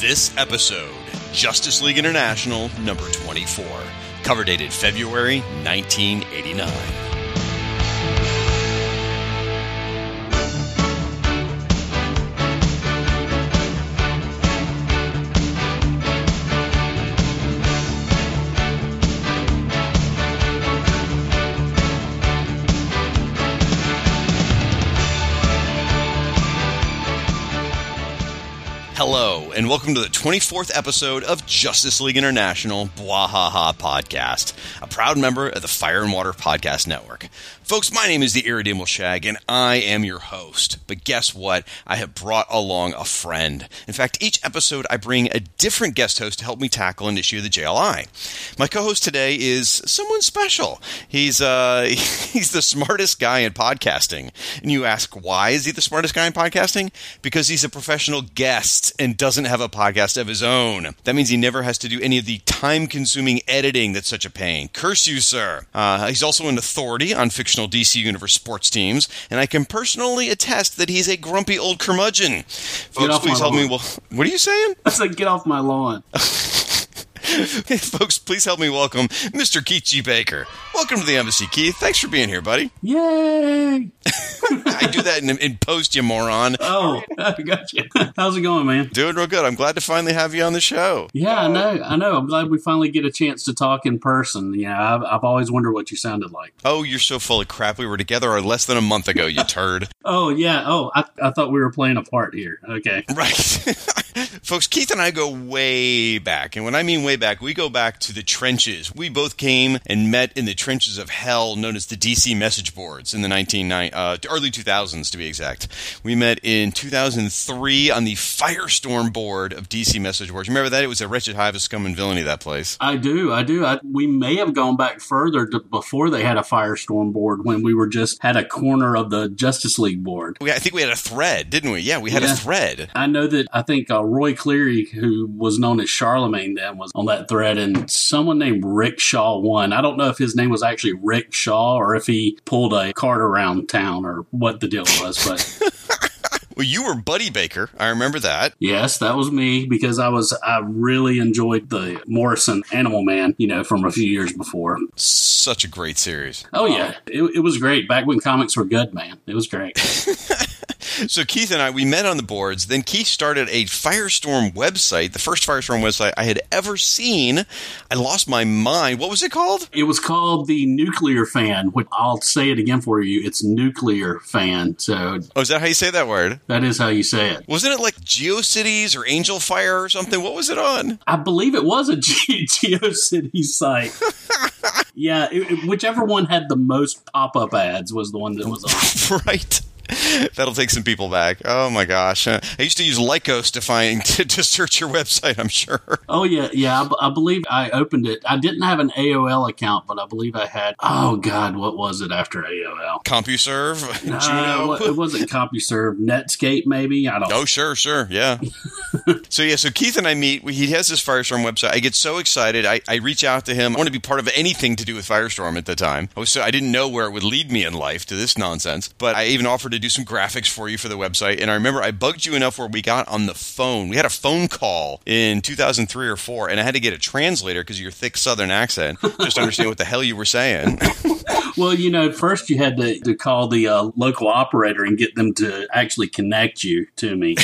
This episode, Justice League International number 24, cover dated February 1989. And welcome to the 24th episode of Justice League International Bwahaha Podcast, a proud member of the Fire and Water Podcast Network. Folks, my name is the Irredeemable Shag, and I am your host. But guess what? I have brought along a friend. In fact, each episode I bring a different guest host to help me tackle an issue of the JLI. My co-host today is someone special. He's uh, he's the smartest guy in podcasting. And you ask, why is he the smartest guy in podcasting? Because he's a professional guest and doesn't have a podcast of his own. That means he never has to do any of the time-consuming editing that's such a pain. Curse you, sir. Uh, he's also an authority on fictional DC Universe sports teams, and I can personally attest that he's a grumpy old curmudgeon. Folks, please help me. Well, what are you saying? I said, get off my lawn. Hey, folks, please help me welcome Mr. Keith G. Baker. Welcome to the embassy, Keith. Thanks for being here, buddy. Yay! I do that in, in post, you moron. Oh, I got you. How's it going, man? Doing real good. I'm glad to finally have you on the show. Yeah, I know. I know. I'm glad we finally get a chance to talk in person. You know, I've, I've always wondered what you sounded like. Oh, you're so full of crap. We were together less than a month ago, you turd. Oh, yeah. Oh, I, I thought we were playing a part here. Okay. Right. Folks, Keith and I go way back. And when I mean way back, we go back to the trenches. We both came and met in the trenches of hell known as the DC message boards in the 1990, uh, early 2000s to be exact. We met in 2003 on the Firestorm board of DC message boards. Remember that? It was a wretched hive of scum and villainy, that place. I do. I do. I, we may have gone back further to before they had a Firestorm board when we were just had a corner of the Justice League board. We, I think we had a thread, didn't we? Yeah, we had Yeah. a thread. I know that I think uh, Roy Cleary, who was known as Charlemagne then, was on that thread, and someone named Rick Shaw won. I don't know if his name was actually Rick Shaw or if he pulled a cart around town or what the deal was, but Well, you were Buddy Baker. I remember that. yes, that was me because I was I really enjoyed the Morrison Animal Man, you know, from a few years before. Such a great series. Oh yeah, it, it was great back when comics were good, man. It was great. So Keith and I, we met on the boards. Then Keith started a Firestorm website, the first Firestorm website I had ever seen. I lost my mind. What was it called? It was called the Nuclear Fan, which I'll say it again for you. It's Nuclear Fan, so Oh, is that how you say that word? that is how you say it. Wasn't it like GeoCities or Angel Fire or something? What was it on? I believe it was a Ge- GeoCity site. yeah, it, it- whichever one had the most pop up ads was the one that was on. right. That'll take some people back. Oh my gosh! Uh, I used to use Lycos to find to, to search your website. I'm sure. Oh yeah, yeah. I, b- I believe I opened it. I didn't have an AOL account, but I believe I had. Oh God, what was it after AOL? CompuServe, Juno. it wasn't CompuServe, Netscape, maybe. I don't. Oh, sure, sure, yeah. so yeah, so Keith and I meet. He has this Firestorm website. I get so excited. I, I reach out to him. I want to be part of anything to do with Firestorm at the time. I was so I didn't know where it would lead me in life to this nonsense. But I even offered to do some graphics for you for the website. And I remember I bugged you enough where we got on the phone. We had a phone call in 2003 or four, and I had to get a translator because of your thick Southern accent just to understand what the hell you were saying. Well, you know, first you had to, to call the uh, local operator and get them to actually connect you to me.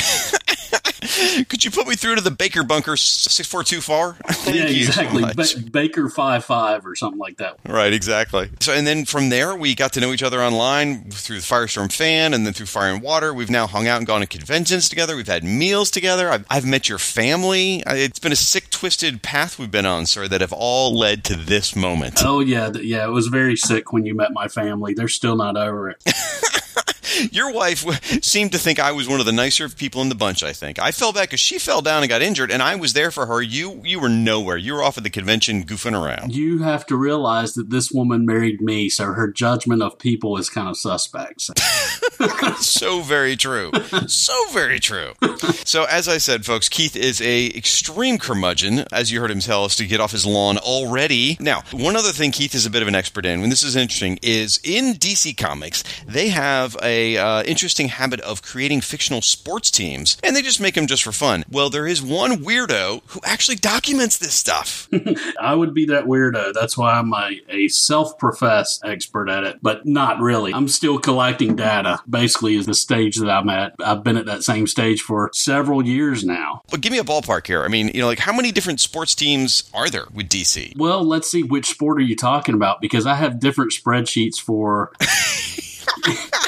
Could you put me through to the Baker Bunker six four two four? Yeah, you so exactly. Ba- Baker five five or something like that. Right, exactly. So, and then from there, we got to know each other online through the Firestorm fan, and then through Fire and Water. We've now hung out and gone to conventions together. We've had meals together. I've, I've met your family. It's been a sick, twisted path we've been on, sir, that have all led to this moment. Oh yeah, yeah. It was very sick when you met my family. They're still not over it. Your wife seemed to think I was one of the nicer people in the bunch. I think I fell back because she fell down and got injured, and I was there for her. You, you were nowhere. You were off at the convention goofing around. You have to realize that this woman married me, so her judgment of people is kind of suspect. So- so very true. So very true. So as I said, folks, Keith is a extreme curmudgeon, as you heard him tell us to get off his lawn already. Now, one other thing Keith is a bit of an expert in, and this is interesting, is in DC Comics, they have a a uh, interesting habit of creating fictional sports teams, and they just make them just for fun. Well, there is one weirdo who actually documents this stuff. I would be that weirdo. That's why I'm a, a self professed expert at it, but not really. I'm still collecting data, basically, is the stage that I'm at. I've been at that same stage for several years now. But give me a ballpark here. I mean, you know, like how many different sports teams are there with DC? Well, let's see which sport are you talking about because I have different spreadsheets for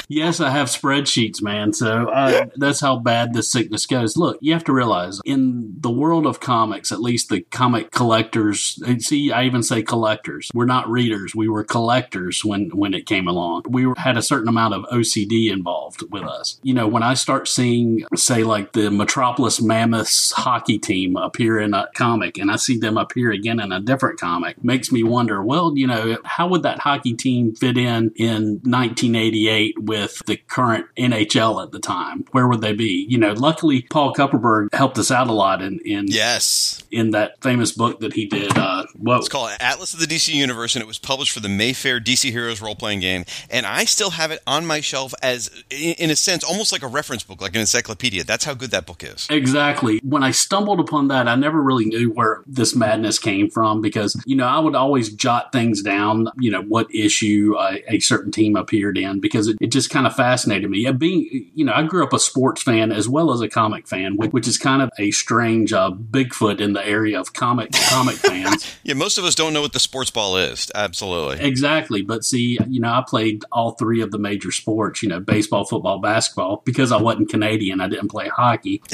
yes, I have spreadsheets, man. So uh, that's how bad this sickness goes. Look, you have to realize in the world of comics, at least the comic collectors, see, I even say collectors. We're not readers. We were collectors when, when it came along. We were, had a certain amount of OCD involved with us. You know, when I start seeing, say, like the Metropolis Mammoths hockey team appear in a comic and I see them appear again in a different comic, makes me wonder, well, you know, how would that hockey team fit in in 1980? 88 with the current NHL at the time, where would they be? You know, luckily Paul Kupperberg helped us out a lot in, in yes in that famous book that he did. Uh, what it's called Atlas of the DC Universe, and it was published for the Mayfair DC Heroes role playing game. And I still have it on my shelf as, in a sense, almost like a reference book, like an encyclopedia. That's how good that book is. Exactly. When I stumbled upon that, I never really knew where this madness came from because you know I would always jot things down. You know what issue a, a certain team appeared in because it, it just kind of fascinated me. Being, you know, I grew up a sports fan as well as a comic fan, which is kind of a strange uh, Bigfoot in the area of comic comic fans. yeah, most of us don't know what the sports ball is. Absolutely, exactly. But see, you know, I played all three of the major sports. You know, baseball, football, basketball. Because I wasn't Canadian, I didn't play hockey.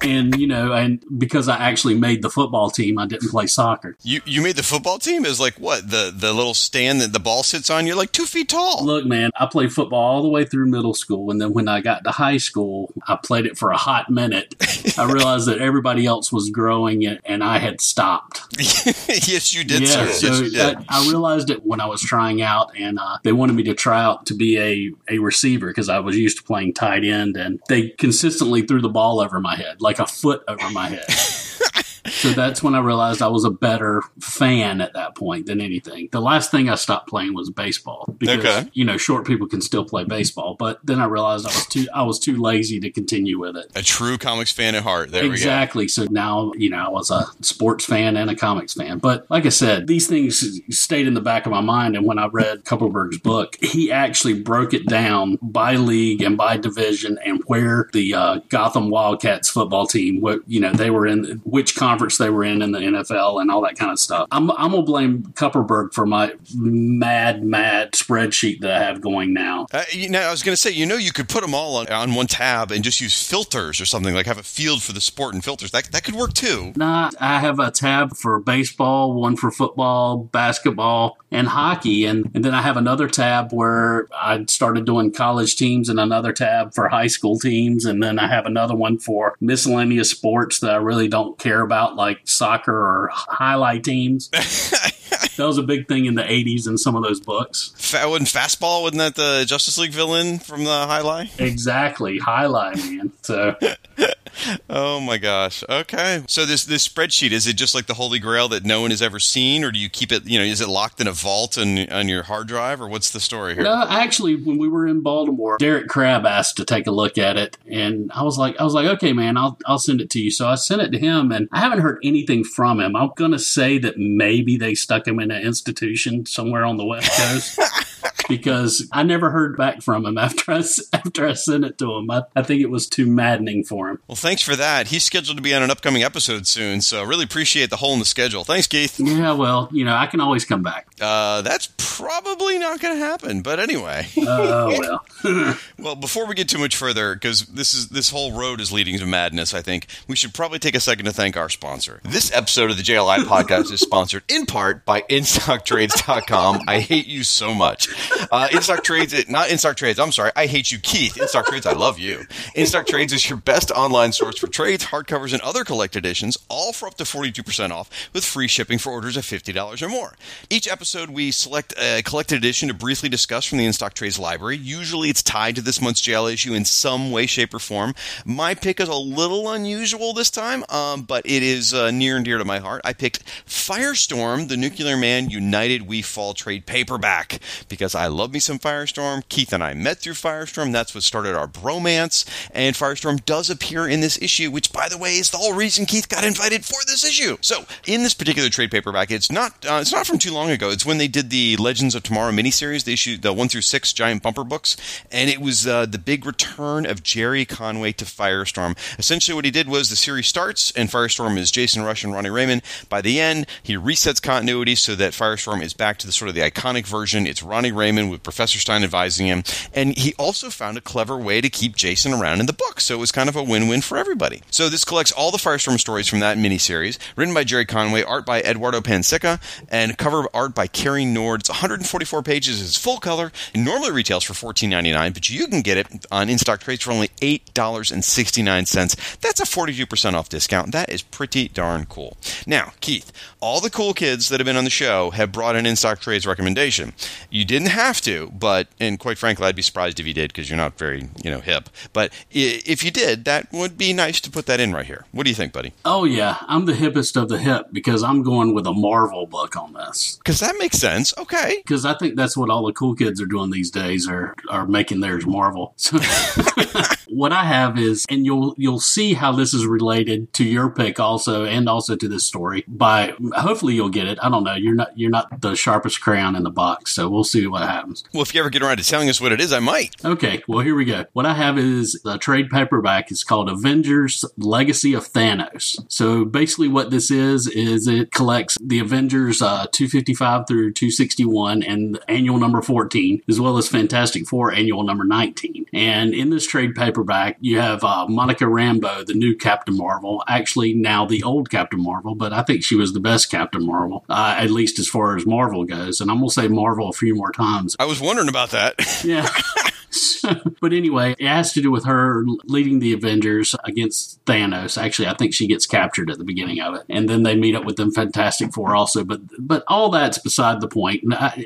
and you know, and because I actually made the football team, I didn't play soccer. You you made the football team? Is like what the the little stand that the ball sits on? You're like two feet tall. Look, man, I played football all the way through middle school, and then when I got to high school, I played it for a hot minute. I realized that everybody else was growing it, and I had stopped. yes, you did, yeah, sir. So yes, did. I, I, realized it when I was trying out, and uh, they wanted me to try out to be a a receiver because I was used to playing tight end, and they consistently threw the ball over my head. Like a foot over my head. so that's when I realized I was a better fan at that point than anything. The last thing I stopped playing was baseball because okay. you know short people can still play baseball, but then I realized I was too I was too lazy to continue with it. A true comics fan at heart. There exactly. So now you know I was a sports fan and a comics fan. But like I said, these things stayed in the back of my mind. And when I read Kupperberg's book, he actually broke it down by league and by division and where the uh, Gotham Wildcats football team, what you know they were in, which conference they were in in the NFL and all that kind of stuff. I'm, I'm gonna blame Kupperberg for my mad, mad spreadsheet that I have going now. Uh, you know, I was gonna say, you know, you could put them all on, on one tab and just use filters or something like have a field for the sport and filters. That that could work too. Nah, I have a tab for baseball, one for football, basketball, and hockey, and and then I have another tab where I started doing college teams, and another tab for high school teams, and then I have another one for miscellaneous sports that I really don't care about, like like soccer or highlight teams. that was a big thing in the 80s in some of those books. Fa- wasn't Fastball, wasn't that the Justice League villain from the Highlight? Exactly. Highlight, man. So. oh my gosh. Okay. So this this spreadsheet is it just like the holy grail that no one has ever seen, or do you keep it? You know, is it locked in a vault on on your hard drive, or what's the story here? No, actually, when we were in Baltimore, Derek Crabb asked to take a look at it, and I was like, I was like, okay, man, I'll I'll send it to you. So I sent it to him, and I haven't heard anything from him. I'm gonna say that maybe they stuck him in an institution somewhere on the West Coast. because I never heard back from him after I, after I sent it to him. I, I think it was too maddening for him. Well, thanks for that. He's scheduled to be on an upcoming episode soon, so really appreciate the hole in the schedule. Thanks, Keith. Yeah, well, you know, I can always come back. Uh, that's probably not going to happen, but anyway. Oh well. well, before we get too much further, because this is this whole road is leading to madness, I think we should probably take a second to thank our sponsor. This episode of the JLI podcast is sponsored in part by InStockTrades.com. I hate you so much. Uh, InStock not InStock Trades. I'm sorry, I hate you, Keith. InStock Trades, I love you. InStock Trades is your best online source for trades, hardcovers, and other collect editions, all for up to 42% off with free shipping for orders of $50 or more. Each episode, we select a collected edition to briefly discuss from the InStock Trades library. Usually, it's tied to this month's JL issue in some way, shape, or form. My pick is a little unusual this time, um, but it is uh, near and dear to my heart. I picked Firestorm, the Nuclear Man United We Fall trade paperback because I I love me some Firestorm. Keith and I met through Firestorm. That's what started our bromance. And Firestorm does appear in this issue, which, by the way, is the whole reason Keith got invited for this issue. So, in this particular trade paperback, it's not uh, it's not from too long ago. It's when they did the Legends of Tomorrow miniseries, the issue the one through six giant bumper books, and it was uh, the big return of Gerry Conway to Firestorm. Essentially, what he did was the series starts, and Firestorm is Jason Rusch and Ronnie Raymond. By the end, he resets continuity so that Firestorm is back to the sort of the iconic version. It's Ronnie Raymond with Professor Stein advising him, and he also found a clever way to keep Jason around in the book. So it was kind of a win-win for everybody. So this collects all the Firestorm stories from that miniseries, written by Gerry Conway, art by Eduardo Pansica, and cover art by Cary Nord. It's 144 pages. It's full color. It normally retails for $14.99, but you can get it on in-stock trades for only $8.69. That's a 42% off discount. That is pretty darn cool. Now, Keith, all the cool kids that have been on the show have brought an in-stock trades recommendation. You didn't have to, but and quite frankly, I'd be surprised if you did because you're not very you know hip. But if you did, that would be nice to put that in right here. What do you think, buddy? Oh yeah, I'm the hippest of the hip because I'm going with a Marvel book on this. Because that makes sense. Okay. Because I think that's what all the cool kids are doing these days are are making theirs Marvel. So what I have is, and you'll you'll see how this is related to your pick also, and also to this story. By hopefully you'll get it. I don't know. You're not you're not the sharpest crayon in the box, so we'll see what happens. Well, if you ever get around to telling us what it is, I might. Okay. Well, here we go. What I have is a trade paperback. It's called Avengers: Legacy of Thanos. So basically, what this is is it collects the Avengers uh, 255 through 261 and annual number 14, as well as Fantastic Four annual number 19. And in this trade paperback, you have uh, Monica Rambeau, the new Captain Marvel, actually now the old Captain Marvel, but I think she was the best Captain Marvel, uh, at least as far as Marvel goes. And I'm going to say Marvel a few more times. I was wondering about that. yeah. but anyway, it has to do with her leading the Avengers against Thanos. Actually, I think she gets captured at the beginning of it, and then they meet up with them Fantastic Four also. But but all that's beside the point.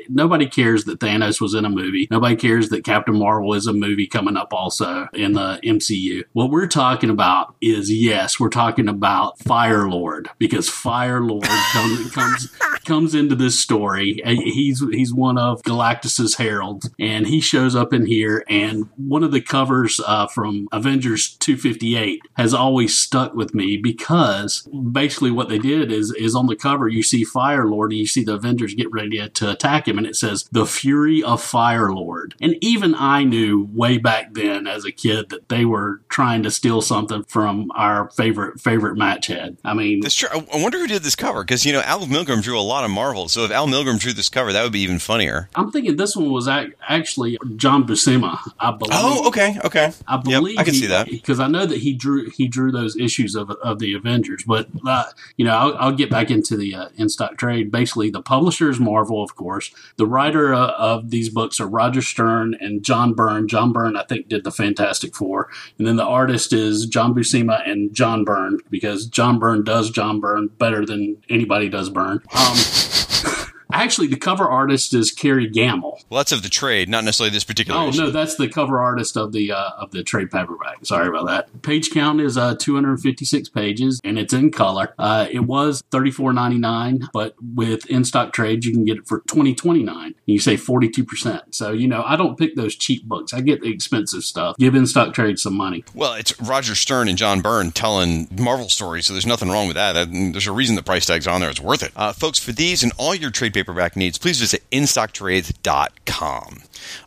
Nobody cares that Thanos was in a movie. Nobody cares that Captain Marvel is a movie coming up also in the MCU. What we're talking about is yes, we're talking about Fire Lord because Fire Lord comes comes comes into this story. He's he's one of Galactus's heralds, and he shows up in here and one of the covers uh, from Avengers 258 has always stuck with me because basically what they did is is on the cover you see Fire Lord and you see the Avengers get ready to attack him and it says the Fury of Fire Lord. And even I knew way back then as a kid that they were trying to steal something from our favorite favorite match head. I mean, that's true. I wonder who did this cover because you know Al Milgrom drew a lot of Marvel. So if Al Milgrom drew this cover, that would be even funnier. I'm thinking this one was actually John Buscema I believe. Oh, okay, okay. I believe yep, I can he, see that because I know that he drew he drew those issues of of the Avengers. But uh, you know, I'll, I'll, get back into the uh, in stock trade. Basically, the publisher is Marvel, of course. The writer uh, of these books are Roger Stern and John Byrne. John Byrne, I think, did the Fantastic Four, and then the artist is John Buscema and John Byrne because John Byrne does John Byrne better than anybody does Byrne. Um, Actually, the cover artist is Kerry Gammill. Well, that's of the trade, not necessarily this particular. Oh issue. no, that's the cover artist of the uh, of the trade paperback. Sorry about that. Page count is uh, 256 pages, and it's in color. Uh, it was 34.99, but with in stock trades, you can get it for 20.29. You say 42 percent. So you know, I don't pick those cheap books. I get the expensive stuff. Give in stock trades some money. Well, it's Roger Stern and John Byrne telling Marvel stories, so there's nothing wrong with that. There's a reason the price tag's on there. It's worth it, uh, folks. For these and all your trade paperback needs, please visit instocktrades.com.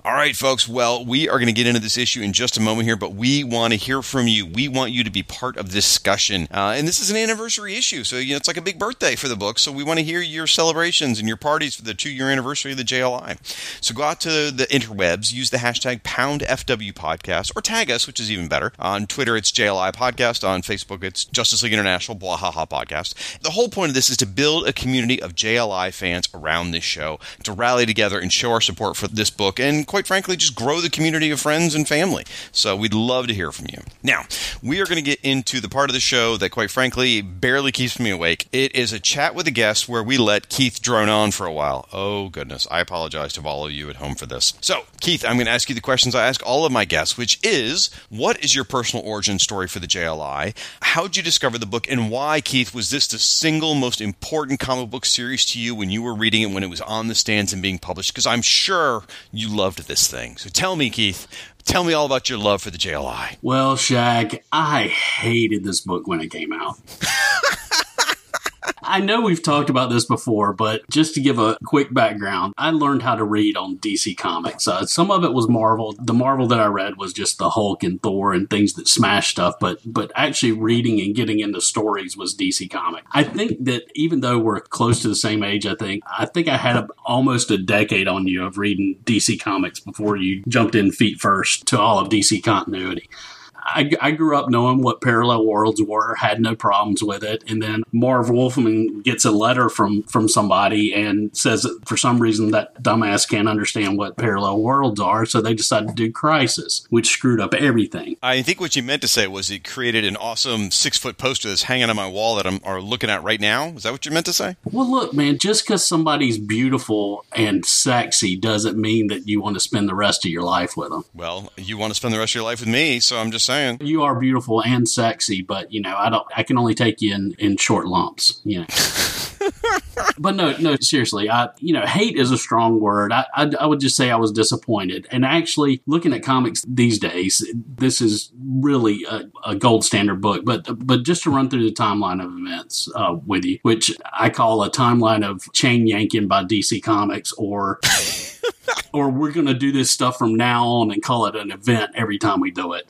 All right, folks. Well, we are going to get into this issue in just a moment here, but we want to hear from you. We want you to be part of the discussion. Uh, and this is an anniversary issue, so you know, it's like a big birthday for the book. So we want to hear your celebrations and your parties for the two year anniversary of the JLI. So go out to the interwebs, use the hashtag PoundFW Podcast, or tag us, which is even better. On Twitter, it's JLI Podcast. On Facebook, it's Justice League International blah, ha, ha, Podcast. The whole point of this is to build a community of JLI fans around this show, to rally together and show our support for this book and, quite frankly, just grow the community of friends and family. So we'd love to hear from you. Now, we are going to get into the part of the show that, quite frankly, barely keeps me awake. It is a chat with a guest where we let Keith drone on for a while. Oh, goodness. I apologize to all of you at home for this. So, Keith, I'm going to ask you the questions I ask all of my guests, which is what is your personal origin story for the JLI? How'd you discover the book? And why, Keith, was this the single most important comic book series to you when you were reading it when it was on the stands and being published? Because I'm sure you loved this thing. So tell me, Keith, tell me all about your love for the JLI. Well, Shag, I hated this book when it came out. I know we've talked about this before, but just to give a quick background, I learned how to read on DC Comics. Uh, some of it was Marvel. The Marvel that I read was just the Hulk and Thor and things that smash stuff, but but actually reading and getting into stories was DC Comics. I think that even though we're close to the same age, I think I think I had a, almost a decade on you of reading DC Comics before you jumped in feet first to all of DC continuity. I, I, grew up knowing what parallel worlds were, had no problems with it. And then Marv Wolfman gets a letter from from somebody and says that for some reason that dumbass can't understand what parallel worlds are, so they decided to do Crisis, which screwed up everything. I think what you meant to say was it created an awesome six foot poster that's hanging on my wall that I'm are looking at right now. Is that what you meant to say? Well, look, man, just because somebody's beautiful and sexy doesn't mean that you want to spend the rest of your life with them. Well, you want to spend the rest of your life with me, so I'm just saying. You are beautiful and sexy, but you know, I don't I can only take you in, in short lumps, you know. but no, no, seriously, I you know, hate is a strong word. I, I, I would just say I was disappointed. And actually, looking at comics these days, this is really a, a gold standard book. But but just to run through the timeline of events uh, with you, which I call a timeline of chain yanking by DC Comics, or or we're going to do this stuff from now on and call it an event every time we do it.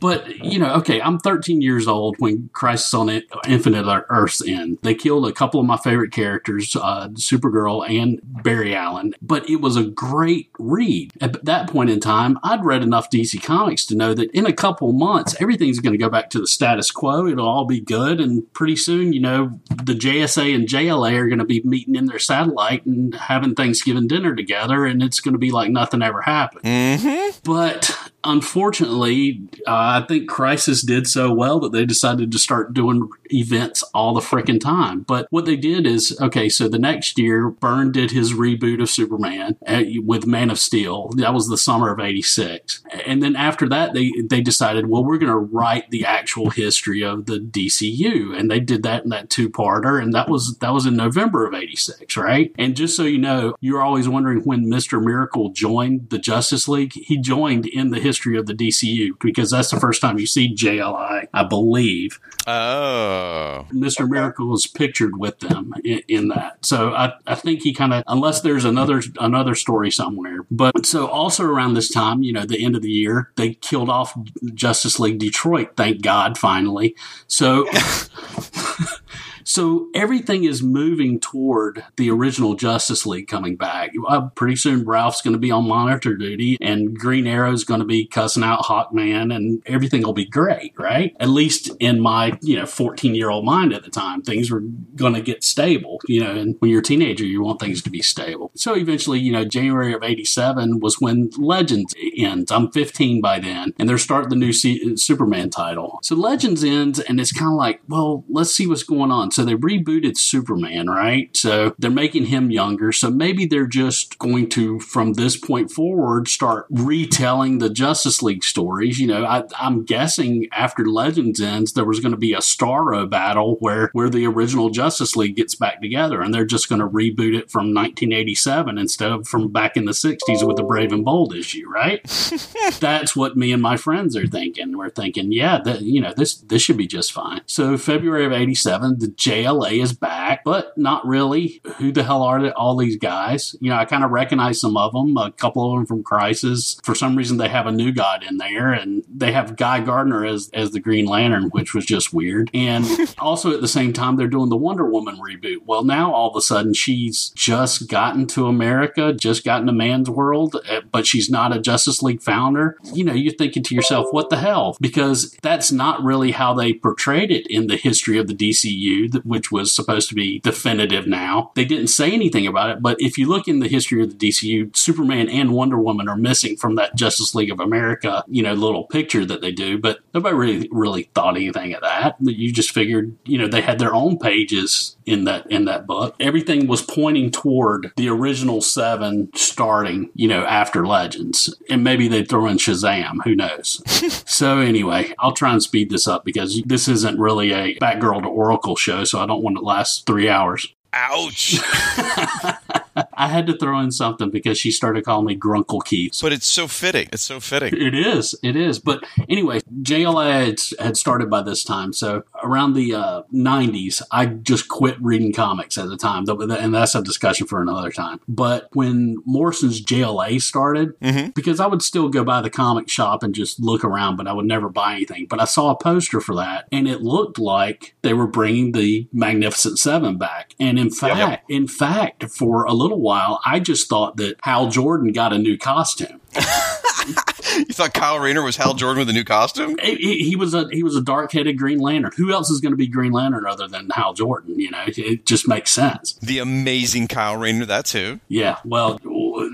But, you know, okay, I'm 13 years old when Crisis on Infinite Earth's End. They killed a couple of my favorite characters, uh, Supergirl and Barry Allen, but it was a great read. At that point in time, I'd read enough DC Comics to know that in a couple months, everything's going to go back to the status quo. It'll all be good. And pretty soon, you know, the JSA and JLA are going to be meeting in their satellite and having Thanksgiving dinner together, and it's going to be like nothing ever happened. Mm-hmm. But unfortunately, uh, I think Crisis did so well that they decided to start doing events all the freaking time. But what they did is okay, so the next year, Byrne did his reboot of Superman uh, with Man of Steel. That was the summer of 86. And then after that, they, they decided, well, we're going to write the actual history of the DCU. And they did that in that two parter. And that was, that was in November of 86, right? And just so you know, you're always wondering when Mr. Miracle joined the Justice League. He joined in the history of the DCU because that's the first time you see JLI, I believe. Oh. Mr. Miracle is pictured with them in, in that. So I, I think he kind of, unless there's another another story somewhere. But so also around this time, you know, the end of the year, they killed off Justice League Detroit, thank God, finally. So. So everything is moving toward the original Justice League coming back. Uh, pretty soon, Ralph's going to be on monitor duty, and Green Arrow's going to be cussing out Hawkman, and everything will be great, right? At least in my you know 14 year old mind at the time, things were going to get stable. You know, and when you're a teenager, you want things to be stable. So eventually, you know, January of '87 was when Legends ends. I'm 15 by then, and they're starting the new C- Superman title. So Legends ends, and it's kind of like, well, let's see what's going on. So so they rebooted Superman, right? So they're making him younger. So maybe they're just going to, from this point forward, start retelling the Justice League stories. You know, I, am guessing after Legends ends, there was going to be a Starro battle where where the original Justice League gets back together, and they're just going to reboot it from 1987 instead of from back in the 60s with the Brave and Bold issue, right? That's what me and my friends are thinking. We're thinking, yeah, that you know, this this should be just fine. So February of '87, the JLA is back, but not really. Who the hell are they, all these guys? You know, I kind of recognize some of them, a couple of them from Crisis. For some reason, they have a new god in there, and they have Guy Gardner as, as the Green Lantern, which was just weird. And also at the same time, they're doing the Wonder Woman reboot. Well, now all of a sudden, she's just gotten to America, just gotten to man's world, eh, but she's not a Justice League founder. You know, you're thinking to yourself, what the hell? Because that's not really how they portrayed it in the history of the DCU DCU, which was supposed to be definitive now. They didn't say anything about it, but if you look in the history of the DCU, Superman and Wonder Woman are missing from that Justice League of America, you know, little picture that they do. But nobody really really thought anything of that. You just figured, you know, they had their own pages in that in that book. Everything was pointing toward the original seven starting, you know, after Legends, and maybe they'd throw in Shazam. Who knows? so anyway, I'll try and speed this up because this isn't really a Batgirl to Oracle show, so I don't want it to last three hours. Ouch. I had to throw in something because she started calling me Grunkle Keith. But it's so fitting. It's so fitting. It is. It is. But anyway, JLA had, had started by this time. So around the uh, 90s, I just quit reading comics at the time. And that's a discussion for another time. But when Morrison's JLA started, mm-hmm. because I would still go by the comic shop and just look around, but I would never buy anything. But I saw a poster for that and it looked like they were bringing the Magnificent Seven back. And in fact, yep, in fact, for a little while, I just thought that Hal Jordan got a new costume. you thought Kyle Rayner was Hal Jordan with a new costume? He, he was a he was a dark headed Green Lantern. Who else is going to be Green Lantern other than Hal Jordan? You know, it just makes sense. The amazing Kyle Rayner. That's who. Yeah. Well,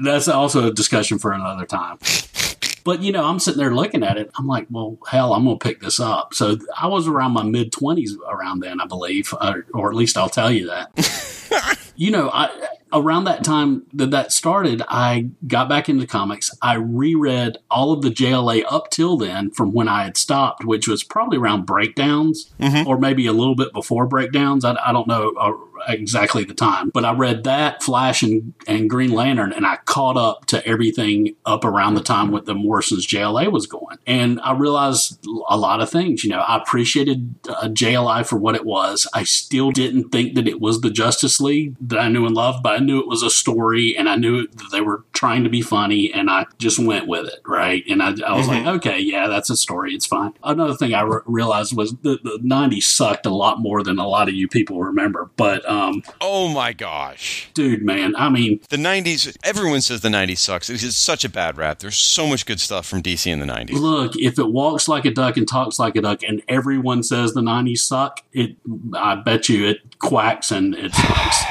that's also a discussion for another time. But you know, I'm sitting there looking at it. I'm like, well, hell, I'm going to pick this up. So I was around my mid 20s around then, I believe, or, or at least I'll tell you that. you know, I around that time that that started, I got back into comics. I reread all of the JLA up till then from when I had stopped, which was probably around breakdowns mm-hmm. or maybe a little bit before breakdowns. I, I don't know uh, exactly the time, but I read that Flash and, and Green Lantern, and I caught up to everything up around the time with the Morrison's JLA was going, and I realized a lot of things. You know, I appreciated uh, JLI for what it was. I still didn't think that it was the Justice League that I knew and loved, but I knew it was a story, and I knew that they were trying to be funny, and I just went with it, right? And I, I was mm-hmm. like, okay, yeah, that's a story. It's fine. Another thing I re- realized was the, the 90s sucked a lot more than a lot of you people remember, but um, oh my gosh, dude, man! I mean, the '90s. Everyone says the '90s sucks. It's such a bad rap. There's so much good stuff from DC in the '90s. Look, if it walks like a duck and talks like a duck, and everyone says the '90s suck, it. I bet you it quacks and it sucks.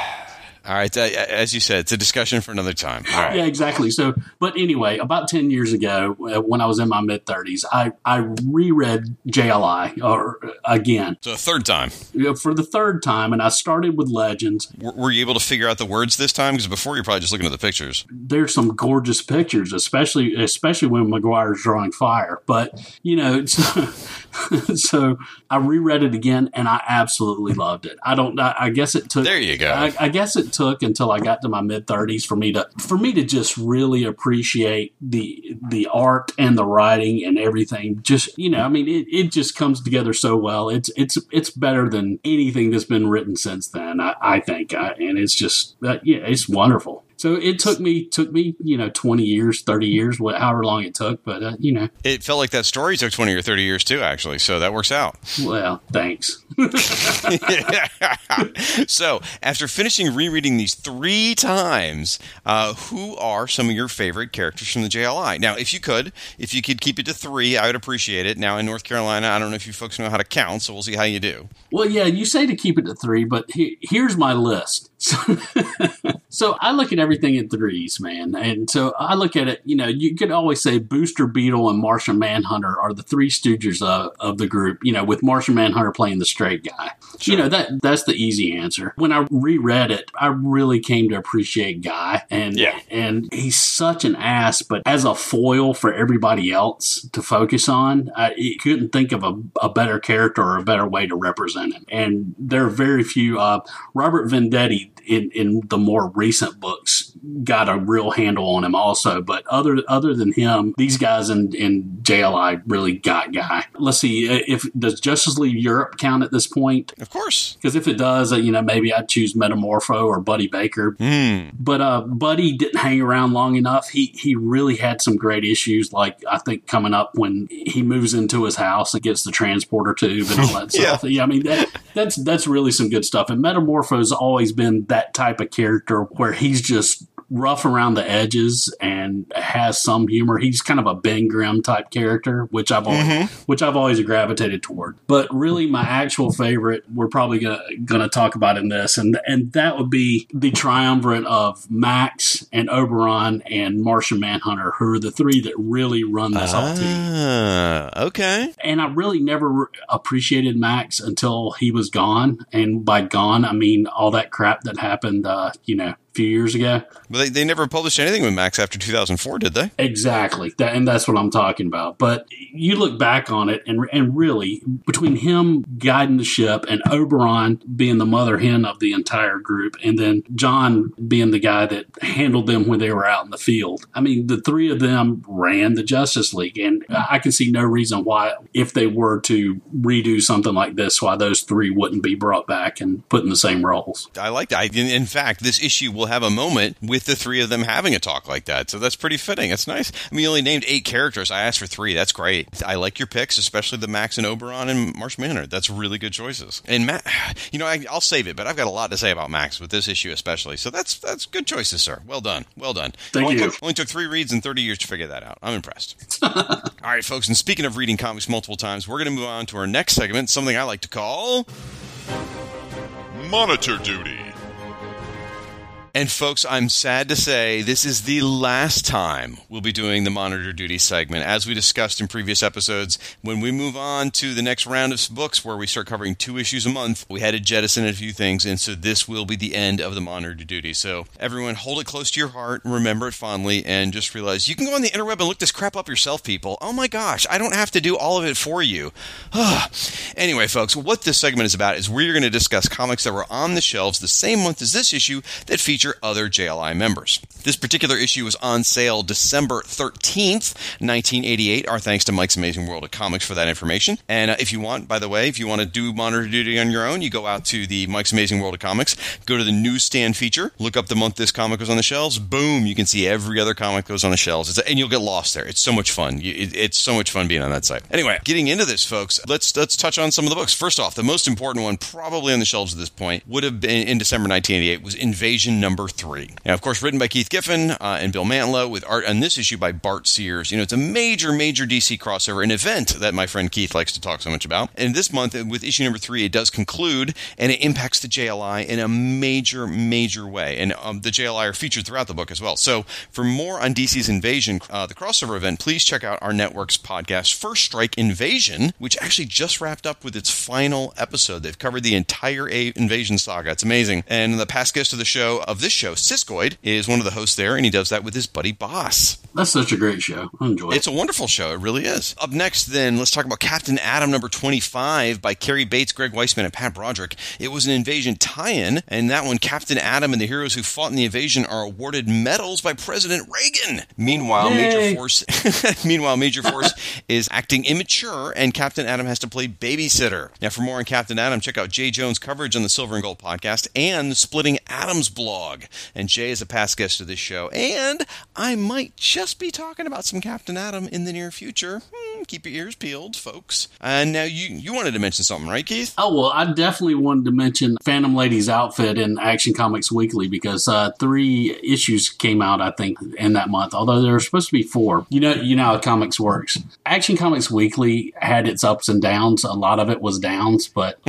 All right. Uh, as you said, it's a discussion for another time. Yeah, exactly. So, but anyway, about 10 years ago, uh, when I was in my mid 30s, I, I reread JLI or again. So, a third time. For the third time. And I started with Legends. Were you able to figure out the words this time? Because before you're probably just looking at the pictures. There's some gorgeous pictures, especially especially when Maguire's drawing fire. But, you know, so, I reread it again and I absolutely loved it. I don't, I, I guess it took. There you go. I, I guess it took until I got to my mid 30s for me to for me to just really appreciate the the art and the writing and everything. Just you know, I mean, it, it just comes together so well. It's it's it's better than anything that's been written since then. I, I think, I, and it's just uh, yeah, it's wonderful. So it took me took me you know twenty years, thirty years, however long it took. But uh, you know, it felt like that story took twenty or thirty years too, actually. So that works out. Well, thanks. so after finishing rereading these three times, uh, who are some of your favorite characters from the JLI? Now, if you could, if you could keep it to three, I would appreciate it. Now in North Carolina, I don't know if you folks know how to count, so we'll see how you do. Well, yeah, you say to keep it to three, but he, here's my list. So, so I look at everything in threes, man. And so I look at it, you know, you could always say Booster Beetle and Martian Manhunter are the three stooges of, of the group, you know, with Martian Manhunter playing the straight guy. Sure. You know, that that's the easy answer. When I reread it, I really came to appreciate Guy. And yeah. and he's such an ass, but as a foil for everybody else to focus on, I couldn't think of a, a, better character or a better way to represent him. And there are very few. Uh, Robert Venditti in, in the more recent books got a real handle on him also. But other other than him, these guys in, in JLI really got guy. Let's see if does Justice League Europe count at this point? Of course, because if it does, uh, you know maybe I'd choose Metamorpho or Buddy Baker. Mm. But uh, Buddy didn't hang around long enough. He he really had some great issues, like I think coming up when he moves into his house and gets the transporter tube and all that stuff. Yeah, I mean that, that's that's really some good stuff. And Metamorpho's always been that type of character where he's just rough around the edges and has some humor. He's kind of a Ben Grimm type character, which I've always, mm-hmm. which I've always gravitated toward. But really, my actual favorite, we're probably gonna gonna talk about in this, and and that would be the triumvirate of Max and Oberon and Martian Manhunter, who are the three that really run this ah, whole team. Okay. And I really never appreciated Max until he was gone, and by gone I mean all that crap that happened. Uh, you know, few years ago. But they, they never published anything with Max after 2004, did they? Exactly. That, and that's what I'm talking about. But you look back on it, and, and really, between him guiding the ship and Oberon being the mother hen of the entire group, and then John being the guy that handled them when they were out in the field, I mean, the three of them ran the Justice League. And I can see no reason why, if they were to redo something like this, why those three wouldn't be brought back and put in the same roles. I like that. In fact, this issue will will have a moment with the three of them having a talk like that. So that's pretty fitting. It's nice. I mean, you only named eight characters. I asked for three. That's great. I like your picks, especially the Max and Oberon and Marsh Manor. That's really good choices. And Matt, you know, I, will save it, but I've got a lot to say about Max with this issue especially. So that's that's good choices, sir. Well done. Well done. Thank only you. Took, only took three reads and 30 years to figure that out. I'm impressed. All right, folks. And speaking of reading comics multiple times, we're going to move on to our next segment, something I like to call Monitor Duty. And folks, I'm sad to say this is the last time we'll be doing the monitor duty segment. As we discussed in previous episodes, when we move on to the next round of books where we start covering two issues a month, we had to jettison a few things, and so this will be the end of the monitor duty. So everyone hold it close to your heart, remember it fondly, and just realize you can go on the interweb and look this crap up yourself, people. Oh my gosh, I don't have to do all of it for you. anyway, folks, what this segment is about is we're going to discuss comics that were on the shelves the same month as this issue that feature feature other JLI members. This particular issue was on sale December 13th, 1988. Our thanks to Mike's Amazing World of Comics for that information. And uh, if you want, by the way, if you want to do monitor duty on your own, you go out to the Mike's Amazing World of Comics, go to the newsstand feature, look up the month this comic was on the shelves, boom, you can see every other comic was on the shelves. And you'll get lost there. It's so much fun. It, it's so much fun being on that site. Anyway, getting into this, folks, let's let's touch on some of the books. First off, the most important one, probably on the shelves at this point, would have been in December 1988, was Invasion number number three. Now, of course, written by Keith Giffen uh, and Bill Mantlo, with art on this issue by Bart Sears. You know, it's a major, major DC crossover, an event that my friend Keith likes to talk so much about. And this month, with issue number three, it does conclude, and it impacts the JLI in a major, major way. And um, the JLI are featured throughout the book as well. So, for more on DC's Invasion, uh, the crossover event, please check out our network's podcast, First Strike Invasion, which actually just wrapped up with its final episode. They've covered the entire A- Invasion saga. It's amazing. And the past guest of the show of this show, Siskoid, is one of the hosts there, and he does that with his buddy Boss. That's such a great show. I enjoy it. It's a wonderful show. It really is. Up next, then, let's talk about Captain Atom number 25 by Cary Bates, Greg Weisman, and Pat Broderick. It was an invasion tie in, and that one, Captain Atom and the heroes who fought in the invasion are awarded medals by President Reagan. Meanwhile, Yay. Major Force Meanwhile, Major Force is acting immature, and Captain Atom has to play babysitter. Now, for more on Captain Atom, check out Jay Jones' coverage on the Silver and Gold podcast and the Splitting Atoms blog and Jay is a past guest of this show. And I might just be talking about some Captain Atom in the near future. Hmm, keep your ears peeled, folks. And now you you wanted to mention something, right, Keith? Oh well, I definitely wanted to mention Phantom Lady's outfit in Action Comics Weekly because uh, three issues came out, I think, in that month. Although there were supposed to be four. You know, you know how comics works. Action Comics Weekly had its ups and downs. A lot of it was downs, but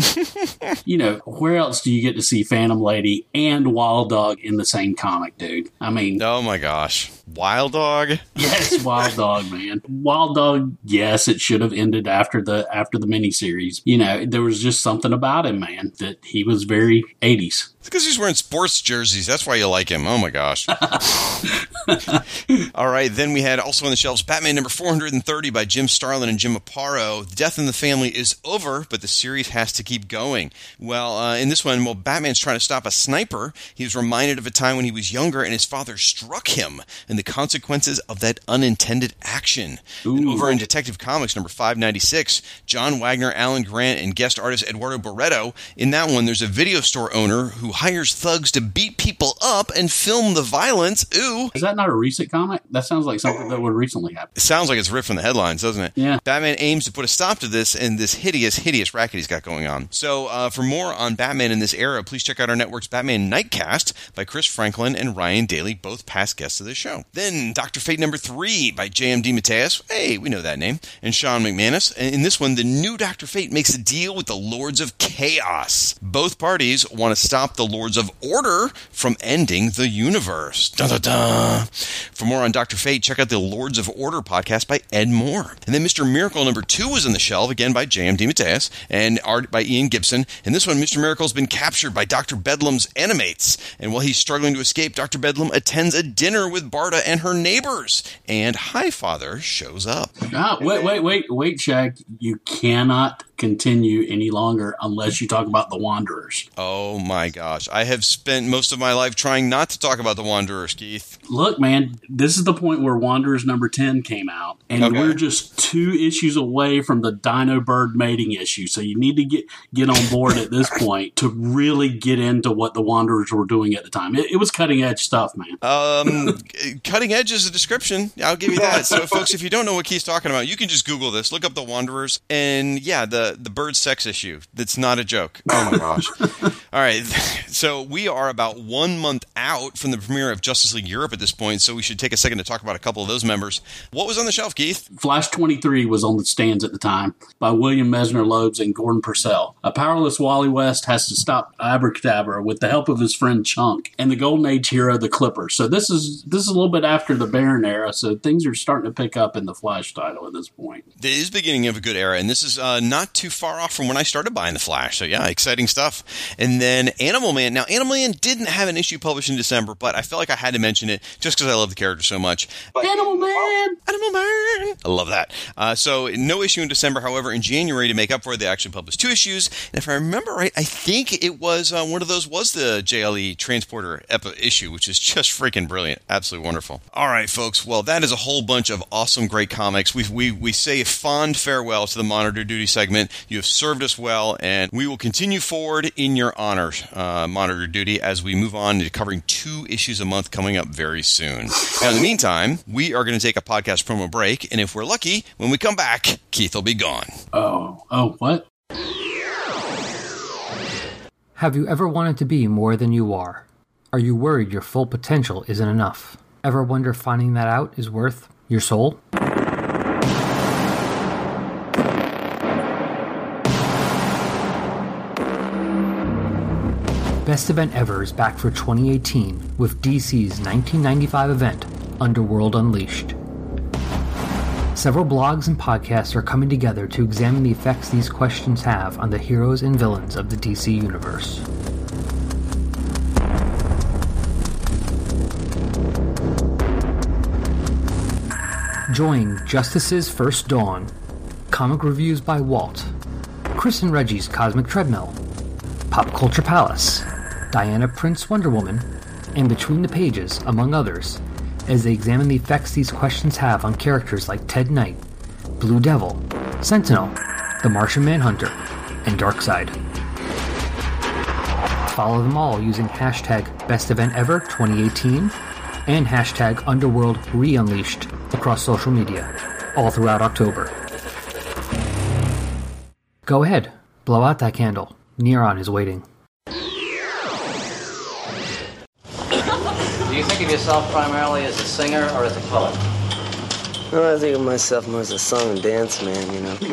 you know, where else do you get to see Phantom Lady and Wild Dog in the same comic, dude. I mean, oh my gosh, Wild Dog. Yes, Wild Dog, man. Wild Dog. Yes, it should have ended after the after the miniseries. You know, there was just something about him, man, that he was very eighties. It's because he's wearing sports jerseys. That's why you like him. Oh my gosh. All right. Then we had also on the shelves Batman number 430 by Jim Starlin and Jim Aparo. Death in the Family is over, but the series has to keep going. Well, uh, in this one, well, Batman's trying to stop a sniper, he was reminded of a time when he was younger and his father struck him. And and the consequences of that unintended action. And over in Detective Comics number 596, John Wagner, Alan Grant, and guest artist Eduardo Barreto. In that one, there's a video store owner who hires thugs to beat people up and film the violence. Ooh. Is that not a recent comic? That sounds like something that would recently happen. It sounds like it's ripped from the headlines, doesn't it? Yeah. Batman aims to put a stop to this and this hideous, hideous racket he's got going on. So, uh, for more on Batman in this era, please check out our network's Batman Nightcast by Chris Franklin and Ryan Daly, both past guests of the show. Then, Doctor Fate number three by J.M. DeMatteis. Hey, we know that name. And Shawn McManus. And in this one, the new Doctor Fate makes a deal with the Lords of Chaos. Both parties want to stop the Lords of Order from ending the universe. Dun, dun, dun. For more on Doctor Fate, check out the Lords of Order podcast by Ed Moore. And then Mr. Miracle number two was on the shelf, again by J.M. DeMatteis and art by Ian Gibson. And this one, Mr. Miracle's been captured by Dr. Bedlam's animates. And while he's struggling to escape, Dr. Bedlam attends a dinner with Barda and her neighbors. And Highfather shows up. Ah, wait, wait, wait, wait, Shag. You cannot continue any longer unless you talk about the Wanderers. Oh my gosh. I have spent most of my life trying not to talk about the Wanderers, Keith. Look, man, this is the point where Wanderers number 10 came out, and Okay. we're just two issues away from the Dino Bird mating issue. So you need to get, get on board at this point to really get into what the Wanderers were doing at the time. It, it was cutting edge stuff, man. Um, cutting edge is a description. I'll give you that. So, folks, if you don't know what Keith's talking about, you can just Google this, look up the Wanderers, and yeah, the the bird sex issue. That's not a joke. Oh my gosh! All right, so we are about one month out from the premiere of Justice League Europe at this point, so we should take a second to talk about a couple of those members. What was on the shelf, Keith? Flash 23 was on the stands at the time by William Messner Loebs and Gordon Purcell. A powerless Wally West has to stop Abracadabra with the help of his friend Chunk and the Golden Age hero, the Clipper. So this is this is a little bit after the Baron era, so things are starting to pick up in the Flash title at this point. It is beginning of a good era, and this is uh, not too far off from when I started buying the Flash. So yeah, exciting stuff. And then Animal Man. Now, Animal Man didn't have an issue published in December, but I felt like I had to mention it just because I love the character so much. Animal Man! Animal Man. I love that. Uh, so no issue in December. However, in January to make up for it, they actually published two issues. And if I remember right, I think it was uh, one of those was the JLE Transporter epi- issue, which is just freaking brilliant, absolutely wonderful. All right, folks. Well, that is a whole bunch of awesome, great comics. We we we say a fond farewell to the Monitor Duty segment. You have served us well, and we will continue forward in your honor, uh, Monitor Duty, as we move on to covering two issues a month coming up very soon. Now, in the meantime, we are going to take a podcast promo break, and if we're lucky, when we come back, Keith will be gone. Oh, oh, what? Have you ever wanted to be more than you are? Are you worried your full potential isn't enough? Ever wonder finding that out is worth your soul? Best Event Ever is back for 2018 with DC's 1995 event, Underworld Unleashed. Several blogs and podcasts are coming together to examine the effects these questions have on the heroes and villains of the DC Universe. Join Justice's First Dawn, comic reviews by Walt, Chris and Reggie's Cosmic Treadmill, Pop Culture Palace, Diana Prince Wonder Woman, and Between the Pages, among others, as they examine the effects these questions have on characters like Ted Knight, Blue Devil, Sentinel, the Martian Manhunter, and Darkseid. Follow them all using hashtag BestEventEver 2018 and hashtag Underworld across social media, all throughout October. Go ahead, blow out that candle. Neron is waiting. Do you think of yourself primarily as a singer or as a poet? Well, I think of myself more as a song and dance man, you know. You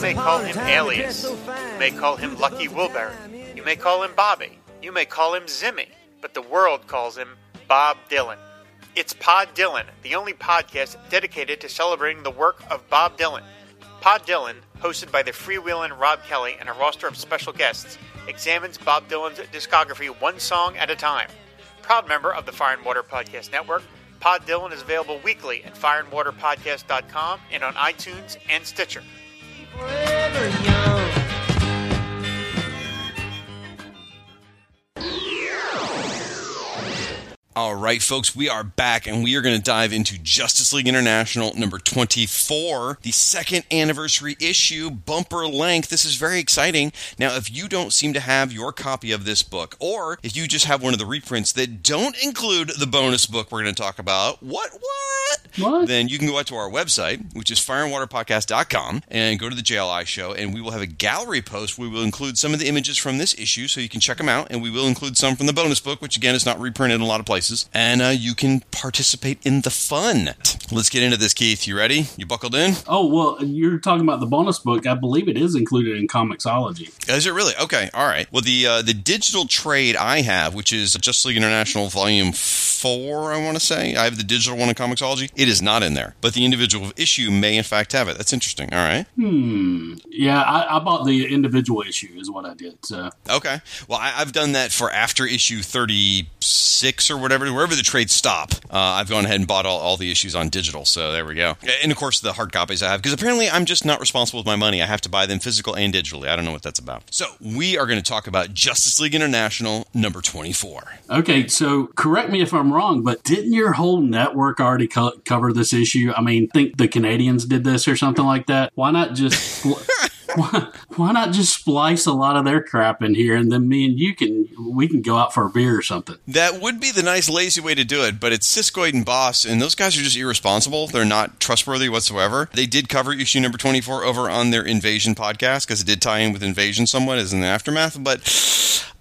may call him Alias. You may call him Lucky Wilbury. You may call him Bobby. You may call him Zimmy. But the world calls him Bob Dylan. It's Pod Dylan, the only podcast dedicated to celebrating the work of Bob Dylan. Pod Dylan, hosted by the freewheeling Rob Kelly and a roster of special guests, examines Bob Dylan's discography one song at a time. Proud member of the Fire and Water Podcast Network, Pod Dylan is available weekly at fireandwaterpodcast.com and on iTunes and Stitcher. All right, folks, we are back and we are going to dive into Justice League International number 24, the second anniversary issue, bumper length. This is very exciting. Now, if you don't seem to have your copy of this book, or if you just have one of the reprints that don't include the bonus book we're going to talk about, what, what? What? Then you can go out to our website, which is fireandwaterpodcast.com, and go to the JLI show, and we will have a gallery post. We will include some of the images from this issue so you can check them out, and we will include some from the bonus book, which again is not reprinted in a lot of places and uh, you can participate in the fun. Let's get into this, Keith. You ready? You buckled in? Oh well, you're talking about the bonus book. I believe it is included in Comixology. Is it really? Okay, all right. Well, the uh, the digital trade I have, which is Justice League International Volume Four, I want to say, I have the digital one in Comixology. It is not in there, but the individual issue may in fact have it. That's interesting. All right. Hmm. Yeah, I, I bought the individual issue. Is what I did. So. Okay. Well, I, I've done that for after issue thirty six or whatever, wherever the trades stop. Uh, I've gone ahead and bought all, all the issues on digital. So there we go. And of course, the hard copies I have, because apparently I'm just not responsible with my money. I have to buy them physical and digitally. I don't know what that's about. So we are going to talk about Justice League International number 24. Okay, so correct me if I'm wrong, but didn't your whole network already co- cover this issue? I mean, think the Canadians did this or something like that. Why not just. why, why not just splice a lot of their crap in here and then me and you can we can go out for a beer or something That would be the nice, lazy way to do it, but it's Siskoid and Boss, and those guys are just irresponsible. They're not trustworthy whatsoever. They did cover issue number 24 over on their Invasion podcast because it did tie in with Invasion somewhat as in the aftermath, but.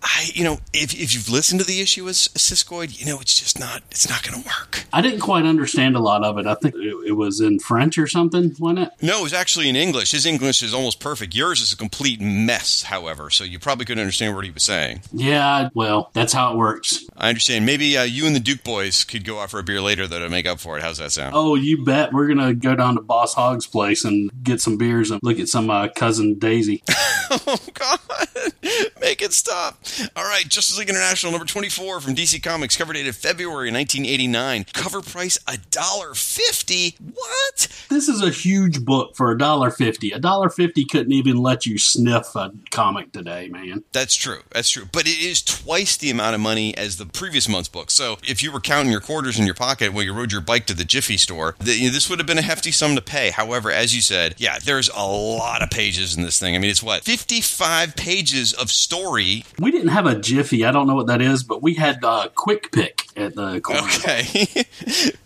I, you know, if, if you've listened to the issue as a Siskoid, you know it's just not it's not going to work. I didn't quite understand a lot of it. I think it, it was in French or something, wasn't it? No, it was actually in English. His English is almost perfect. Yours is a complete mess, however, so you probably couldn't understand what he was saying. Yeah, well, that's how it works. I understand. Maybe uh, you and the Duke boys could go out for a beer later, though, to make up for it. How's that sound? Oh, you bet. We're gonna go down to Boss Hogg's place and get some beers and look at some uh, cousin Daisy. oh God! Make it stop. All right, Justice League International number twenty-four from DC Comics, cover dated February nineteen eighty-nine. Cover price a dollar fifty. What? This is a huge book for a dollar fifty. A dollar fifty couldn't even let you sniff a comic today, man. That's true. That's true. But it is twice the amount of money as the previous month's book. So if you were counting your quarters in your pocket while you rode your bike to the Jiffy store, the, you know, this would have been a hefty sum to pay. However, as you said, yeah, there's a lot of pages in this thing. I mean, it's what fifty-five pages of story. We didn't have a Jiffy. I don't know what that is, but we had uh, Quick Pick at the corner. Okay,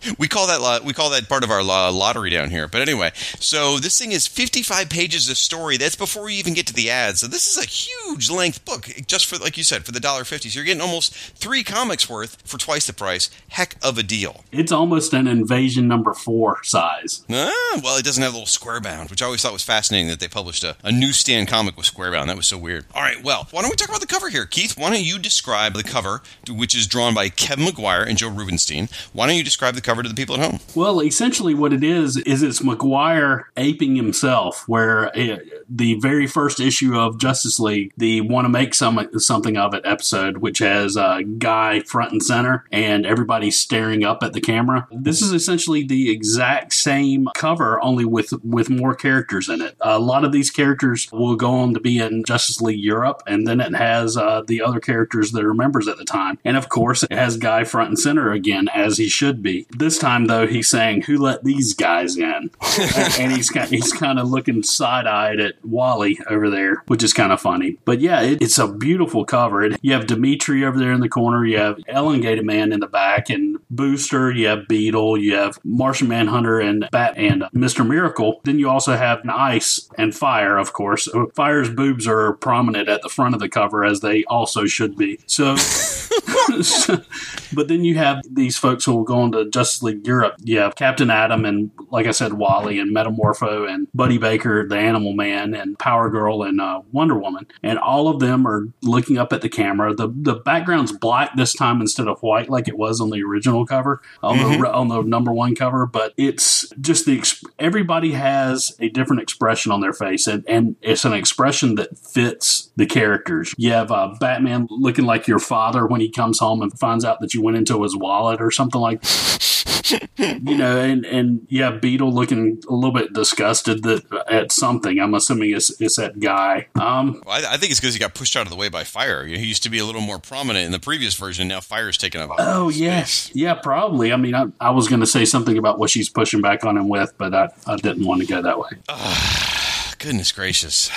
we call that lo- we call that part of our lo- lottery down here. But anyway, so this thing is 55 pages of story. That's before you even get to the ads. So this is a huge length book, just for like you said, for the dollar fifty. So you're getting almost three comics worth for twice the price. Heck of a deal. It's almost an Invasion number four size. Ah, well, it doesn't have a little square bound, which I always thought was fascinating that they published a, a newsstand comic with square bound. That was so weird. All right, well, why don't we talk about the cover here, Keith? Why don't you describe the cover, which is drawn by Kevin Maguire and Joe Rubinstein? Why don't you describe the cover to the people at home? Well, essentially, what it is is it's Maguire aping himself. Where uh the very first issue of Justice League, the "Want to Make some something of it" episode, which has a guy front and center and everybody's staring up at the camera. This is essentially the exact same cover, only with with more characters in it. A lot of these characters will go on to be in Justice League Europe, and then it has uh, Uh, the other characters that are members at the time, and of course, it has Guy front and center again as he should be. This time, though, he's saying, "Who let these guys in?" and, and he's kind he's kind of looking side eyed at Wally over there, which is kind of funny. But yeah, it, it's a beautiful cover. It, you have Dmitri over there in the corner. You have Elongated Man in the back, and Booster. You have Beetle. You have Martian Manhunter and Bat and Mister Miracle. Then you also have Ice and Fire, of course. Fire's boobs are prominent at the front of the cover, as they also should be. So. but then you have these folks who will go into Justice League Europe. You have Captain Atom and, like I said, Wally and Metamorpho and Buddy Baker, the Animal Man, and Power Girl and uh, Wonder Woman. And all of them are looking up at the camera. The the background's black this time instead of white like it was on the original cover, on, the, on the number one cover. But it's just the everybody has a different expression on their face, and, and it's an expression that fits the characters. You have uh, Batman looking like your father when he comes comes home and finds out that you went into his wallet or something like you know, and, and yeah, Beetle looking a little bit disgusted that at something. I'm assuming it's, it's that guy. Um, Well, I, I think it's because he got pushed out of the way by fire. He used to be a little more prominent in the previous version. Now fire's taken up. oh, space. yes. Yeah, probably. I mean, I, I was going to say something about what she's pushing back on him with, but I, I didn't want to go that way. Goodness gracious!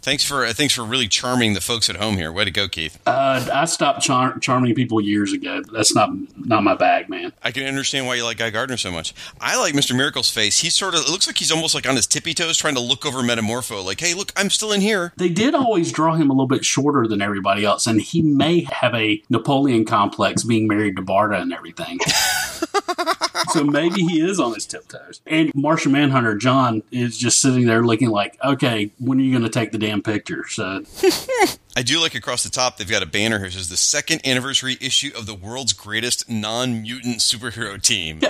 Thanks for uh, thanks for really charming the folks at home here. Way to go, Keith. Uh, I stopped char- charming people years ago. That's not not my bag, man. I can understand why you like Guy Gardner so much. I like Mr. Miracle's face. He sort of it looks like he's almost like on his tippy toes, trying to look over Metamorpho. Like, hey, look, I'm still in here. They did always draw him a little bit shorter than everybody else, and he may have a Napoleon complex being married to Barda and everything. so maybe he is on his tiptoes. And Martian Manhunter John is just sitting there looking like, okay, when are you going to take the damn picture? So I do like across the top, they've got a banner here says the second anniversary issue of the world's greatest non mutant superhero team.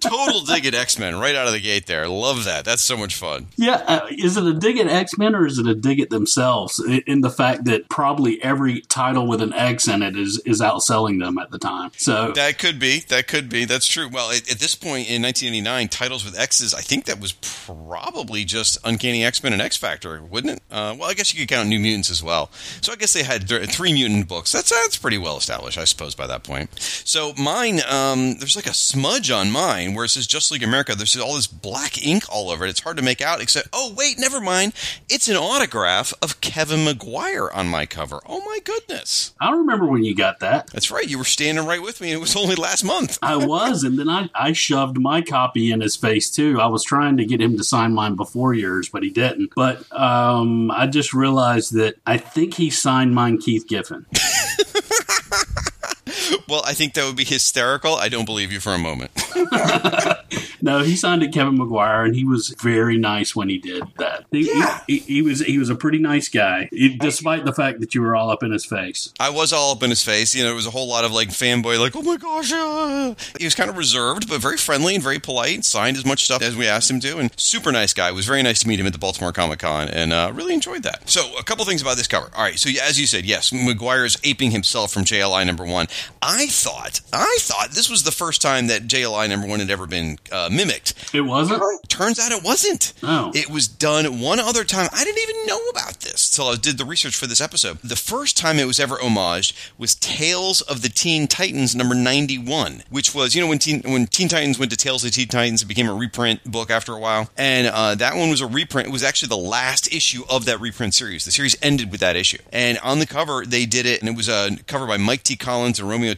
Total dig at X Men right out of the gate there. Love that. That's so much fun. Yeah, uh, is it a dig at X Men or is it a dig at themselves in, in the fact that probably every title with an X in it is is outselling them at the time? So That could be. That could be. That's true. Well, at, at this point in 1989, titles with X's, I think that was probably just Uncanny X Men and X Factor, wouldn't it? Uh, well, I guess you could count New Mutants as well. So I guess they had th- three mutant books. That's that's pretty well established, I suppose, by that point. So mine, um, there's like a smudge on mine where it says Just League America. There's all this black ink all over it. It's hard to make out. Except, oh wait, never mind. It's an autograph of Kevin Maguire on my cover. Oh my goodness. I remember when you got that. That's right. You were standing right with me. It was only last month. I was, and then I, I shoved my copy in his face too. I was trying to get him to sign mine before yours, but he didn't. But um, I just realized that I think he signed mine Keith Giffen. Well, I think that would be hysterical. I don't believe you for a moment. No, he signed it Kevin Maguire, and he was very nice when he did that. He, Yeah. he, he was he was a pretty nice guy, despite the fact that you were all up in his face. I was all up in his face. You know, there was a whole lot of like fanboy, like, oh my gosh. Uh. He was kind of reserved, but very friendly and very polite. Signed as much stuff as we asked him to, and super nice guy. It was very nice to meet him at the Baltimore Comic Con, and uh, really enjoyed that. So, a couple things about this cover. All right, so as you said, yes, Maguire is aping himself from JLI number one. I thought, I thought this was the first time that JLI number one had ever been uh, mimicked. It wasn't. Turns out it wasn't. Oh. It was done one other time. I didn't even know about this till I did the research for this episode. The first time it was ever homaged was Tales of the Teen Titans number 91, which was, you know, when Teen, when Teen Titans went to Tales of the Teen Titans, it became a reprint book after a while. And uh, that one was a reprint. It was actually the last issue of that reprint series. The series ended with that issue. And on the cover, they did it, and it was a cover by Mike T. Collins and Romeo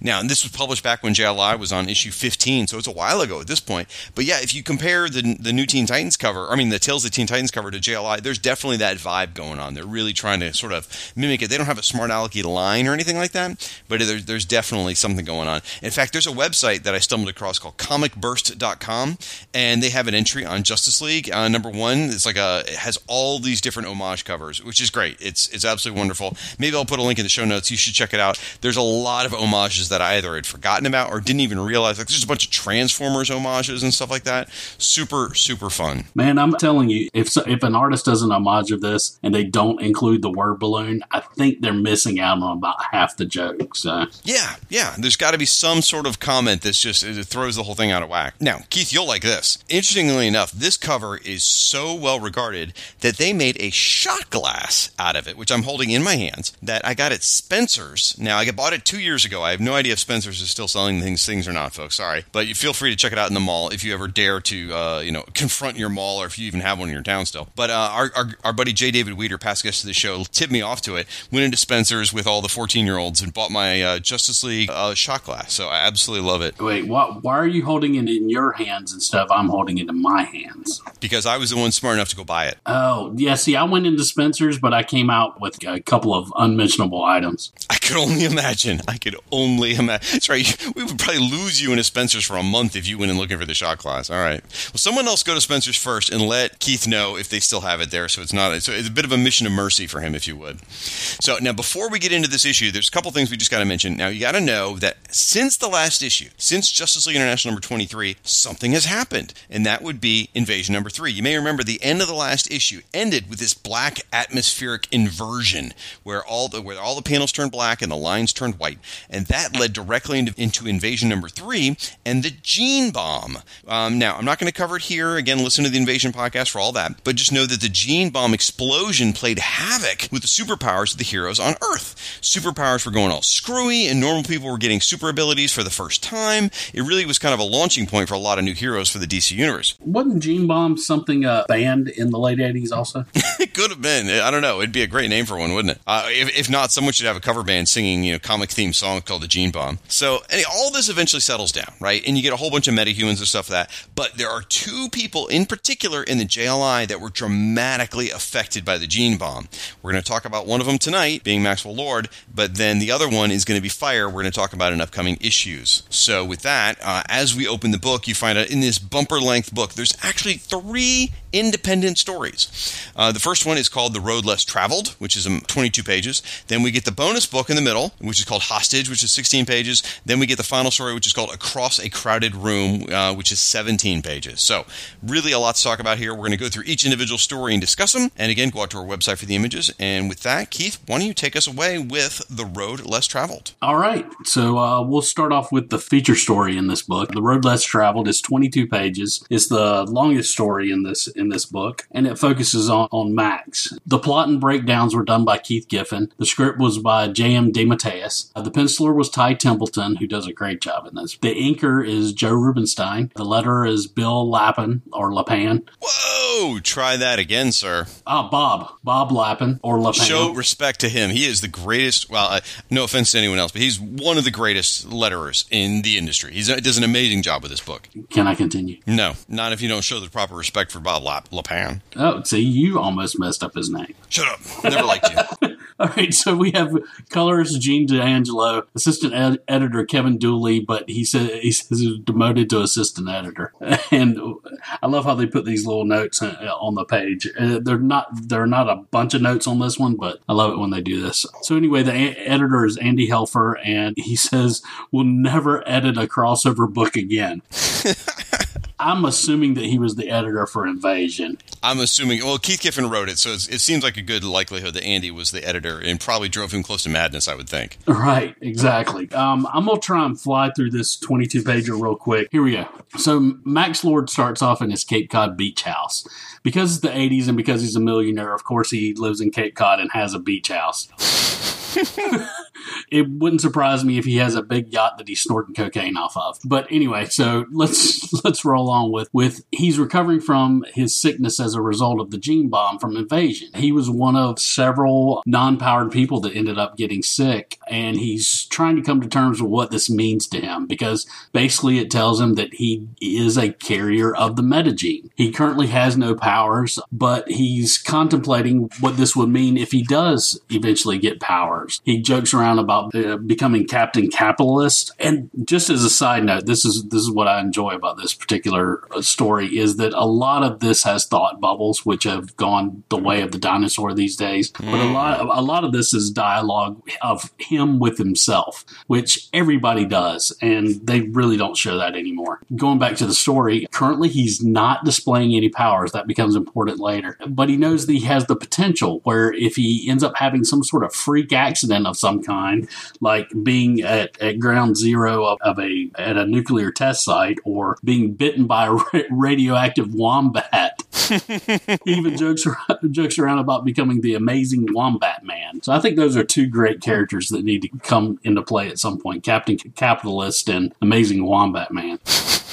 Now, and this was published back when JLI was on issue 15, so it's a while ago at this point. But yeah, if you compare the the new Teen Titans cover, I mean the Tales of Teen Titans cover to JLI, there's definitely that vibe going on. They're really trying to sort of mimic it. They don't have a smart alecky line or anything like that, but there's, there's definitely something going on. In fact, there's a website that I stumbled across called comicburst.com, and they have an entry on Justice League. Uh, number one, it's like a it has all these different homage covers, which is great. It's it's absolutely wonderful. Maybe I'll put a link in the show notes. You should check it out. There's a lot of homages that I either had forgotten about or didn't even realize. Like there's a bunch of Transformers homages and stuff like that. Super super fun. Man, I'm telling you, if so, if an artist does an homage of this and they don't include the word balloon, I think they're missing out on about half the joke. So Yeah, yeah. There's got to be some sort of comment that's just it throws the whole thing out of whack. Now, Keith, you'll like this. Interestingly enough, this cover is so well regarded that they made a shot glass out of it, which I'm holding in my hands. That I got at Spencer's. Now, I bought it two years ago. I have no idea if Spencer's is still selling things things or not, folks. Sorry, but you feel free to check it out in the mall if you ever dare to, uh, you know, confront your mall or if you even have one in your town still. But uh, our, our our buddy J. David Weeder, past guest of the show, tipped me off to it. Went into Spencer's with all the 14 year olds and bought my uh, Justice League uh, shot glass. So I absolutely love it wait, why, why are you holding it in your hands and stuff? I'm holding it in my hands. because I was the one smart enough to go buy it. Oh, yeah. See, I went into Spencer's, but I came out with a couple of unmentionable items. I could only imagine. I could only imagine. That's right. We would probably lose you in a Spencer's for a month if you went in looking for the shot glass. All right. Well, someone else go to Spencer's first and let Keith know if they still have it there. So it's not. So it's a bit of a mission of mercy for him, if you would. So now, before we get into this issue, there's a couple things we just got to mention. Now, you got to know that since the last issue, since Justice League International number 23, something has happened, and that would be Invasion number three. You may remember the end of the last issue ended with this black atmospheric inversion, where all the where all the panels turned black and the lines turned white. And that led directly into, into invasion number three and the gene bomb. Um, now, I'm not going to cover it here. Again, listen to the invasion podcast for all that. But just know that the gene bomb explosion played havoc with the superpowers of the heroes on Earth. Superpowers were going all screwy, and normal people were getting super abilities for the first time. It really was kind of a launching point for a lot of new heroes for the DC universe. Wasn't Gene Bomb something uh, banned in the late 80s also? it could have been. I don't know. It'd be a great name for one, wouldn't it? Uh, if, if, not, someone should have a cover band singing, you know, comic themed song called the Gene Bomb. So all this eventually settles down, right? And you get a whole bunch of metahumans and stuff like that. But there are two people in particular in the JLI that were dramatically affected by the Gene Bomb. We're going to talk about one of them tonight, being Maxwell Lord, but then the other one is going to be Fire. We're going to talk about in upcoming issues. So with that, uh, as we open the book, you find out in this bumper length book, there's actually three independent stories. Uh, the first one is called The Road Less Traveled, which is um, 22 pages. Then we get the bonus book in the middle, which is called Hostage, which is 16 pages. Then we get the final story, which is called Across a Crowded Room, uh, which is 17 pages. So, really a lot to talk about here. We're going to go through each individual story and discuss them. And again, go out to our website for the images. And with that, Keith, why don't you take us away with The Road Less Traveled? All right. So, uh, we'll start off with the feature story in this book. The Road Less Traveled is 22 pages. It's the longest story in this in this book, and it focuses on, on Max. The plot and breakdowns were done by Keith Giffen. The script was by J.M. DeMatteis. Uh, the penciler was Ty Templeton, who does a great job in this. The inker is Joe Rubinstein. The letterer is Bill Lappin or Lapan. Whoa! Try that again, sir. Ah, Bob. Bob Lappin or Lapan. Show respect to him. He is the greatest. Well, uh, no offense to anyone else, but he's one of the greatest letterers in the industry. He does an amazing job with this book. Can I continue? No, not if you don't show the proper respect for Bob Lapan. Oh, see, you almost messed up his name. Shut up. Never liked you. All right, so we have colorist Gene D'Angelo, assistant ed- editor Kevin Dooley, but he said he says he's demoted to assistant editor. And I love how they put these little notes uh, on the page. Uh, they're not they're not a bunch of notes on this one, but I love it when they do this. So anyway, the a- editor is Andy Helfer, and he says we'll never edit a crossover book again. I'm assuming that he was the editor for Invasion. I'm assuming. Well, Keith Giffen wrote it, so it seems like a good likelihood that Andy was the editor, and probably drove him close to madness. I would think. Right, exactly. Um, I'm gonna try and fly through this 22 pager real quick. Here we go. So Max Lord starts off in his Cape Cod beach house because it's the 80s and because he's a millionaire. Of course, he lives in Cape Cod and has a beach house. it wouldn't surprise me if he has a big yacht that he's snorting cocaine off of. But anyway, so let's let's roll on with with he's recovering from his sickness as a result of the gene bomb from invasion. He was one of several non-powered people that ended up getting sick and he's trying to come to terms with what this means to him because basically it tells him that he is a carrier of the metagene. He currently has no powers, but he's contemplating what this would mean if he does eventually get powers. He jokes around about uh, becoming Captain Capitalist. And just as a side note, this is this is what I enjoy about this particular uh, story is that a lot of this has thought bubbles, which have gone the way of the dinosaur these days. Mm. But a lot a lot of this is dialogue of him with himself, which everybody does, and they really don't show that anymore. Going back to the story, currently he's not displaying any powers. That becomes important later, but he knows that he has the potential where if he ends up having some sort of freak accident of some kind, like being at, at ground zero of, of a at a nuclear test site or being bitten by a radioactive wombat. he even jokes around, jokes around about becoming the amazing wombat man. So I think those are two great characters that need to come into play at some point: Captain Capitalist and Amazing Wombat Man.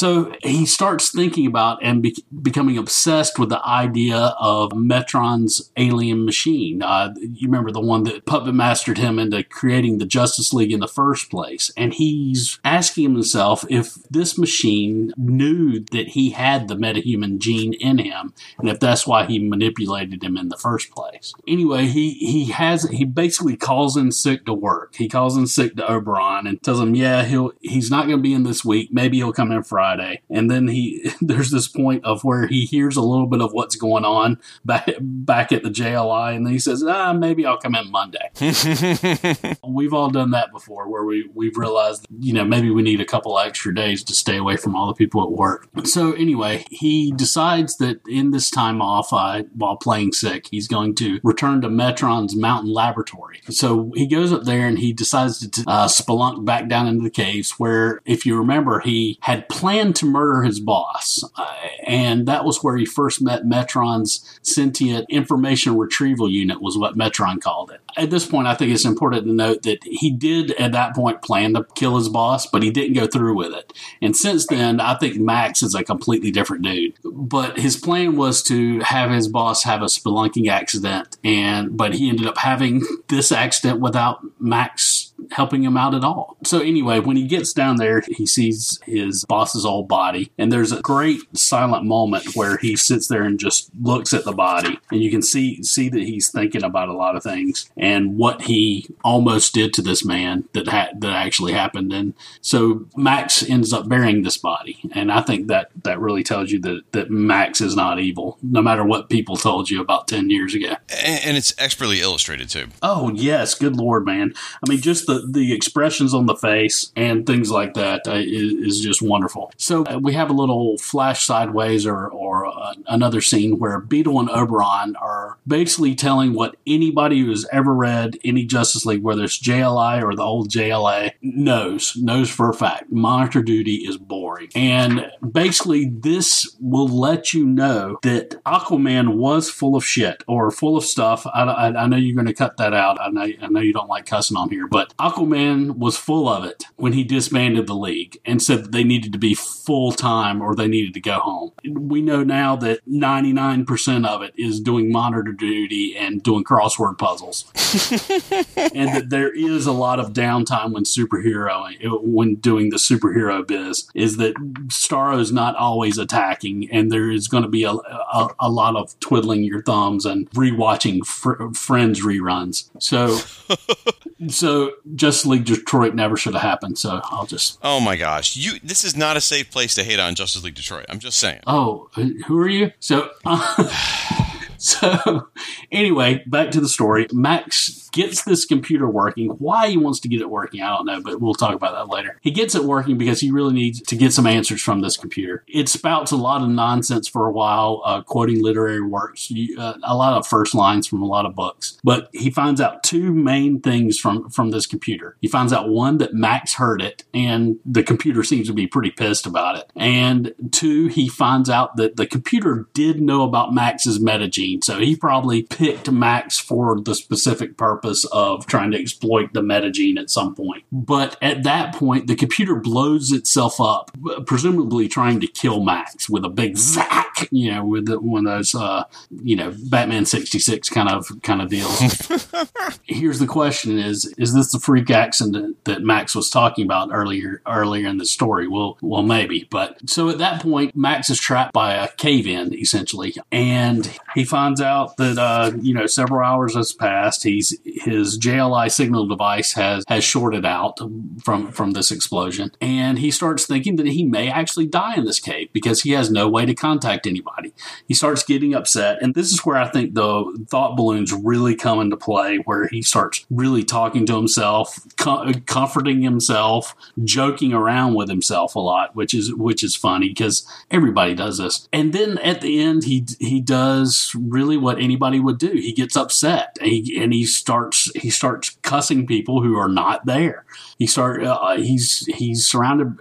So he starts thinking about and be- becoming obsessed with the idea of Metron's alien machine. Uh, you remember the one that puppet mastered him into creating the Justice League in the first place. And he's asking himself if this machine knew that he had the metahuman gene in him, and if that's why he manipulated him in the first place. Anyway, he, he has he basically calls in sick to work. He calls in sick to Oberon and tells him, yeah, he'll he's not going to be in this week. Maybe he'll come in Friday. Friday. And then he there's this point of where he hears a little bit of what's going on back back at the JLI, and then he says, "Ah, maybe I'll come in Monday." we've all done that before, where we we've realized, you know, maybe we need a couple extra days to stay away from all the people at work. So anyway, he decides that in this time off, uh, while playing sick, he's going to return to Metron's mountain laboratory. So he goes up there and he decides to uh, spelunk back down into the caves, where, if you remember, he had planned to murder his boss, uh, and that was where he first met Metron's sentient information retrieval unit, was what Metron called it. At this point, I think it's important to note that he did at that point plan to kill his boss, but he didn't go through with it. And since then, I think Max is a completely different dude. But his plan was to have his boss have a spelunking accident, and but he ended up having this accident without Max helping him out at all. So anyway, when he gets down there, he sees his boss's old body, and there's a great silent moment where he sits there and just looks at the body, and you can see see that he's thinking about a lot of things and what he almost did to this man that ha- that actually happened. And so Max ends up burying this body, and I think that that really tells you that that Max is not evil, no matter what people told you about ten years ago. And, and it's expertly illustrated too. Oh yes, good lord, man! I mean, just the the expressions on the face and things like that uh, is, is just wonderful. So uh, we have a little flash sideways or or uh, another scene where Beetle and Oberon are basically telling what anybody who has ever read any Justice League, whether it's JLI or the old JLA, knows knows for a fact. Monitor duty is boring, and basically this will let you know that Aquaman was full of shit or full of stuff. I, I, I know you're going to cut that out. I know I know you don't like cussing on here, but Aquaman was full of it when he disbanded the league and said that they needed to be full time or they needed to go home. We know now that 99% of it is doing monitor duty and doing crossword puzzles. and that there is a lot of downtime when superhero when doing the superhero biz is that Starro is not always attacking and there is going to be a, a, a lot of twiddling your thumbs and rewatching fr- friends reruns. So so Justice League Detroit never should have happened. So I'll just. Oh my gosh, you! This is not a safe place to hate on Justice League Detroit. I'm just saying. Oh, who are you? So. Uh, so anyway, back to the story. Max gets this computer working. Why he wants to get it working, I don't know, but we'll talk about that later. He gets it working because he really needs to get some answers from this computer. It spouts a lot of nonsense for a while, uh, quoting literary works, uh, a lot of first lines from a lot of books. But he finds out two main things from from this computer. He finds out one that Max heard it, and the computer seems to be pretty pissed about it. And two, he finds out that the computer did know about Max's metagene, so he probably picked Max for the specific purpose purpose of trying to exploit the metagene at some point. But at that point, the computer blows itself up, presumably trying to kill Max with a big zack, you know, with the, one of those, uh, you know, Batman 66 kind of, kind of deals. Here's the question is, is this the freak accident that Max was talking about earlier, earlier in the story? Well, well, maybe. But so at that point, Max is trapped by a cave in essentially. And he finds out that, uh, you know, several hours has passed. He's, his JLI signal device has has shorted out from from this explosion, and he starts thinking that he may actually die in this cave because he has no way to contact anybody. He starts getting upset, and this is where I think the thought balloons really come into play, where he starts really talking to himself, com- comforting himself, joking around with himself a lot, which is which is funny because everybody does this. And then at the end, he he does really what anybody would do. He gets upset he, and he starts starts he starts cussing people who are not there. He start uh, he's he's surrounded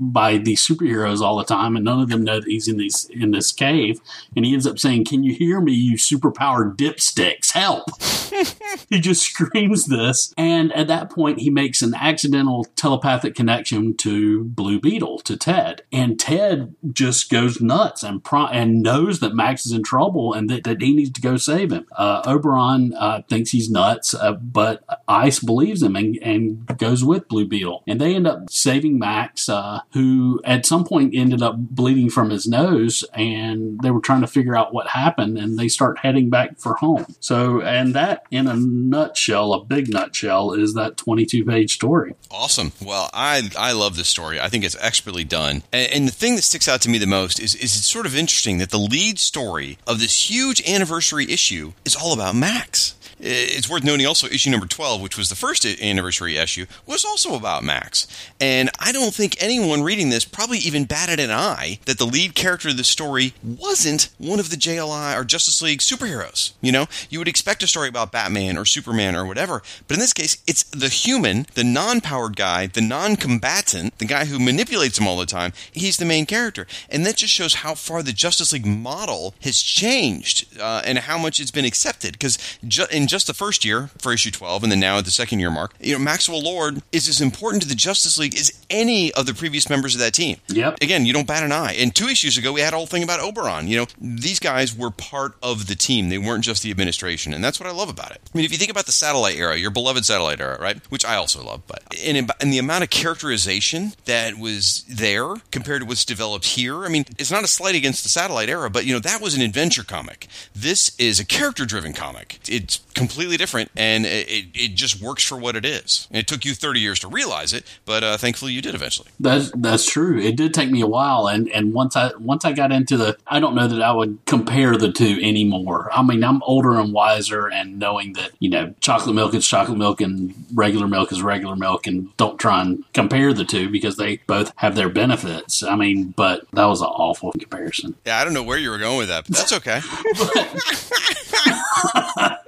by these superheroes all the time, and none of them know that he's in these in this cave. And he ends up saying, "Can you hear me, you superpowered dipsticks? Help!" he just screams this, and at that point, he makes an accidental telepathic connection to Blue Beetle to Ted, and Ted just goes nuts and pro- and knows that Max is in trouble and that, that he needs to go save him. Uh, Oberon uh, thinks he's nuts, uh, but Ice believes him and, and goes with Blue Beetle, and they end up saving Max, uh, who at some point ended up bleeding from his nose, and they were trying to figure out what happened, and they start heading back for home. So, and that in a nutshell, a big nutshell, is that 22 page story. Awesome. Well, I I love this story. I think it's expertly done. And, and, the thing that sticks out to me the most is is it's sort of interesting that the lead story of this huge anniversary issue is all about Max. It's worth noting also issue number 12, which was the first anniversary issue, was also about Max. And I don't think anyone reading this probably even batted an eye that the lead character of the story wasn't one of the JLI or Justice League superheroes. You know, you would expect a story about Batman or Superman or whatever, but in this case, it's the human, the non powered guy, the non combatant, the guy who manipulates him all the time. He's the main character. And that just shows how far the Justice League model has changed uh, and how much it's been accepted. Because ju- in just the first year for issue 12 and then now at the second year mark, you know, Maxwell Lord is as important to the Justice League as any of the previous members of that team. Yep. Again, you don't bat an eye. And two issues ago, we had a whole thing about Oberon. You know, these guys were part of the team. They weren't just the administration. And that's what I love about it. I mean, if you think about the satellite era, your beloved satellite era, right? Which I also love, but in, in the amount of characterization that was there compared to what's developed here, I mean, it's not a slight against the satellite era, but, you know, that was an adventure comic. This is a character driven comic. It's completely different, and it, it just works for what it is. And it took you 30 years to realize it, but uh, thankfully you did eventually. That's that's true. It did take me a while, and and once I once I got into the, I don't know that I would compare the two anymore. I mean, I'm older and wiser, and knowing that you know chocolate milk is chocolate milk and regular milk is regular milk, and don't try and compare the two because they both have their benefits. I mean, but that was an awful comparison. Yeah, I don't know where you were going with that, but that's okay.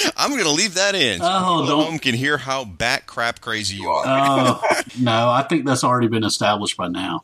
I'm going to leave that in. So oh, don't. Home can hear how bat crap crazy you are. Oh, no, I think that's already been established by now.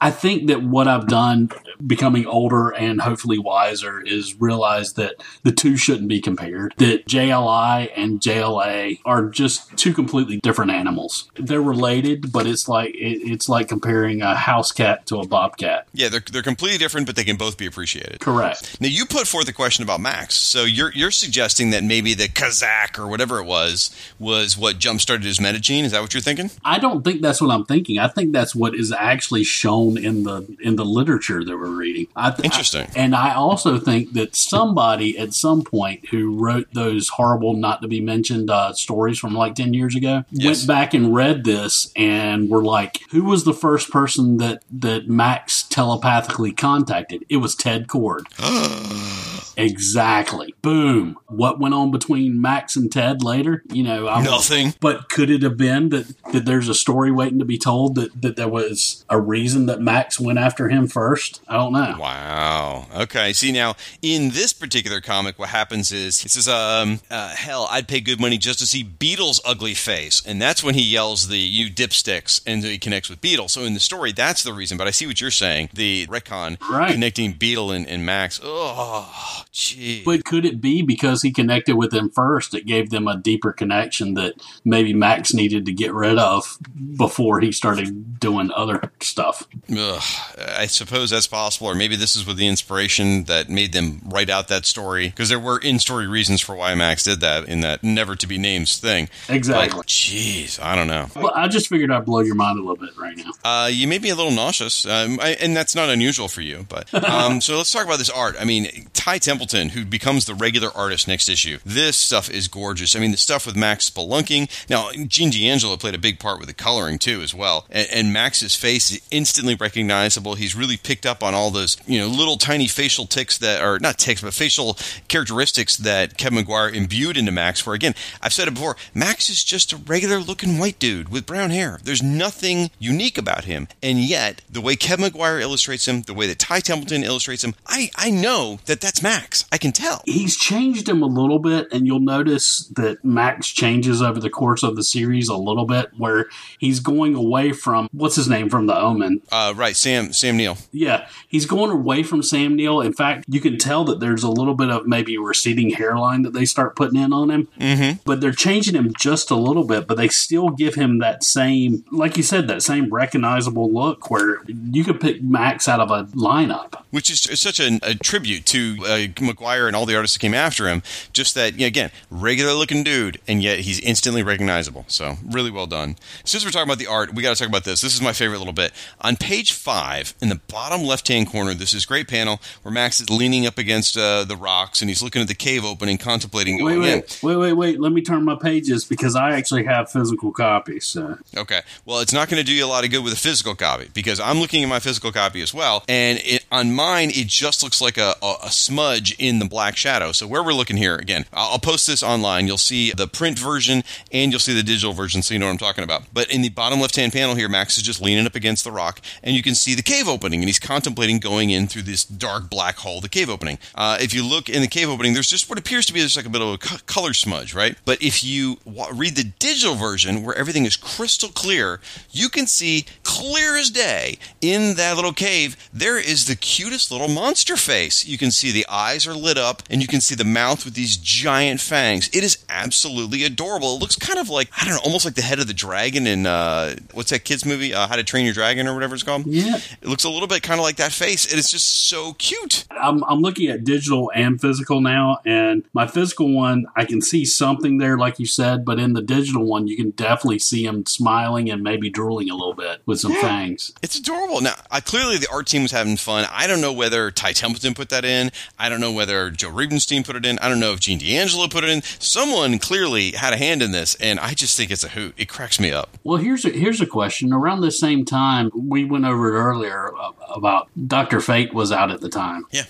I think that what I've done, becoming older and hopefully wiser, is realize that the two shouldn't be compared. That JLI and JLA are just two completely different animals. They're related, but it's like it, it's like comparing a house cat to a bobcat. Yeah, they're they're completely different, but they can both be appreciated. Correct. Now you put forth the question about Max, so you're you're suggesting that maybe the Kazakh or whatever it was was what jump started his metagene. Is that what you're thinking? I don't think that's what I'm thinking. I think that's what is actually shown in the in the literature that we're reading. I th- Interesting. I, and I also think that somebody at some point who wrote those horrible, not to be mentioned uh, stories from like ten years ago yes. went back and read this and were like, "Who was the first person that that Max telepathically contacted?" It was Ted Kord. exactly. Boom. What went on between Max and Ted later? You know, I nothing. but could it have been that that there's a story waiting to be told that that there was a reason that Max went after him first? I don't know. Wow. Okay. See now, in this particular comic, what happens is it says, um, uh, "Hell, I'd pay good money just to see Beetle's ugly face," and that's when he yells the "You dipsticks," and he connects with Beetle. So in the story, that's the reason. But I see what you're saying. The retcon right. connecting Beetle and, and Max. Oh, gee. But could it be because he connected with them first? It gave them a deeper connection that maybe Max needed to get rid of before he started doing other stuff. Ugh, I suppose that's possible, or maybe this is with the inspiration that made them write out that story because there were in-story reasons for why Max did that in that never to be named thing. Exactly. Jeez, I don't know. Well, I just figured I'd blow your mind a little bit right now. Uh, you made me a little nauseous, um, I, and that's not unusual for you. But um, so let's talk about this art. I mean, Ty Templeton, who becomes the regular artist next issue. This stuff is gorgeous. I mean, the stuff with Max spelunking. Now, Gene D'Angelo played a big part with the coloring too, as well. And, and Max's face is instantly recognizable. He's really picked up on all those, you know, little tiny facial ticks that are not ticks, but facial characteristics that Kevin Maguire imbued into Max. Where again, I've said it before, Max is just a regular looking white dude with brown hair. There's nothing unique about him, and yet the way Kevin Maguire illustrates him, the way that Ty Templeton illustrates him, I I know that that's Max. I can tell. He's changed him a little bit, and you'll notice that Max changes over the course of the series a little bit, where he's going away from what's his name from The Omen. Uh, right, Sam Sam Neill. Yeah, he's going away from Sam Neill. In fact, you can tell that there's a little bit of maybe receding hairline that they start putting in on him. Mm-hmm. But they're changing him just a little bit, but they still give him that same, like you said, that same recognizable look where you could pick Max out of a lineup. Which is such a, a tribute to a Maguire and all the artists that came after him. Just that, you know, again, regular looking dude, and yet he's instantly recognizable. So really well done. Since we're talking about the art, we got to talk about this. This is my favorite little bit on page five in the bottom left hand corner. This is great panel where Max is leaning up against uh, the rocks and he's looking at the cave opening, contemplating Wait, going in. wait, wait, wait, wait. Let me turn my pages because I actually have physical copies. So. Okay. Well, it's not going to do you a lot of good with a physical copy because I'm looking at my physical copy as well, and it, on mine it just looks like a, a, a smudge in the black shadow. So where we're looking here again, I'll, post this online. You'll see the print version and you'll see the digital version, so you know what I'm talking about. But in the bottom left-hand panel here, Max is just leaning up against the rock, and you can see the cave opening, and he's contemplating going in through this dark black hole, the cave opening. Uh, if you look in the cave opening, there's just what appears to be just like a bit of a color smudge, right? But if you wa- read the digital version, where everything is crystal clear, you can see clear as day in that little cave, there is the cutest little monster face. You can see the eyes are lit up, and you can see the mouth with these giant fangs. It is absolutely adorable. It looks kind of like, I don't know, almost like the head of the dragon in, uh, what's that kid's movie? Uh, How to Train Your Dragon or whatever it's called? Yeah. It looks a little bit kind of like that face. It is just so cute. I'm, I'm looking at digital and physical now, and my physical one, I can see something there, like you said, but in the digital one, you can definitely see him smiling and maybe drooling a little bit with some fangs. It's adorable. Now, I, clearly the art team was having fun. I don't know whether Ty Templeton put that in. I don't know whether Joe Rubinstein put it in. I don't know if Gene D'Angelo put it in. Someone clearly had a hand in this, and I just think it's a hoot. It cracks me up. Well, here's a, here's a question. Around the same time, we went over it earlier uh, about Doctor Fate was out at the time. Yeah.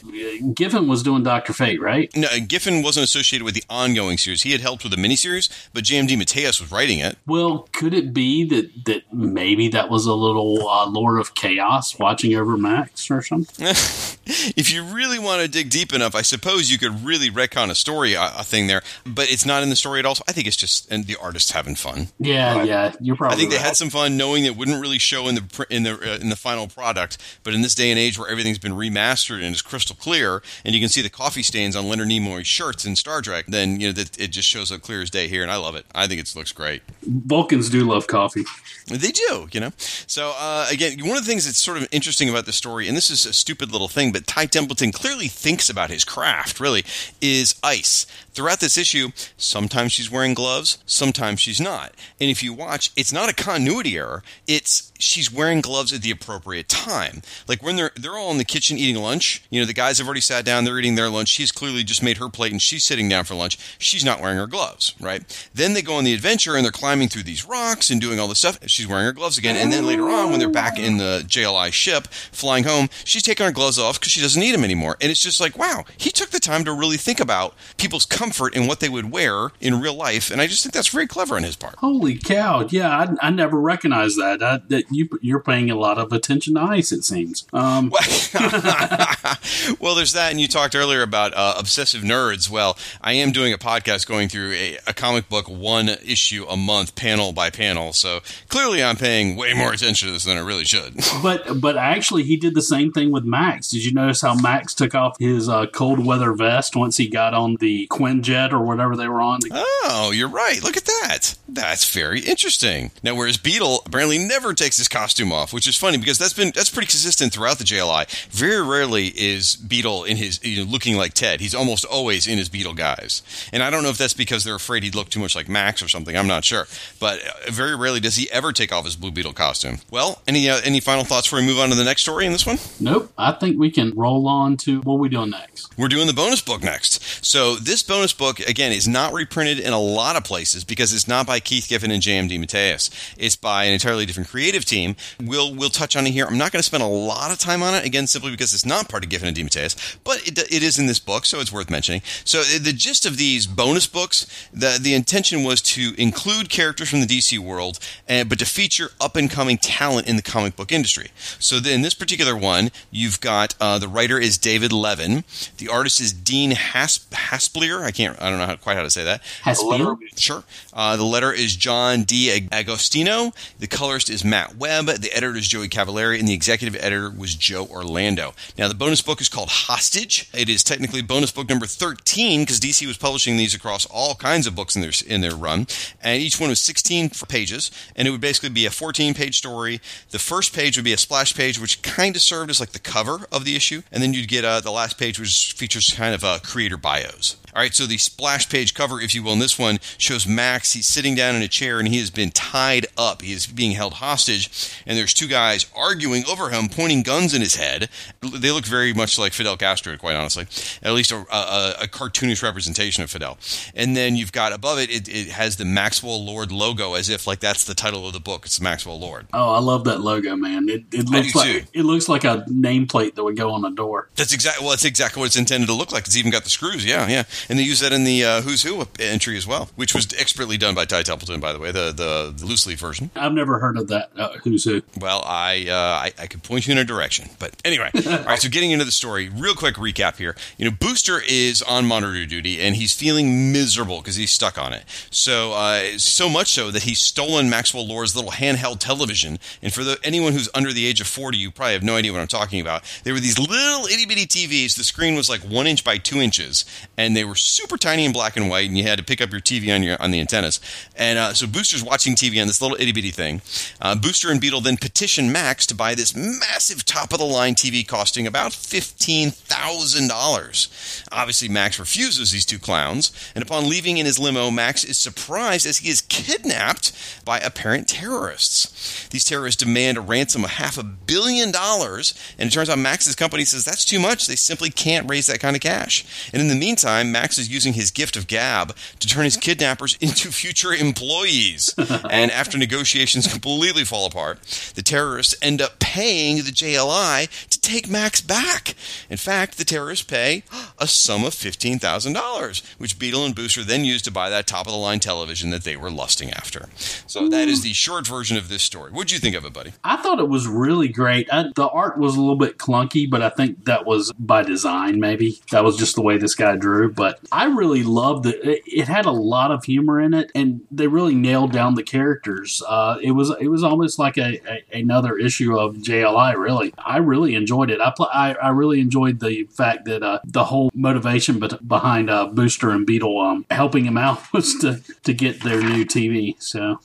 Giffen was doing Doctor Fate, right? No, Giffen wasn't associated with the ongoing series. He had helped with the miniseries, but JM DeMatteis was writing it. Well, could it be that that maybe that was a little uh, Lord of Chaos watching over Max or something? if you really want to dig deep enough, I suppose you could really retcon a story uh, a thing there, but it's not in the story at all. So I think it's just and the artists having fun. Yeah, yeah, you're probably. I think they had some fun knowing that it wouldn't really show in the in the uh, in the final product. But in this day and age where everything's been remastered and is crystal clear, and you can see the coffee stains on Leonard Nimoy's shirts in Star Trek, then you know that it just shows up clear as day here, and I love it. I think it looks great. Vulcans do love coffee. They do, you know. So uh, again, one of the things that's sort of interesting about the story, and this is a stupid little thing, but Ty Templeton clearly thinks about his craft. Really, is ice. Throughout this issue, sometimes she's wearing gloves, sometimes she's not. And if you watch, it's not a continuity error. It's she's wearing gloves at the appropriate time. Like when they're they're all in the kitchen eating lunch. You know, the guys have already sat down, they're eating their lunch. She's clearly just made her plate and she's sitting down for lunch. She's not wearing her gloves, right? Then they go on the adventure and they're climbing through these rocks and doing all this stuff. She's wearing her gloves again. And then later on, when they're back in the JLI ship flying home, she's taking her gloves off because she doesn't need them anymore. And it's just like, wow, he took the time to really think about people's comfort and what they would wear in real life. And I just think that's very clever on his part. Holy cow! Yeah, I, I never recognized that. I, that you you're paying a lot of attention to ice. It seems. Um, well, there's that, and you talked earlier about uh, obsessive nerds. Well, I am doing a podcast going through a, a comic book one issue a month, panel by panel. So clearly, I'm paying way more attention to this than I really should. but but actually, he did the same thing with Max. Did you notice how Max took off his uh, cold weather vest once he got on the Quinjet or whatever they were on? Oh, you're right. Look at that. That's very interesting. Now, whereas Beetle apparently never takes his costume off, which is funny because that's been that's pretty consistent throughout the JLI. Very rarely is Beetle in his you know, looking like Ted. He's almost always in his Beetle guise, and I don't know if that's because they're afraid he'd look too much like Max or something. I'm not sure, but uh, very rarely does he ever take off his Blue Beetle costume. Well, any uh, any final thoughts before we move on to the next story in this one? Nope. I think we can roll on to what we doing next. We're doing the bonus book next. So this bonus book again is not reprinted in a lot of places because it's not by Keith Giffen and JM DeMatteis. It's by an entirely different creative team. We'll we'll touch on it here. I'm not going to spend a lot of time on it again simply because it's not part of Giffen and DeMatteis, but it, it is in this book, so it's worth mentioning. So the gist of these bonus books, the the intention was to include characters from the DC world, and, but to feature up and coming talent in the comic book industry. So in this particular one, you've got uh, the writer is David Levin, the artist is Dean Has- Hasplier. I can't, I don't know how, quite how to say that. Haspiel? Sure. Uh, the letter is John D. Agostino. The colorist is Matt Webb. The editor is Joey Cavalieri, and the executive editor was Joe Orlando. Now, the bonus book is called Hostage. It is technically bonus book number 13 because DC was publishing these across all kinds of books in their in their run, and each one was 16 pages, and it would basically be a 14 page story. The first page would be a splash page, which kind of served as like the cover of the issue, and then you'd get uh, the last page, which features kind of uh, creator bios. All right, so the splash page cover, if you will, in this one shows Max. He's sitting down in a chair and he has been tied up. He is being held hostage, and there's two guys arguing over him, pointing guns in his head. They look very much like Fidel Castro, quite honestly, at least a, a, a cartoonish representation of Fidel. And then you've got above it, it, it has the Maxwell Lord logo, as if like that's the title of the book. It's Maxwell Lord. Oh, I love that logo, man. It, it looks like too. it looks like a nameplate that would go on a door. That's exactly well. That's exactly what it's intended to look like. It's even got the screws. Yeah, yeah, and they use that in the uh, Who's Who entry as well, which was expertly done by Ty Templeton, by the way, the the, the loose leaf version. I've never heard of that. Uh, who's who? Well, I, uh, I I could point you in a direction, but anyway. all right. So getting into the story, real quick recap here. You know, Booster is on monitor duty and he's feeling miserable because he's stuck on it. So uh, so much so that he's stolen Maxwell Lord's little handheld television. And for the, anyone who's under the age of forty, you probably have no idea what I'm talking about. There were these little itty bitty TVs. The screen was like one inch by two inches, and they were super tiny in black and white. And you had to pick up your TV on your on the antennas. And uh, so Booster's watching TV on this little itty bitty thing. Uh, Booster and Beetle then petition Max to buy this massive top of the line TV costing about fifteen thousand dollars. Obviously, Max refuses these two clowns, and upon leaving in his limo, Max is surprised as he is kidnapped by apparent terrorists. These terrorists demand a ransom of half a billion dollars, and it turns out Max's company says that's too much. They simply can't raise that kind of cash. And in the meantime, Max is using his gift of gab to turn his kidnappers into future employees. and after negotiations completely fall apart, the terrorists end up paying the JLI to take Max back. In fact, the terrorists pay a sum of $15,000, which Beetle and Booster then use to buy that top of the line television that they were lusting after. So that is the short version of this story. What'd you think of it, buddy? I thought it was really great. I, the art was a little bit clunky, but I think that was by design. Maybe that was just the way this guy drew. But I really loved it. It, had a lot of humor in it, and they really nailed down the characters. Uh, it was it was almost like a, a another issue of JLI. Really, I really enjoyed it. I pl- I, I really enjoyed the fact that uh, the whole motivation bet- behind uh, Booster and Beetle um, helping him out was to to get their new TV. So.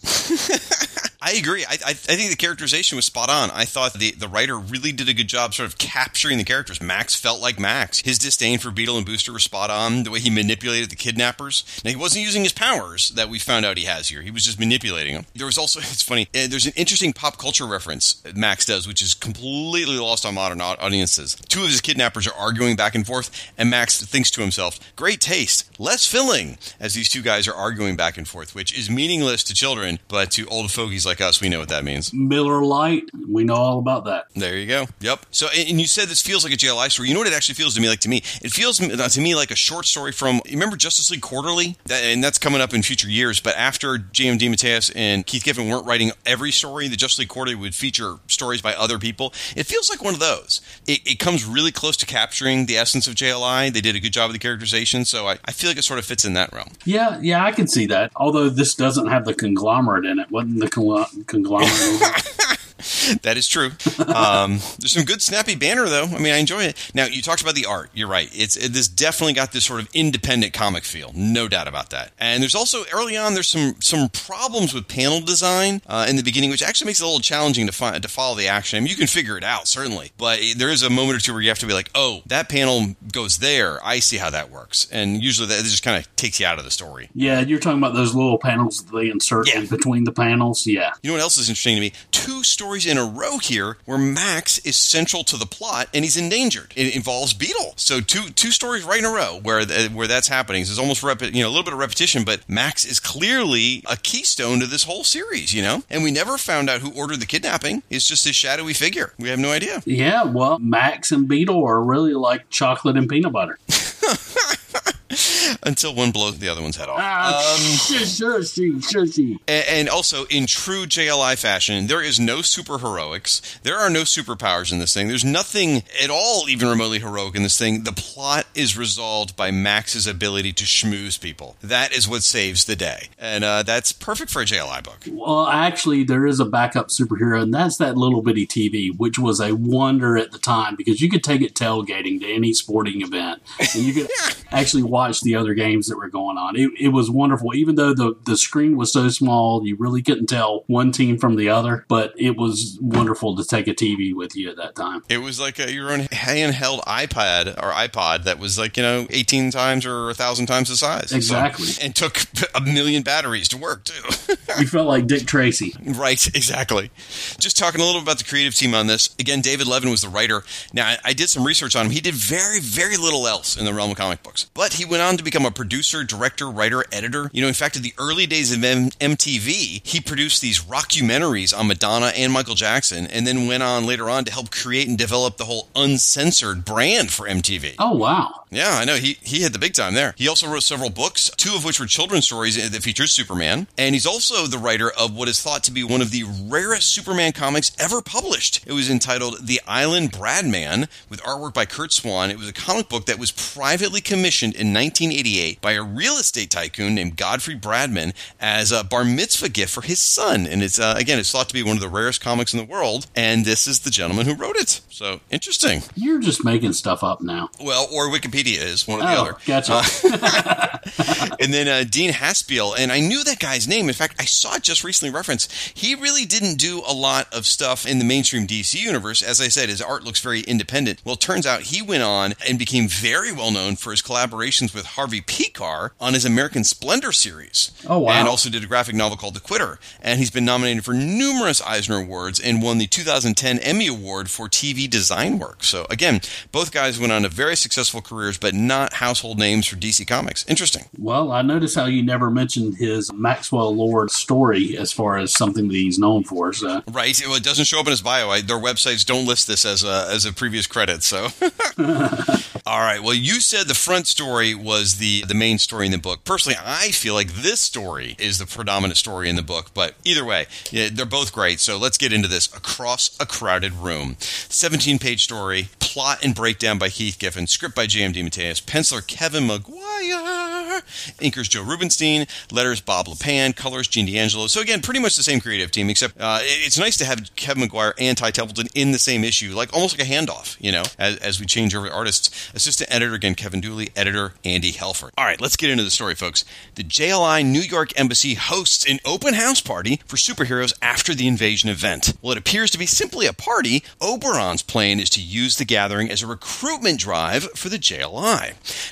I agree. I, I, think the characterization was spot on. I thought the, the writer really did a good job sort of capturing the characters. Max felt like Max. His disdain for Beetle and Booster was spot on. The way he manipulated the kidnappers. Now, he wasn't using his powers that we found out he has here. He was just manipulating them. There was also, it's funny, uh, there's an interesting pop culture reference Max does, which is completely lost on modern audiences. Two of his kidnappers are arguing back and forth, and Max thinks to himself, great taste, less filling, as these two guys are arguing back and forth, which is meaningless to children, but to old fogies like us, we know what that means. Miller Lite. We know all about that. There you go. Yep. So, and you said this feels like a JLI story. You know what it actually feels to me like to me? It feels uh, to me like a short story from. Remember Justice League Quarterly? That, and that's coming up in future years. But after JMD DeMatteis and Keith Giffen weren't writing every story, the Justice League Quarterly would feature stories by other people. It feels like one of those. It, it comes really close to capturing the essence of JLI. They did a good job of the characterization. So I, I feel like it sort of fits in that realm. Yeah, yeah, I can see that. Although this doesn't have the conglomerate in it. Wasn't the congl- conglomerate? that is true. Um, there's some good snappy banner though. I mean, I enjoy it. Now you talked about the art. You're right. It's it, this definitely got this sort of independent comic feel, no doubt about that. And there's also early on there's some some problems with panel design uh, in the beginning, which actually makes it a little challenging to find to follow the action. I mean, you can figure it out certainly, but there is a moment or two where you have to be like, oh, that panel goes there. I see how that works, and usually that just kind of takes you out of the story. yeah, you're talking about those little panels that they insert Yeah. in between the panels. Yeah. You know what else is interesting to me? Two stories in a row here where Max is central to the plot and he's endangered. It involves Beetle. So two two stories right in a row where th- where that's happening. So it's almost repi- you know a little bit of repetition, but Max is clearly a keystone to this whole series. You know, and we never found out who ordered the kidnapping. It's just this shadowy figure. We have no idea. Yeah, well, Max and Beetle are really like chocolate and peanut butter. until one blows the other one's head off. Ah, shush, shushy, shushy. A- And also, in true JLI fashion, there is no super heroics. There are no superpowers in this thing. There's nothing at all even remotely heroic in this thing. The plot is resolved by Max's ability to schmooze people. That is what saves the day. And uh, that's perfect for a JLI book. Well, actually, there is a backup superhero, and that's that little bitty TV, which was a wonder at the time because you could take it tailgating to any sporting event, and you could actually watch the other games that were going on. It, it was wonderful, even though the the screen was so small, you really couldn't tell one team from the other. But it was wonderful to take a TV with you at that time. It was like a, your own handheld iPad or iPod that was like, you know, 18 times or a thousand times the size. So- Exactly. and took a million batteries to work, too. You felt like Dick Tracy. Right, exactly. Just talking a little about the creative team on this. Again, David Levin was the writer. Now, I, I did some research on him. He did very, very little else in the realm of comic books. But he went on to become a producer, director, writer, editor. You know, in fact, in the early days of M- MTV, he produced these rockumentaries on Madonna and Michael Jackson, and then went on later on to help create and develop the whole uncensored brand for MTV. Oh wow! Yeah, I know. He he had the big time there. He also wrote several books, two of which were children's stories that featured Superman. And he's also the writer of what is thought to be one of the rarest Superman comics ever published. It was entitled The Island Bradman, with artwork by Curt Swan. It was a comic book that was privately commissioned in 1988 by a real estate tycoon named Godfrey Bradman as a bar mitzvah gift for his son. And it's uh, again, it's thought to be one of the rarest comics in the world. And this is the gentleman who wrote it. So interesting. You're just making stuff up now. Well, or Wikipedia is one or the Oh, other. gotcha. And then uh, Dean Haspiel, and I knew that guy's name. In fact, I saw it just recently referenced. He really didn't do a lot of stuff in the mainstream DC universe. As I said, his art looks very independent. Well, it turns out he went on and became very well known for his collaborations with Harvey Pekar on his American Splendor series. Oh, wow. And also did a graphic novel called The Quitter. And he's been nominated for numerous Eisner Awards and won the 2010 Emmy Award for TV design work. So again, both guys went on a very successful careers, but not household names for DC Comics. Interesting. well, I noticed how you never mentioned his Maxwell Lord story as far as something that he's known for. So Right. Well, it doesn't show up in his bio. I, their websites don't list this as a, as a previous credit. So, all right. Well, you said the front story was the the main story in the book. Personally, I feel like this story is the predominant story in the book. But either way, yeah, they're both great. So let's get into this. Across a crowded room, seventeen page story, plot and breakdown by Keith Giffen, script by DeMatteis, penciler Kevin Maguire, inkers Joe Rubinstein, letters Bob Lappan, colors Gene D'Angelo. So again, pretty much the same creative team, except uh, it's nice to have Kevin Maguire and Ty Templeton in the same issue, like almost like a handoff, you know, as, as we change over artists. Assistant editor again, Kevin Dooley, editor Andy Helfer. All right, let's get into the story, folks. The JLI New York Embassy hosts an open house party for superheroes after the invasion event. Well, it appears to be simply a party. Oberon's plan is to use the gathering as a recruitment drive for the JLI.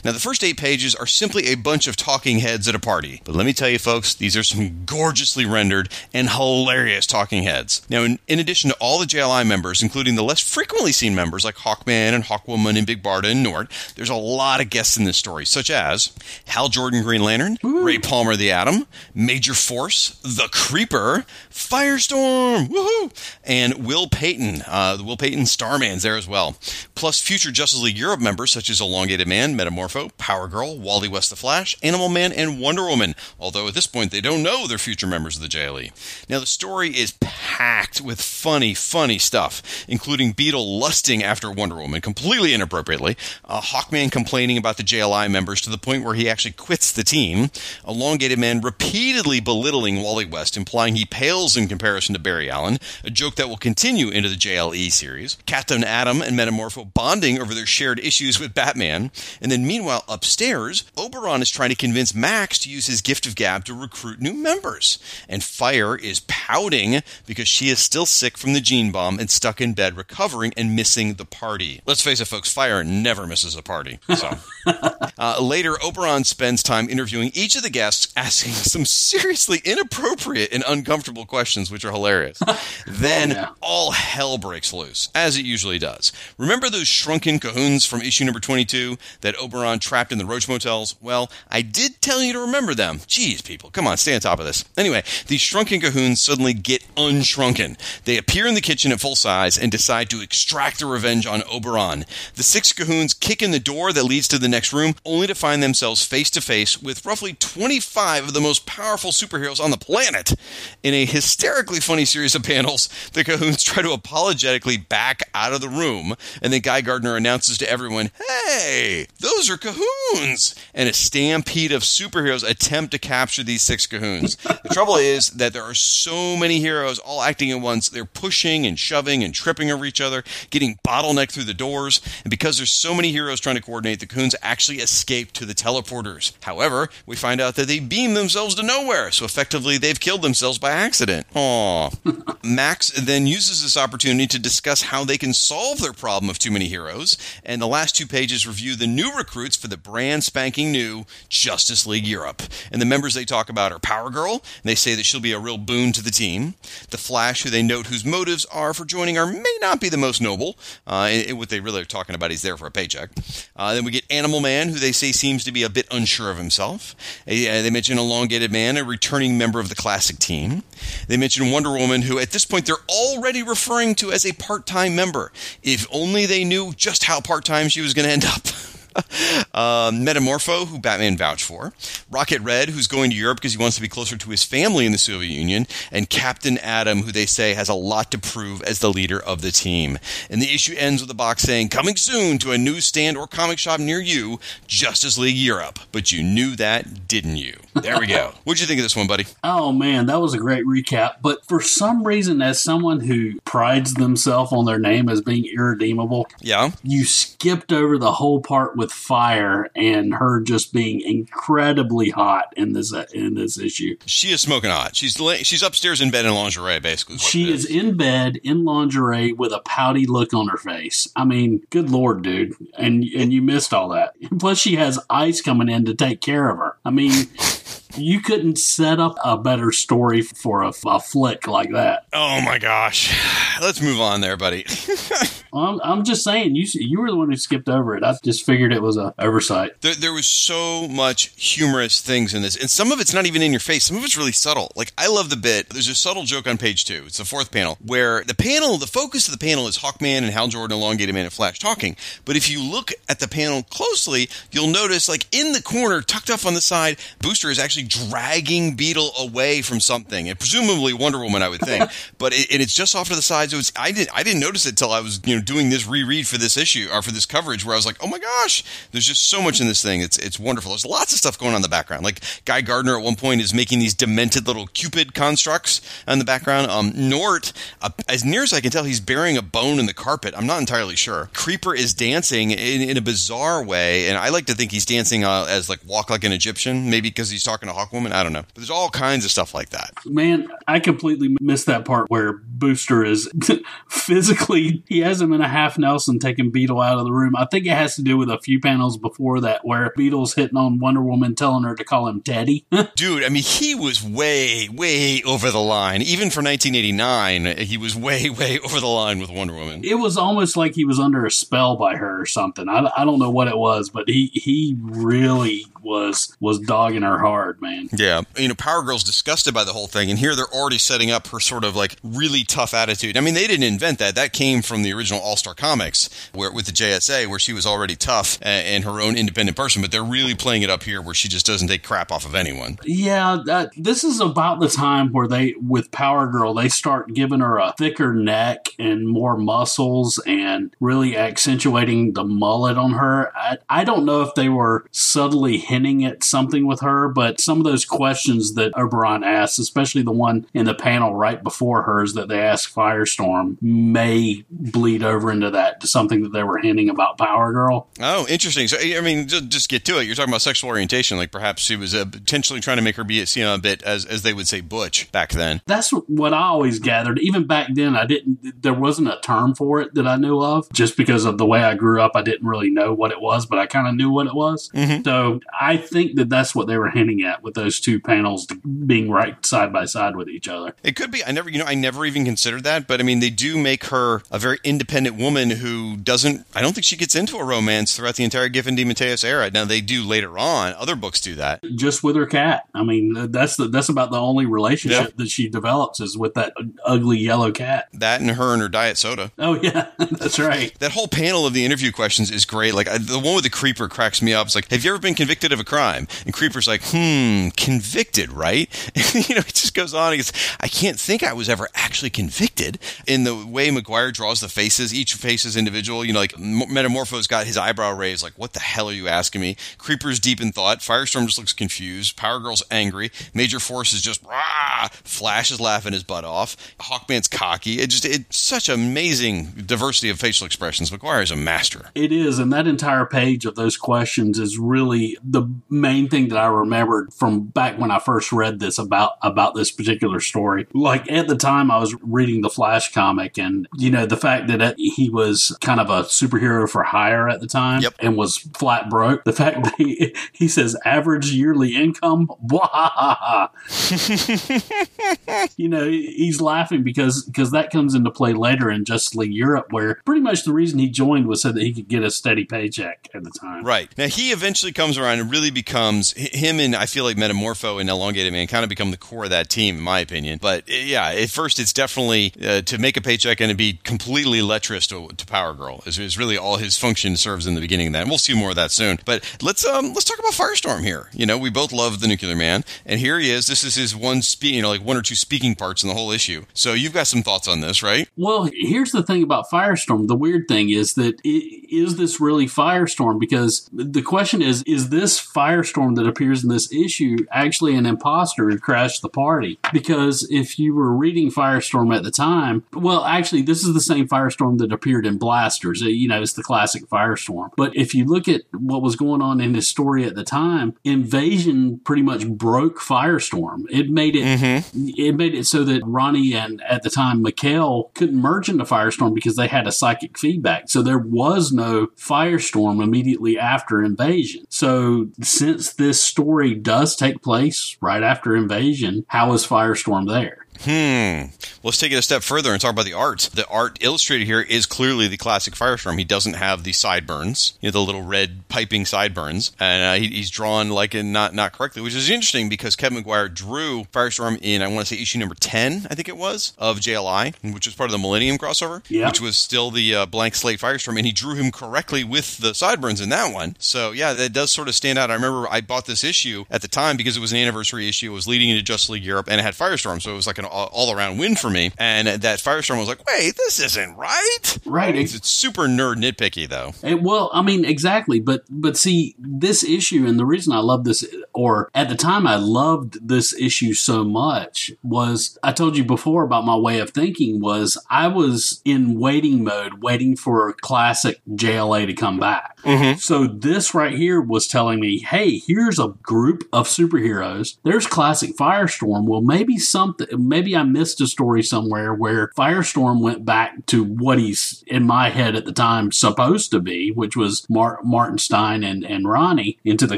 Now, the first eight pages are simply a bunch of talking heads at a party. But let me tell you, folks, these are some gorgeously rendered and hilarious talking heads. Now, in, in addition to all the JLI members, including the less frequently seen members like Hawkman and Hawkwoman and Big Barda and Nort, there's a lot of guests in this story, such as Hal Jordan Green Lantern, Ray Palmer the Atom, Major Force, The Creeper, Firestorm, woohoo, and Will Payton. Uh, the Will Payton Starman's there as well. Plus future Justice League Europe members such as Elongated Man, Metamorpho, Power Girl, Wally West the Flash, Animal Man, and Wonder Woman. Although at this point they don't know they're future members of the JLE. Now the story is packed with funny, funny stuff, including Beetle lusting after Wonder Woman completely inappropriately, uh, Hawkman complaining about the JLI members to the point where he actually quits the team, Elongated Man repeatedly belittling Wally West, implying he pales in comparison to Barry Allen, a joke that will continue into the JLE series, Captain Atom and Metamorpho bonding over their shared issues with Batman, and then meanwhile upstairs, Oberon is trying to convince Max to use his gift of gab to recruit new members, and Fire is pouting because she is still sick from the gene bomb and stuck in bed recovering and missing the party. Let's face it, folks, Fire never misses a party. So. Uh, later, Oberon spends time interviewing each of the guests, asking some seriously inappropriate and uncomfortable questions, which are hilarious. Oh, then yeah. all hell breaks loose, as it usually does. Remember those shrunken cahoons from issue number 22 that Oberon trapped in the Roach Motels? Well, I did tell you to remember them. Jeez, people, come on, stay on top of this. Anyway, these shrunken cahoons suddenly get unshrunken. They appear in the kitchen at full size and decide to extract their revenge on Oberon. The six cahoons kick in the door that leads to the next room, only to find themselves face to face with roughly 25 of the most powerful superheroes on the planet. In a hysterically funny series of panels, the cahoons try to apologetically back out of the room, and then Guy Gardner announces to everyone, Hey, those are cahoons! And a stampede of superheroes attempt to capture these six cahoons. the trouble is that there are so many heroes all acting at once, they're pushing and shoving and tripping over each other, getting bottlenecked through the doors, and because there's so many heroes trying to coordinate, the cahoons actually escape to the teleporters. However, we find out that they beam themselves to nowhere, so effectively they've killed themselves by accident. Aww. Max then uses this opportunity to discuss how they can solve their problem of too many heroes, and the last two pages review the new recruits for the brand spanking new Justice League Europe. And the members they talk about are Power Girl, and they say that she'll be a real boon to the team. The Flash, who they note whose motives are for joining, are may not be the most noble. Uh, and, and what they really are talking about, he's there for a paycheck. Uh, then we get Animal Man, who they say seems to be a bit unsure of himself. Uh, they mention Elongated Man, a returning member of the classic team. They mention Wonder Woman, who at this point they're already referring to as a part time member. If only they knew just how part time she was going to end up. uh, Metamorpho, who Batman vouched for, Rocket Red, who's going to Europe because he wants to be closer to his family in the Soviet Union, and Captain Atom, who they say has a lot to prove as the leader of the team. And the issue ends with a box saying, "Coming soon to a newsstand or comic shop near you, Justice League Europe." But you knew that, didn't you? There we go. What'd you think of this one, buddy? Oh man, that was a great recap. But for some reason, as someone who prides themselves on their name as being irredeemable, Yeah. you skipped over the whole part with fire and her just being incredibly hot in this in this issue. She is smoking hot. She's she's upstairs in bed in lingerie, basically. She is in bed in lingerie with a pouty look on her face. I mean, good lord, dude. And and you missed all that. Plus she has ice coming in to take care of her. I mean, you couldn't set up a better story for a, a flick like that. Oh my gosh. Let's move on there, buddy. I'm, I'm just saying, you you were the one who skipped over it. I just figured it was a oversight. There, there was so much humorous things in this, and some of it's not even in your face. Some of it's really subtle. Like I love the bit. There's a subtle joke on page two. It's the fourth panel where the panel, the focus of the panel is Hawkman and Hal Jordan, Elongated Man, and Flash talking. But if you look at the panel closely, you'll notice, like in the corner, tucked up on the side, Booster is actually dragging Beetle away from something, and presumably Wonder Woman, I would think. but it, and it's just off to the side. So it's I didn't I didn't notice it till I was you know doing this reread for this issue or for this coverage where I was like, oh my gosh, there's just so much in this thing. It's it's wonderful. There's lots of stuff going on in the background. Like Guy Gardner at one point is making these demented little Cupid constructs in the background. Um, Nort, uh, as near as I can tell, he's burying a bone in the carpet. I'm not entirely sure. Creeper is dancing in, in a bizarre way, and I like to think he's dancing uh, as like walk like an Egyptian, maybe because he's talking to Hawkwoman. I don't know. But there's all kinds of stuff like that. Man, I completely missed that part where Booster is physically, he has him in a half Nelson taking Beetle out of the room. I think it has to do with a few panels before that where Beetle's hitting on Wonder Woman, telling her to call him Daddy. Dude, I mean, he was way, way over the line. Even for 1989, he was way, way over the line with Wonder Woman. it was almost like he was under a spell by her or something. I, I don't know what it was, but he, he really was was dogging her hard, man. Yeah. You know, Power Girl's disgusted by the whole thing, and here they're already setting up her sort of like really tough attitude. I mean, they didn't invent that. That came from the original All Star Comics where with the JSA, where she was already tough and, and her own independent person, but they're really playing it up here where she just doesn't take crap off of anyone. Yeah, that, this is about the time where they, with Power Girl, they start giving her a thicker neck and more muscles and really accentuating the mullet on her. I, I don't know if they were subtly hinting at something with her, but some of those questions that Oberon asks, especially the one in the panel right before hers that they ask Firestorm, may bleed over into that to something that they were hinting about Power Girl. Oh, interesting. So, I mean, ju- just get to it. You're talking about sexual orientation. Like perhaps she was uh, potentially trying to make her be, know, a bit, as, as they would say, butch back then. That's what I always gathered. Even back then, I didn't. There wasn't a term for it that I knew of. Just because of the way I grew up, I didn't really know what it was, but I kind of knew what it was. So I think that that's what they were hinting at with those two panels being right side by side with each other. It could be. I never, you know, I never even considered that. But I mean, they do make her a very independent woman who doesn't. I don't think she gets into a romance throughout the entire Giffen DeMatteis era. Now they do later on; other books do that. Just with her cat. I mean, that's the, that's about the only relationship Yeah. that she develops is with that ugly yellow cat. That and her and her diet soda. Oh yeah, that's right. That whole panel of the interview questions is great. Like I, the one with the creeper cracks me up. It's like, have you ever been convicted of a crime? And creeper's like, hmm, convicted, right? you know, it just goes on. He goes, I can't think I was ever actually convicted. In the way Maguire draws the faces, each face is individual. You know, like Metamorpho's got his eyebrow raised, like, what the hell are you asking me? Creeper's deep in thought. Firestorm just looks confused. Power Girl's angry. Major Force is just rah. Flash is laughing his butt off. Hawkman's cocky. It just it's such amazing diversity of facial expressions. Maguire is a master. It is, and that entire page of those questions is really the main thing that I remembered from back when I first read this about about this particular story. Like at the time, I was reading the Flash comic, and you know the fact that it, he was kind of a superhero for hire at the time, Yep. and was flat broke. The fact that he, he says average yearly income, blah, you know, he's laughing because because that comes into play later in Justice League Europe, where pretty much the reason he joined was so that he could get a steady paycheck at the time. Right. Now he eventually comes around and really becomes him and I feel like Metamorpho and Elongated Man kind of become the core of that team, in my opinion. But uh, yeah, at first it's definitely uh, to make a paycheck and to be completely lecherous to, to Power Girl is, is really all his function serves in the beginning of that. And we'll see more of that soon. But let's um let's talk about Firestorm here. You know, we both love the Nuclear Man, and here he is. This is his one speak, you know, like one or two speaking parts in the whole issue. So you've got some thoughts on this, right? Well, here's the thing about Firestorm. The weird thing is that i- is this really Firestorm? Because the question is, is this Firestorm that appears in this issue actually an imposter who crashed the party? Because if you were reading Firestorm at the time, well, actually, this is the same Firestorm that appeared in Blasters. You know, it's the classic Firestorm. But if you look at what was going on in his story at the time, Invasion pretty much broke Firestorm. It made it mm-hmm. it made it so that Ronnie and at the time Mikhail couldn't merge into Firestorm because they had a psychic feedback. So there was no Firestorm immediately after Invasion. So since this story does take place right after Invasion, how is Firestorm there? Hmm. Let's take it a step further and talk about the art. The art illustrated here is clearly the classic Firestorm. He doesn't have the sideburns, you know, the little red piping sideburns, and uh, he, he's drawn like in not not correctly, which is interesting because Kevin Maguire drew Firestorm in I want to say issue number ten, I think it was, of JLI, which was part of the Millennium crossover, Yeah. which was still the uh, blank slate Firestorm, and he drew him correctly with the sideburns in that one. So yeah, that does sort of stand out. I remember I bought this issue at the time because it was an anniversary issue. It was leading into Justice League Europe, and it had Firestorm, so it was like an all around win for me. And that Firestorm was like, wait, this isn't right. Right. It's, it's super nerd nitpicky though. Eh, well, I mean, exactly, but but see, this issue, and the reason I love this, or at the time I loved this issue so much, was I told you before about my way of thinking was I was in waiting mode, waiting for classic JLA to come back. So this right here was telling me, hey, here's a group of superheroes. There's classic Firestorm. Well, maybe something, maybe I missed a story somewhere where Firestorm went back to what he's in my head at the time supposed to be, which was Mar- Martin Stein and, and Ronnie into the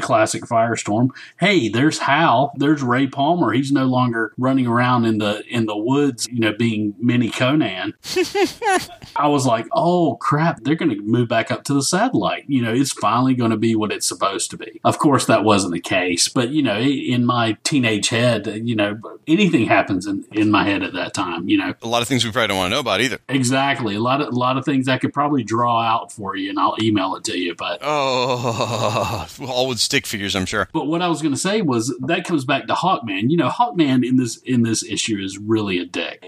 classic Firestorm. Hey, there's Hal. There's Ray Palmer. He's no longer running around in the in the woods, you know, being mini Conan. I was like, oh crap, they're going to move back up to the satellite. You know, it's finally going to be what it's supposed to be. Of course, that wasn't the case, but you know, in my teenage head, you know, anything happens in, in my head at that time. You know, A lot of things we probably don't want to know about either. exactly. A lot of a lot of things I could probably draw out for you, and I'll email it to you. But Oh, all with stick figures, I'm sure. But what I was going to say was that comes back to Hawkman. You know, Hawkman in this in this issue is really a dick.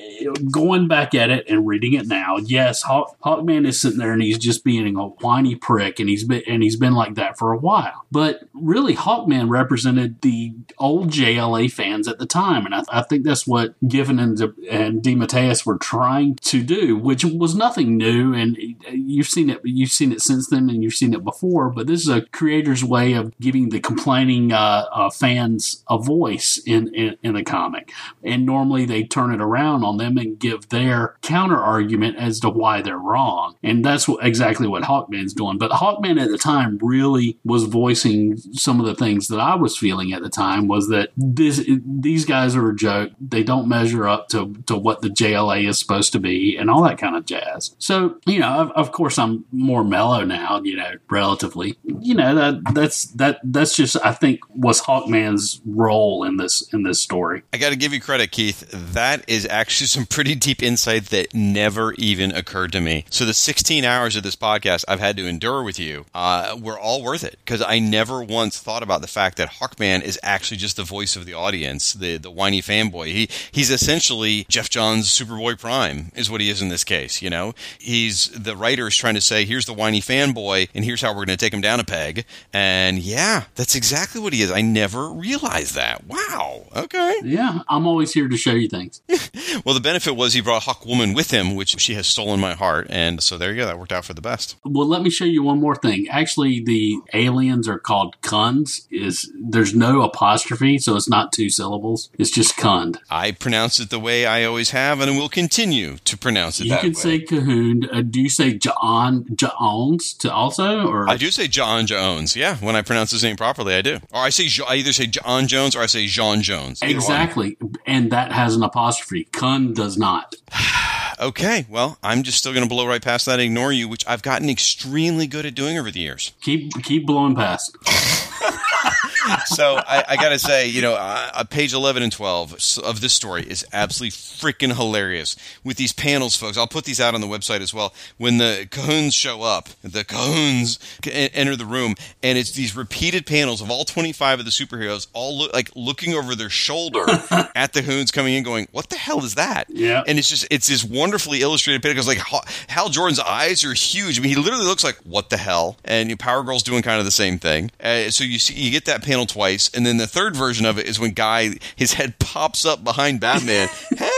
Going back at it and reading it now, yes, Hawk, Hawkman is sitting there and he's just being a whiny prick, and he's been and he's been like that for a while. But really, Hawkman represented the old JLA fans at the time, and I, I think that's what Giffen and De, and DeMatteis were trying to do, which was nothing new. And you've seen it, you've seen it since then, and you've seen it before. But this is a creator's way of giving the complaining uh, uh, fans a voice in, in in a comic. And normally they turn it around on them and give their counter argument as to why they're wrong. And that's what, exactly what Hawkman's doing. But Hawkman at the time really was voicing some of the things that I was feeling at the time was that this these guys are a joke. They don't measure up to, to what the JLA is supposed to be and all that kind of jazz. So, you know, of, of course I'm more mellow now, you know, relatively. You know, that that's that that's just I think was Hawkman's role in this in this story. I got to give you credit, Keith. That is actually some pretty deep insight that never even occurred to me. So the 16 hours of this podcast I've had to endure with you uh, were all worth it because I never once thought about the fact that Hawkman is actually just the voice of the audience, the the whiny fanboy. He he's essentially Geoff Johns' Superboy Prime is what he is in this case. You know, he's the writer is trying to say here's the whiny fanboy and here's how we're going to take him down a peg. And yeah, that's exactly what he is. I never realized that. Wow. Okay. Yeah, I'm always here to show you things. well, the benefit was he brought Hawk Woman with him, which she has stolen my heart, and so there you go. That worked out for the best. Well, let me show you one more thing. Actually, the aliens are called Khunds. Is there's no apostrophe, so it's not two syllables. It's just Khund. I pronounce it the way I always have, and I will continue to pronounce it. You can way. say Cahoon. Uh, do you say John Jones to also, or I do say John Jones. Yeah, when I pronounce his name properly, I do. Or I say I either say John Jones or I say Jean Jones. Exactly, and that has an apostrophe. Kun does not. okay, well, I'm just still going to blow right past that and ignore you, which I've gotten extremely good at doing over the years. Keep keep blowing past. So I, I got to say, you know, uh, page 11 and 12 of this story is absolutely freaking hilarious with these panels, folks. I'll put these out on the website as well. When the Cahoons show up, the Cahoons enter the room, and it's these repeated panels of all 25 of the superheroes all look like looking over their shoulder at the Hoons coming in, going, "What the hell is that?" Yeah, and it's just it's this wonderfully illustrated panel because like Hal Jordan's eyes are huge. I mean, he literally looks like what the hell, and Power Girl's doing kind of the same thing. Uh, so you see, you get that panel twice, and then the third version of it is when Guy his head pops up behind Batman. hey,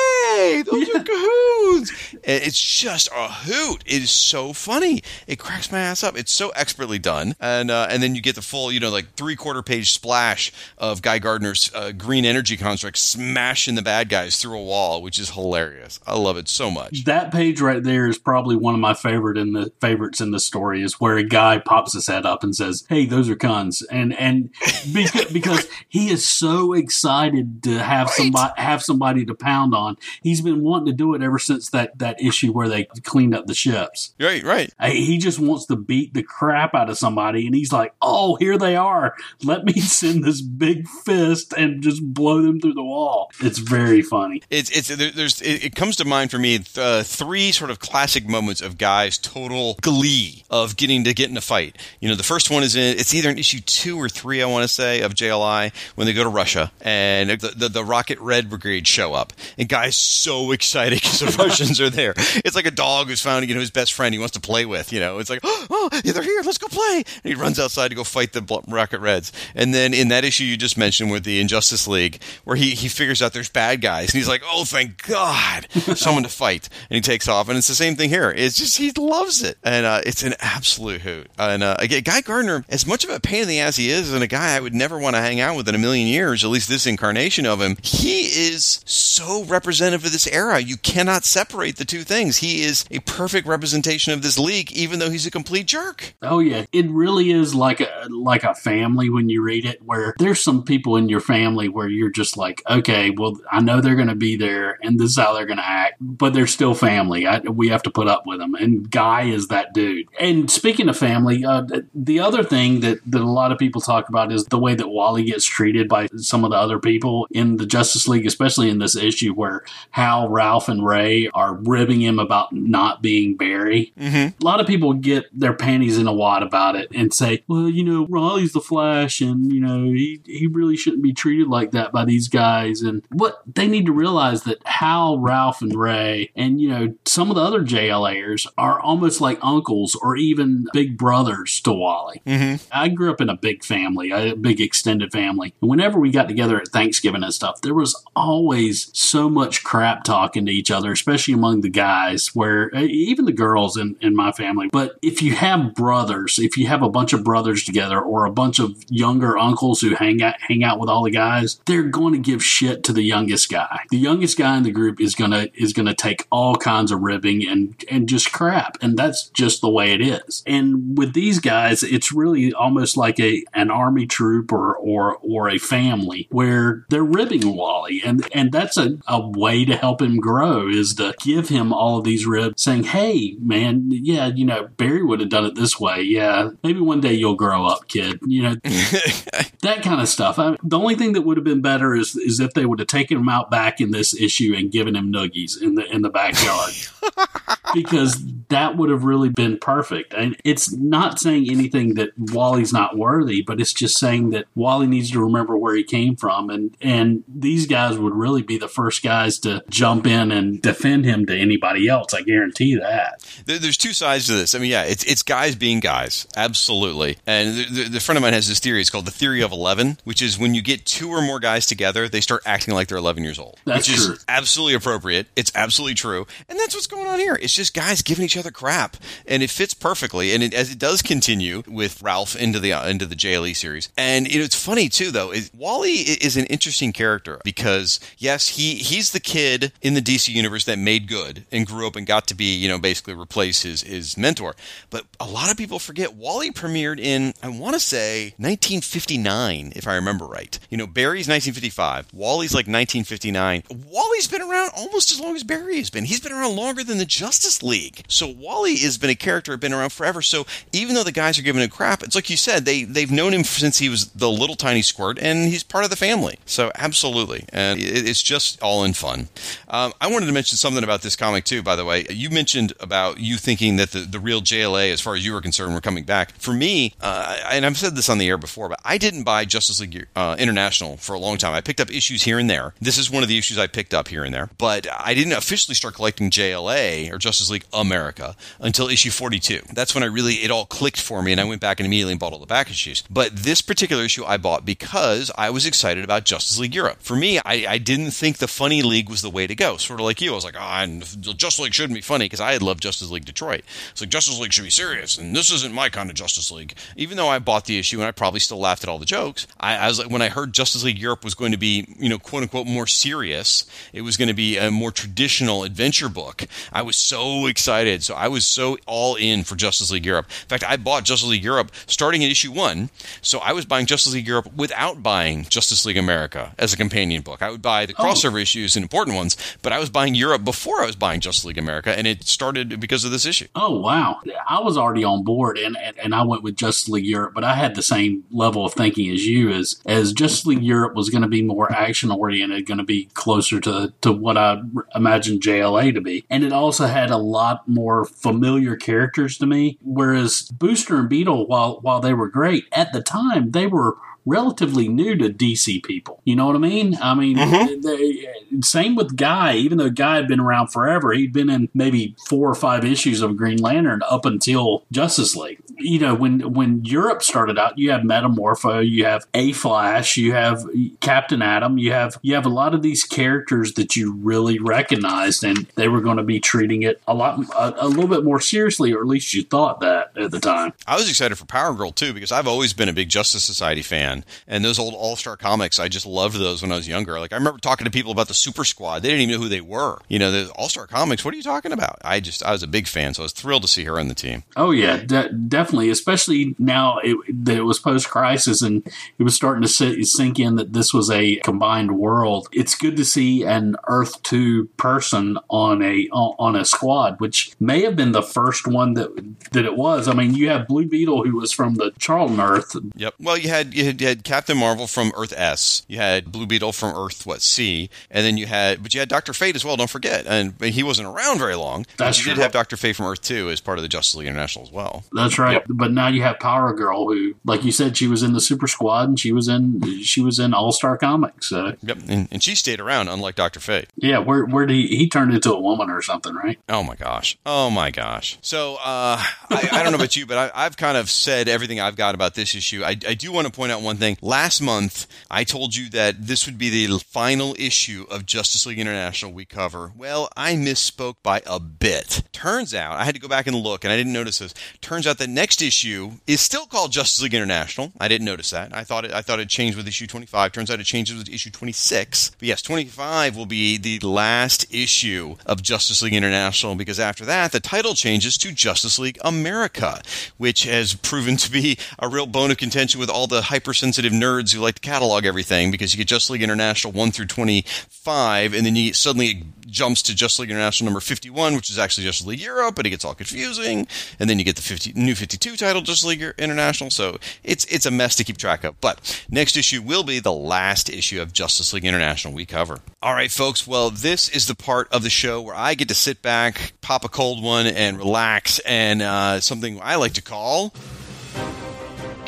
those yeah. are Cahoons! And it's just a hoot. It is so funny. It cracks my ass up. It's so expertly done, and uh, and then you get the full, you know, like three quarter page splash of Guy Gardner's uh, green energy construct smashing the bad guys through a wall, which is hilarious. I love it so much. That page right there is probably one of my favorite in the favorites in the story. Is where a guy pops his head up and says, "Hey, those are Khunds," and and because, because he is so excited to have right. somebody have somebody to pound on. He's been wanting to do it ever since that that issue where they cleaned up the ships. Right, right. He just wants to beat the crap out of somebody, and he's like, "Oh, here they are. Let me send this big fist and just blow them through the wall." It's very funny. It's it's there's it, it comes to mind for me uh, three sort of classic moments of guys' total glee of getting to get in a fight. You know, the first one is in it's either in issue two or three, I want to say, of JLI when they go to Russia and the, the, the Rocket Red Brigade show up, and guys so excited because the Russians are there. It's like a dog who's found you know his best friend he wants to play with. You know, it's like oh they're here, let's go play. And he runs outside to go fight the Rocket Reds. And then in that issue you just mentioned with the Injustice League, where he he figures out there's bad guys, and he's like, oh thank God, someone to fight, and he takes off. And it's the same thing here. It's just he loves it, and uh, it's an absolute hoot. And uh, again, Guy Gardner, as much of a pain in the ass he is, and a guy I would never want to hang out with in a million years, at least this incarnation of him, he is so representative of this era. You cannot separate the two things. He is a perfect representation of this league, even though he's a complete jerk. Oh yeah, it really is like a like a family when you read it. Where there's some people in your family where you're just like, okay, well, I know they're going to be there, and this is how they're going to act, but they're still family. I, we have to put up with them. And Guy is that dude. And speaking of family, uh, the other thing that that a lot of people talk about is the way that Wally gets treated by some of the other people in the Justice League, especially in this issue where how Ralph and Ray are ribbing him about not being Barry. Mm-hmm. A lot of people get their panties in a wad about it and say, well, you know, Wally's the Flash and, you know, he, he really shouldn't be treated like that by these guys. And what they need to realize that Hal, Ralph, and Ray, and, you know, some of the other JLAers are almost like uncles or even big brothers to Wally. Mm-hmm. I grew up in a big family, a big extended family. And whenever we got together at Thanksgiving and stuff, there was always so much crap talking to each other, especially among the guys, where uh, even the girls in, in my family, but if you have brothers, if you have a bunch of brothers together or a bunch of younger uncles who hang out, hang out with all the guys, they're going to give shit to the youngest guy. The youngest guy in the group is gonna is gonna take all kinds of ribbing and and just crap, and that's just the way it is. And with these guys, it's really almost like a an army troop or or or a family where they're ribbing Wally, and and that's a, a way to help him grow is to give him all of these ribs, saying, "Hey, man, yeah, you know, Barry would have done it this way. Yeah, maybe one day you'll grow up, kid. You know, that kind of stuff. I, the only thing that would have been better is is if they would have taken him out back in this issue and given him noogies in the in the backyard, because that would have really been perfect. And it's not saying anything that Wally's not worthy, but it's just saying that Wally needs to remember where he came from, and and these guys would really be the first guys to jump in and defend him to anybody else. I guarantee that. There's two sides to this. I mean, yeah, it's it's guys being guys, absolutely. And the, the friend of mine has this theory. It's called the theory of eleven, which is when you get two or more guys together, they start acting like they're 11 years old, That's which true. is absolutely appropriate. It's absolutely true, and that's what's going on here. It's just guys giving each other crap, and it fits perfectly. And it, as it does continue with Ralph into the uh, into the JLE series, and know, it's funny too though. Is Wally is an interesting character because yes, he he's the kid in the DC universe that made good and grew up and got to be you know basically replace his his mentor. But a lot of people forget Wally premiered in I want to say 1959 if I remember right. You know, Barry's 1955, Wally's like 1959. Wally's been around almost as long as Barry has been. He's been around longer than the Justice League. So Wally has been a character been around forever. So even though the guys are giving him crap, it's like you said they they've known him since he was the little tiny squirt, and he's part of the family. So absolutely, and it, it's just all in fun. Um, I wanted to mention something about this comic too. By the way, you mentioned about you thinking that the the real JLA, as far as you were concerned, were coming back. For me, uh, and I've said this on the air before, but I didn't buy Justice League uh, International for a long time. I picked up issues here and there. This is one of the issues I picked up here and there, but I didn't officially start collecting JLA or Justice League America until issue 42. That's when I really it all clicked for me, and I went back and immediately bought all the back issues. But this particular issue I bought because I was excited about Justice League Europe. For me, I, I didn't think the funny league was the way to go. Sort of like you, I was like, oh, and Justice League shouldn't be funny because I had loved Justice League Detroit. It's like Justice League should be serious, and this isn't my kind of Justice League. Even though I bought the issue and I probably still laughed at all the jokes, I, I was like, when I heard Justice League Europe was going to be, you know, quote unquote, more serious, it was going to be a more traditional adventure book. I was so excited. So I was so all in for Justice League Europe. In fact, I bought Justice League Europe starting at issue one. So I was buying Justice League Europe without buying Justice League America as a companion book. I would buy the oh. crossover issues and important ones, but I was buying Europe before I was buying Justice League America, and it started because of this issue. Oh wow! I was already on board, and, and and I went with Justice League Europe, but I had the same level of thinking as you. As as Justice League Europe was going to be more action oriented, going to be closer to to what I imagined JLA to be, and it also had a lot more familiar characters to me. Whereas Booster and Beetle, while while they were great at the time, they were relatively new to DC people. You know what I mean? I mean, mm-hmm. they, same with Guy. Even though Guy had been around forever, he'd been in maybe four or five issues of Green Lantern up until Justice League. You know, when when Europe started out, you have Metamorpho, you have A Flash, you have Captain Atom, you have you have a lot of these characters that you really recognized, and they were going to be treating it a lot a, a little bit more seriously, or at least you thought that at the time. I was excited for Power Girl too because I've always been a big Justice Society fan, and those old All Star comics, I just loved those when I was younger. Like I remember talking to people about the Super Squad; they didn't even know who they were. You know, the All Star comics. What are you talking about? I just I was a big fan, so I was thrilled to see her on the team. Oh yeah, de- definitely. Especially now it, that it was post crisis and it was starting to sit, sink in that this was a combined world. It's good to see an Earth two person on a on a squad, which may have been the first one that that it was. I mean, you have Blue Beetle who was from the Charlton Earth. Yep. Well, you had you had, you had Captain Marvel from Earth S, you had Blue Beetle from Earth what C, and then you had but you had Doctor Fate as well. Don't forget, and he wasn't around very long. That's but you did have Doctor Fate from Earth Two as part of the Justice League International as well. That's right. But now you have Power Girl, who, like you said, she was in the Super Squad and she was in she was in All Star Comics. So Yep. And, and she stayed around, unlike Doctor Fate. yeah, where where did he he turned into a woman or something, right? Oh my gosh. Oh my gosh. So uh, I, I don't know about you, but I, I've kind of said everything I've got about this issue. I, I do want to point out one one thing. Last month, I told you that this would be the final issue of Justice League International we cover. Well, I misspoke by a bit. Turns out, I had to go back and look, and I didn't notice this. Turns out the next issue is still called Justice League International. I didn't notice that. I thought it, I thought it changed with issue 25. Turns out it changes with issue 26. But yes, 25 will be the last issue of Justice League International because after that, the title changes to Justice League America, which has proven to be a real bone of contention with all the hypersensitive nerds who like to catalog everything because you get Justice League International 1 through 25, and then you suddenly jumps to Justice League International number 51, which is actually Justice League Europe, but it gets all confusing. And then you get the 50, new 52 title, Justice League International. So it's, it's a mess to keep track of. But next issue will be the last issue of Justice League International we cover. All right, folks. Well, this is the part of the show where I get to sit back, pop a cold one, and relax, and uh, something I like to call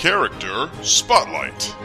Character Spotlight.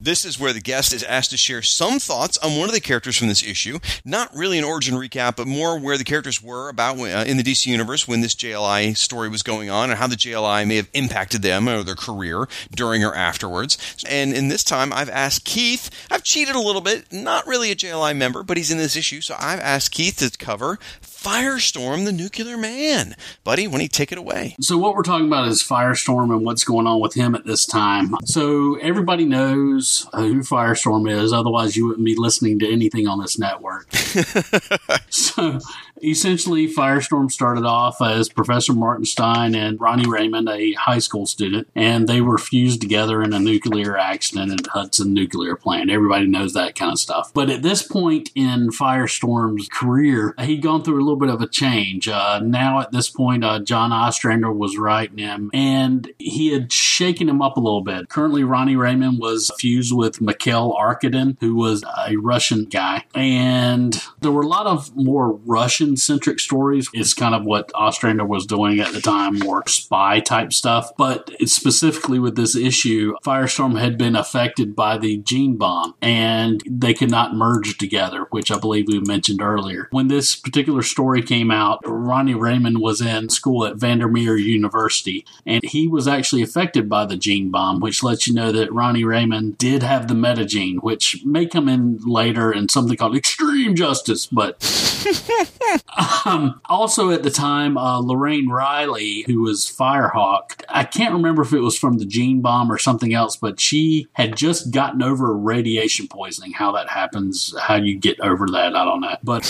This is where the guest is asked to share some thoughts on one of the characters from this issue. Not really an origin recap, but more where the characters were about uh, in the DC universe when this JLI story was going on and how the JLI may have impacted them or their career during or afterwards. And in this time, I've asked Keith, I've cheated a little bit, not really a JLI member, but he's in this issue, so I've asked Keith to cover Firestorm, the nuclear man. Buddy, when you take it away. So, what we're talking about is Firestorm and what's going on with him at this time. So, everybody knows who Firestorm is, otherwise, you wouldn't be listening to anything on this network. so, essentially, Firestorm started off as Professor Martin Stein and Ronnie Raymond, a high school student, and they were fused together in a nuclear accident at Hudson Nuclear Plant. Everybody knows that kind of stuff. But at this point in Firestorm's career, he'd gone through a little bit of a change. Uh, now, at this point, uh, John Ostrander was writing him, and he had shaken him up a little bit. Currently, Ronnie Raymond was fused with Mikhail Arkadin, who was a Russian guy, and there were a lot of more Russian centric stories. Is kind of what Ostrander was doing at the time, more spy type stuff. But specifically with this issue, Firestorm had been affected by the gene bomb, and they could not merge together, which I believe we mentioned earlier. When this particular story story came out, Ronnie Raymond was in school at Vandermeer University, and he was actually affected by the gene bomb, which lets you know that Ronnie Raymond did have the metagene, which may come in later in something called extreme justice. But um, also at the time, uh, Lorraine Riley, who was Firehawk, I can't remember if it was from the gene bomb or something else, but she had just gotten over radiation poisoning. How that happens, how you get over that, I don't know. But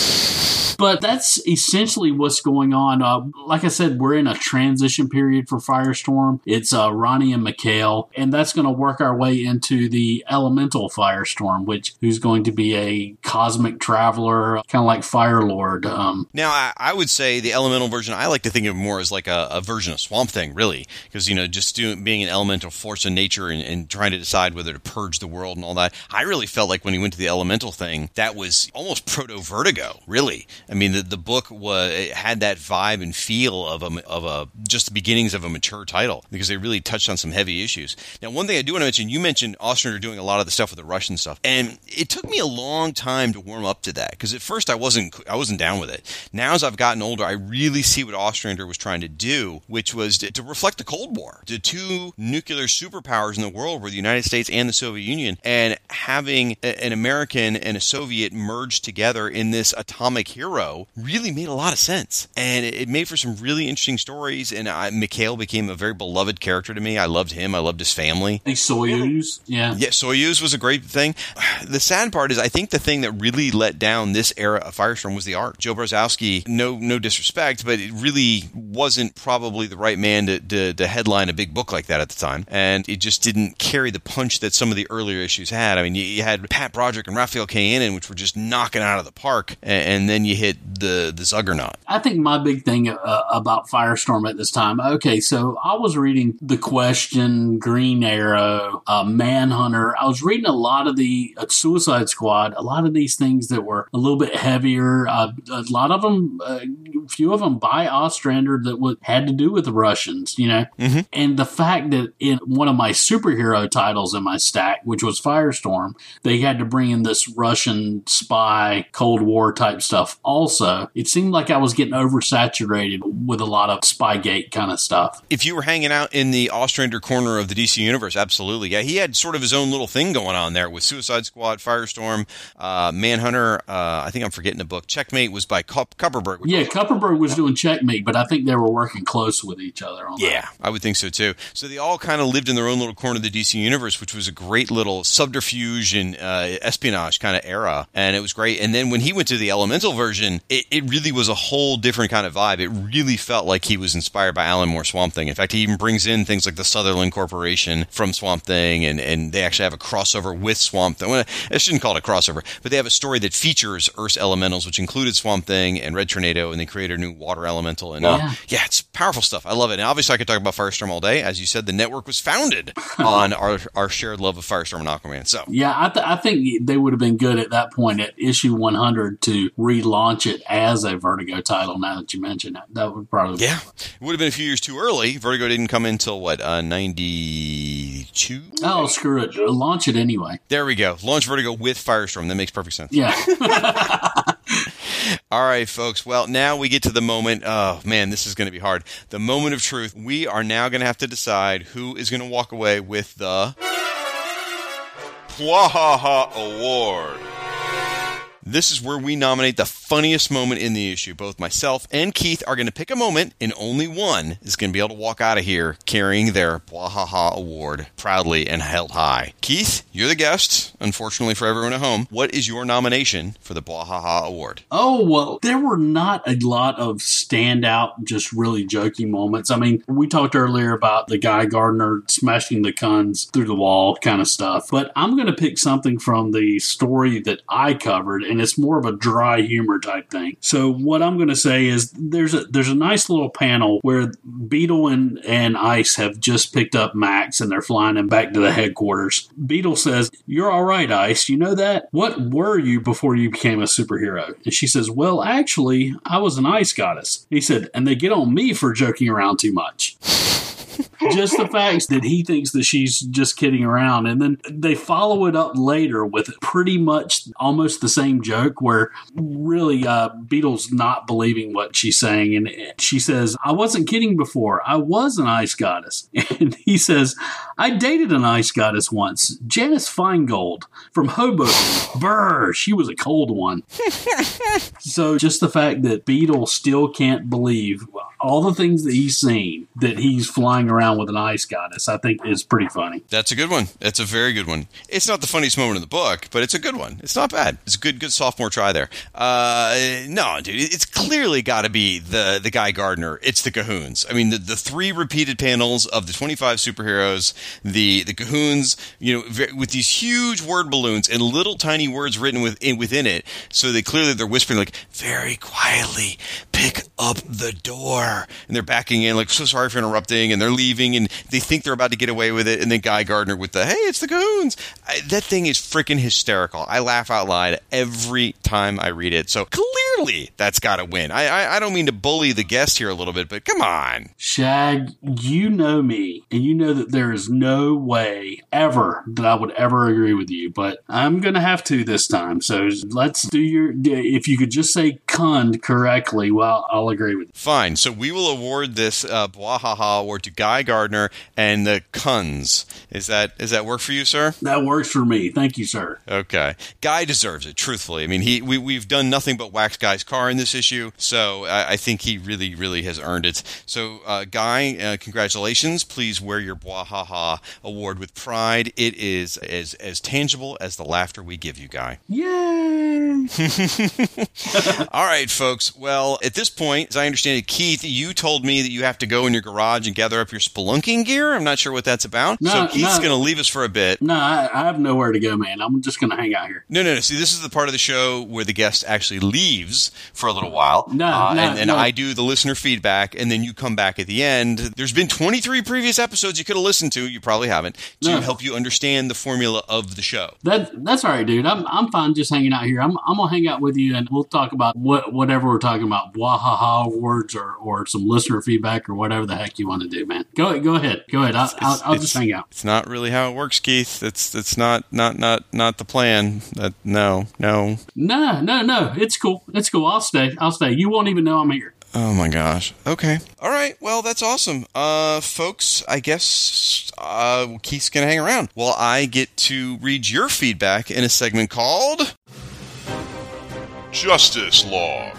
but that's essentially what's going on. Uh, like I said, we're in a transition period for Firestorm. It's uh, Ronnie and Mikhail, and that's going to work our way into the Elemental Firestorm, which who's going to be a cosmic traveler, kind of like Fire Lord. Now, I, I, would say the Elemental version. I like to think of more as like a, a version of Swamp Thing, really, because you know, just doing, being an elemental force in nature and, and trying to decide whether to purge the world and all that. I really felt like when he went to the Elemental thing, that was almost proto Vertigo, really. I mean, the, the book was had that vibe and feel of a of a just the beginnings of a mature title because they really touched on some heavy issues. Now, one thing I do want to mention, you mentioned Ostrander doing a lot of the stuff with the Russian stuff, and it took me a long time to warm up to that because at first I wasn't I wasn't down with it. Now, as I've gotten older, I really see what Ostrander was trying to do, which was to, to reflect the Cold War, the two nuclear superpowers in the world were the United States and the Soviet Union, and having a, an American and a Soviet merged together in this atomic hero really made a lot of sense. And it, it made for some really interesting stories. And I, Mikhail became a very beloved character to me. I loved him. I loved his family. Hey, Soyuz. Yeah. Yeah, Soyuz was a great thing. The sad part is I think the thing that really let down this era of Firestorm was the art. Joe Brozowski, no no disrespect, but it really wasn't probably the right man to, to, to headline a big book like that at the time. And it just didn't carry the punch that some of the earlier issues had. I mean, you, you had Pat Broderick and Rafael Kayanan, which were just knocking out of the park. And, and then you hit the, the Zuggernaut. I think my big thing uh, about Firestorm at this time, okay, so I was reading The Question, Green Arrow, uh, Manhunter. I was reading a lot of the uh, Suicide Squad, a lot of these things that were a little bit heavier. Uh, a lot of them, a uh, few of them by Ostrander that would, had to do with the Russians, you know? Mm-hmm. And the fact that in one of my superhero titles in my stack, which was Firestorm, they had to bring in this Russian spy, Cold War type stuff also it seemed like I was getting oversaturated with a lot of Spygate kind of stuff. If you were hanging out in the Ostrander corner of the DC universe, absolutely. Yeah, he had sort of his own little thing going on there with Suicide Squad, Firestorm, uh, Manhunter. Uh, I think I'm forgetting the book. Checkmate was by Kupperberg. Yeah, Kupperberg was doing Checkmate, but I think they were working close with each other on Yeah, I would think so too. So they all kind of lived in their own little corner of the DC universe, which was a great little subterfuge and uh, espionage kind of era, and it was great. And then when he went to the Elemental version, it, it really was a whole different kind of vibe. It really felt like he was inspired by Alan Moore Swamp Thing. In fact, he even brings in things like the Sunderland Corporation from Swamp Thing, and, and they actually have a crossover with Swamp Thing. Well, I shouldn't call it a crossover, but they have a story that features Earth's elementals, which included Swamp Thing and Red Tornado, and they created a new water elemental. And uh, Yeah. yeah, it's powerful stuff. I love it. And obviously, I could talk about Firestorm all day. As you said, the network was founded on our, our shared love of Firestorm and Aquaman. So Yeah, I, th- I think they would have been good at that point at issue 100 to relaunch it as a Vertigo title. Now that you mention it, that would probably yeah, it would have been a few years too early. Vertigo didn't come in until what uh, ninety two. Oh, screw it! Launch it anyway. There we go. Launch Vertigo with Firestorm. That makes perfect sense. Yeah, All right, folks. Well, now we get to the moment. Oh, man, this is going to be hard. The moment of truth. We are now going to have to decide who is going to walk away with the Bwahaha Award. This is where we nominate the funniest moment in the issue. Both myself and Keith are going to pick a moment, and only one is going to be able to walk out of here carrying their Bwahaha Award proudly and held high. Keith, you're the guest, unfortunately for everyone at home. What is your nomination for the Bwahaha Award? Oh, well, there were not a lot of standout, just really jokey moments. I mean, we talked earlier about the guy Gardner smashing the guns through the wall kind of stuff, but I'm going to pick something from the story that I covered, and it's more of a dry humor type thing. So, what I'm going to say is there's a there's a nice little panel where Beetle and, and Ice have just picked up Max and they're flying him back to the headquarters. Beetle says, You're all right, Ice. You know that? What were you before you became a superhero? And she says, Well, actually, I was an ice goddess. He said, And they get on me for joking around too much. just the facts that he thinks that she's just kidding around. And then they follow it up later with pretty much almost the same joke where really uh, Beetle's not believing what she's saying. And she says, I wasn't kidding before. I was an ice goddess. And he says, I dated an ice goddess once, Janice Feingold from Hoboken. Brr, she was a cold one. so just the fact that Beetle still can't believe all the things that he's seen that he's flying around with an ice goddess, I think is pretty funny. That's a good one. That's a very good one. It's not the funniest moment in the book, but it's a good one. It's not bad. It's a good, good sophomore try there. Uh, no, dude, it's clearly got to be the the guy Gardner. It's the Cahoons. I mean, the, the three repeated panels of the twenty five superheroes, the the Cahoons, you know, with these huge word balloons and little tiny words written within within it. So they clearly they're whispering like very quietly, pick up the door, and they're backing in like so sorry for interrupting, and they're leaving, and they think they're about to get away with it, and then Guy Gardner with the hey, it's the Cahoons. I, that thing is freaking hysterical. I laugh out loud every time I read it. So clearly that's got to win. I, I I don't mean to bully the guest here a little bit, but come on. Shag, you know me, and you know that there is no way ever that I would ever agree with you, but I'm going to have to this time. So let's do your, if you could just say Khund correctly, well, I'll agree with you. Fine. So we will award this uh, Bwahaha award to Guy Gardner and the Khunds. Is that is that work for you, sir? That works for me. Thank you, sir. Okay. Guy deserves it. Truthfully, I mean, he we we've done nothing but wax Guy's car in this issue, so I, I think he really really has earned it. So, uh, Guy, uh, congratulations. Please wear your Bwahaha award with pride. It is as as tangible as the laughter we give you, Guy. Yay! All right, folks. Well, at this point, as I understand it, Keith, you told me that you have to go in your garage and gather up your spelunking gear. I'm not sure what that's about. No, so Keith's no. going to leave us for a bit. No, I, I have nowhere to go, man. I'm just going to hang out here. No, no, no. See, this is the part of the show where the guest actually leaves for a little while. No, uh, no, and, and no. I do the listener feedback, and then you come back at the end. There's been 23 previous episodes you could have listened to. You probably haven't to help you understand the formula of the show. That that's all right, dude. I'm I'm fine just hanging out here. I'm I'm gonna hang out with you, and we'll talk about what whatever we're talking about, Bwahaha awards or or some listener feedback or whatever the heck you want to do, man. Go go ahead, go ahead. I'll, I'll, I'll just hang out. It's not really how it works, Keith. It's it's not not not not the plan. That no no. No, no, no. It's cool. It's cool. I'll stay. I'll stay. You won't even know I'm here. Oh my gosh. Okay. All right. Well, that's awesome. Uh, folks, I guess uh, Keith's going to hang around while I get to read your feedback in a segment called Justice Log.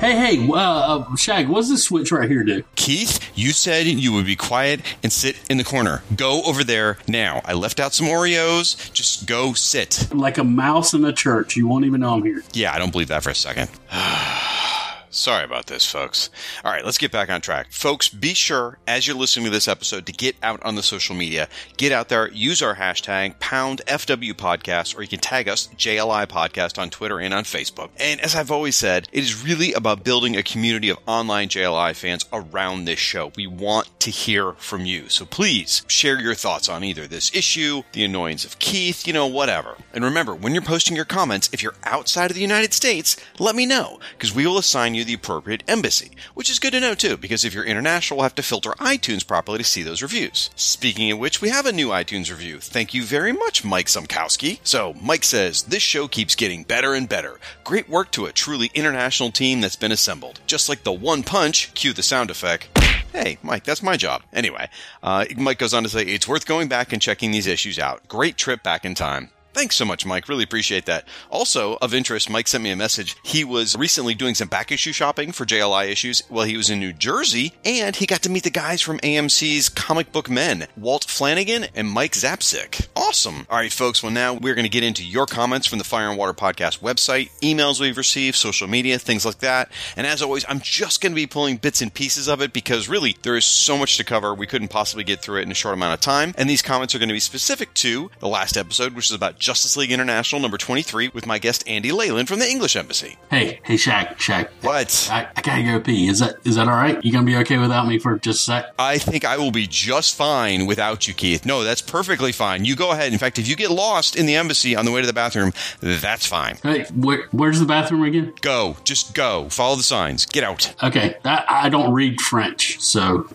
Hey, hey, uh, uh, Shag, what's this switch right here do? Keith, you said you would be quiet and sit in the corner. Go over there now. I left out some Oreos. Just go sit. Like a mouse in a church. You won't even know I'm here. Yeah, I don't believe that for a second. Sorry about this, folks. All right, let's get back on track. Folks, be sure as you're listening to this episode to get out on the social media. Get out there, use our hashtag pound FW podcast, or you can tag us JLI podcast on Twitter and on Facebook. And as I've always said, it is really about building a community of online JLI fans around this show. We want to hear from you. So please share your thoughts on either this issue, the annoyance of Keith, you know, whatever. And remember, when you're posting your comments, if you're outside of the United States, let me know because we will assign you the appropriate embassy, which is good to know too, because if you're international, we'll have to filter iTunes properly to see those reviews. Speaking of which, we have a new iTunes review. Thank you very much, Mike Sumkowski. So, Mike says, This show keeps getting better and better. Great work to a truly international team that's been assembled. Just like the one punch, cue the sound effect. Hey, Mike, that's my job. Anyway, uh, Mike goes on to say, It's worth going back and checking these issues out. Great trip back in time. Thanks so much, Mike. Really appreciate that. Also, of interest, Mike sent me a message. He was recently doing some back issue shopping for JLI issues while he was in New Jersey, and he got to meet the guys from AMC's Comic Book Men, Walt Flanagan and Mike Zapcic. Awesome. All right, folks. Well, now we're going to get into your comments from the Fire and Water Podcast website, emails we've received, social media, things like that. And as always, I'm just going to be pulling bits and pieces of it because really there is so much to cover. We couldn't possibly get through it in a short amount of time. And these comments are going to be specific to the last episode, which is about Justice League International number 23 with my guest Andy Leyland from the English Embassy. Hey, hey, Shag, Shag. What? I, I gotta go pee. Is that is that all right? You gonna be okay without me for just a sec? I think I will be just fine without you, Keith. No, that's perfectly fine. You go ahead. In fact, if you get lost in the embassy on the way to the bathroom, that's fine. Hey, where, where's the bathroom again? Go. Just go. Follow the signs. Get out. Okay, I, I don't read French, so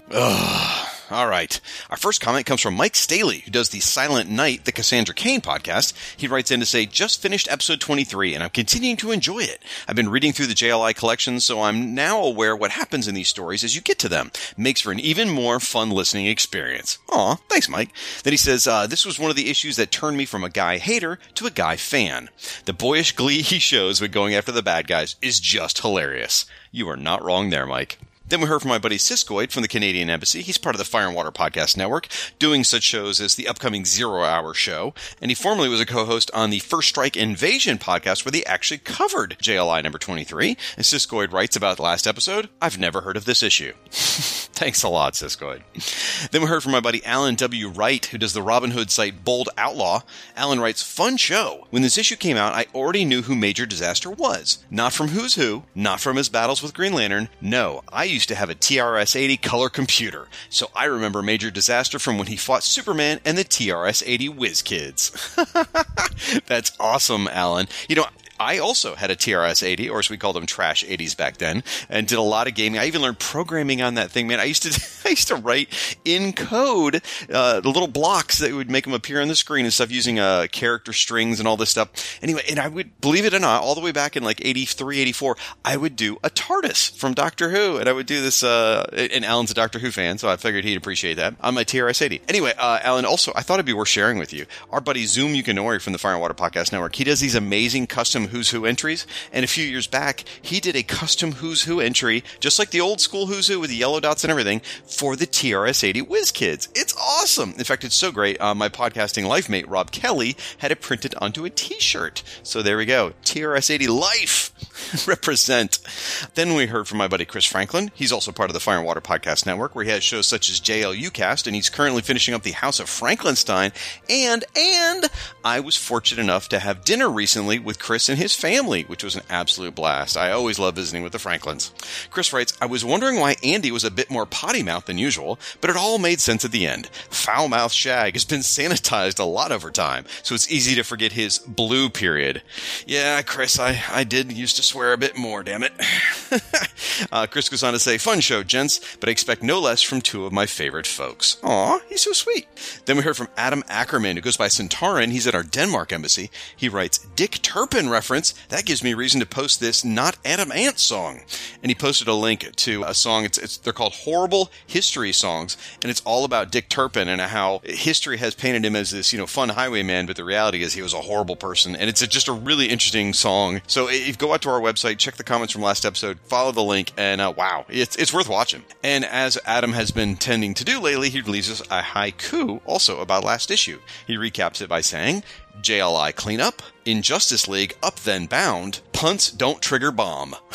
All right. Our first comment comes from Mike Staley, who does the Silent Night, the Cassandra Cain podcast. He writes in to say, just finished episode 23 and I'm continuing to enjoy it. I've been reading through the JLI collection, so I'm now aware what happens in these stories as you get to them. Makes for an even more fun listening experience. Aw, thanks, Mike. Then he says, uh, this was one of the issues that turned me from a guy hater to a guy fan. The boyish glee he shows when going after the bad guys is just hilarious. You are not wrong there, Mike. Then we heard from my buddy Siskoid from the Canadian Embassy. He's part of the Fire and Water Podcast Network, doing such shows as the upcoming Zero Hour Show. And he formerly was a co-host on the First Strike Invasion podcast where they actually covered JLI number 23. And Siskoid writes about the last episode, I've never heard of this issue. Thanks a lot, Siskoid. Then we heard from my buddy Alan W. Wright, who does the Robin Hood site Bold Outlaw. Alan writes, Fun show. When this issue came out, I already knew who Major Disaster was. Not from Who's Who, not from his battles with Green Lantern. No, I used to have a TRS 80 color computer, so I remember Major Disaster from when he fought Superman and the TRS 80 Whiz Kids. That's awesome, Alan. You know, I also had a TRS 80, or as we called them, trash 80s back then, and did a lot of gaming. I even learned programming on that thing, man. I used to, I used to write in code uh, the little blocks that would make them appear on the screen and stuff using uh, character strings and all this stuff. Anyway, and I would believe it or not, all the way back in like 83, 84, I would do a TARDIS from Doctor Who, and I would do this. Uh, and Alan's a Doctor Who fan, so I figured he'd appreciate that on my TRS 80. Anyway, uh, Alan, also I thought it'd be worth sharing with you. Our buddy Xum Yukinori from the Fire and Water Podcast Network, he does these amazing custom Who's Who entries. And a few years back, he did a custom Who's Who entry, just like the old school Who's Who with the yellow dots and everything, for the TRS 80 Whiz Kids. It's awesome. In fact, it's so great. Uh, my podcasting life mate, Rob Kelly, had it printed onto a t shirt. So there we go. TRS 80 Life. Represent. Then we heard from my buddy Chris Franklin. He's also part of the Fire and Water Podcast Network, where he has shows such as JLU Cast, and he's currently finishing up the House of Frankenstein. And and I was fortunate enough to have dinner recently with Chris and his family, which was an absolute blast. I always love visiting with the Franklins. Chris writes, I was wondering why Andy was a bit more potty mouth than usual, but it all made sense at the end. Foul mouth Shag has been sanitized a lot over time, so it's easy to forget his blue period. Yeah, Chris, I, I did used to swear a bit more, damn it. uh, Chris goes on to say, Fun show, gents, but I expect no less from two of my favorite folks. Aw, he's so sweet. Then we heard from Adam Ackerman, who goes by Centauran. He's at our Denmark embassy. He writes, Dick Turpin reference. That gives me reason to post this Not Adam Ant song. And he posted a link to a song. It's, it's they're called Horrible History Songs, and it's all about Dick Turpin and how history has painted him as this, you know, fun highwayman, but the reality is he was a horrible person. And it's a, just a really interesting song. So if you go out to our website, check the comments from last episode, follow the link, and uh, wow, it's it's worth watching. And as Adam has been tending to do lately, he releases a haiku also about last issue. He recaps it by saying, JLI cleanup, Injustice League up then bound, punts don't trigger bomb.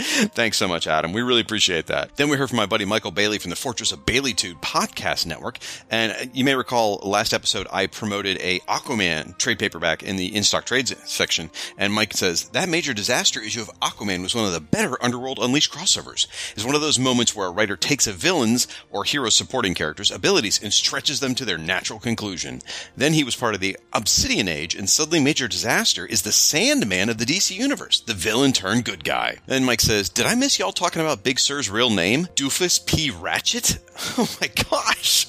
Thanks so much, Adam. We really appreciate that. Then we heard from my buddy Michael Bailey from the Fortress of Baileytude podcast network. And you may recall last episode I promoted a Aquaman trade paperback in the in-stock trades section. And Mike says that major disaster issue of Aquaman was one of the better Underworld Unleashed crossovers. It's one of those moments where a writer takes a villain's or hero supporting character's abilities and stretches them to their natural conclusion. Then he was part of the Obsidian Age, and suddenly Major Disaster is the Sandman of the DC Universe, the villain turned good guy. Then Mike says, Did I miss y'all talking about Big Sir's real name? Doofus P. Ratchet? Oh my gosh.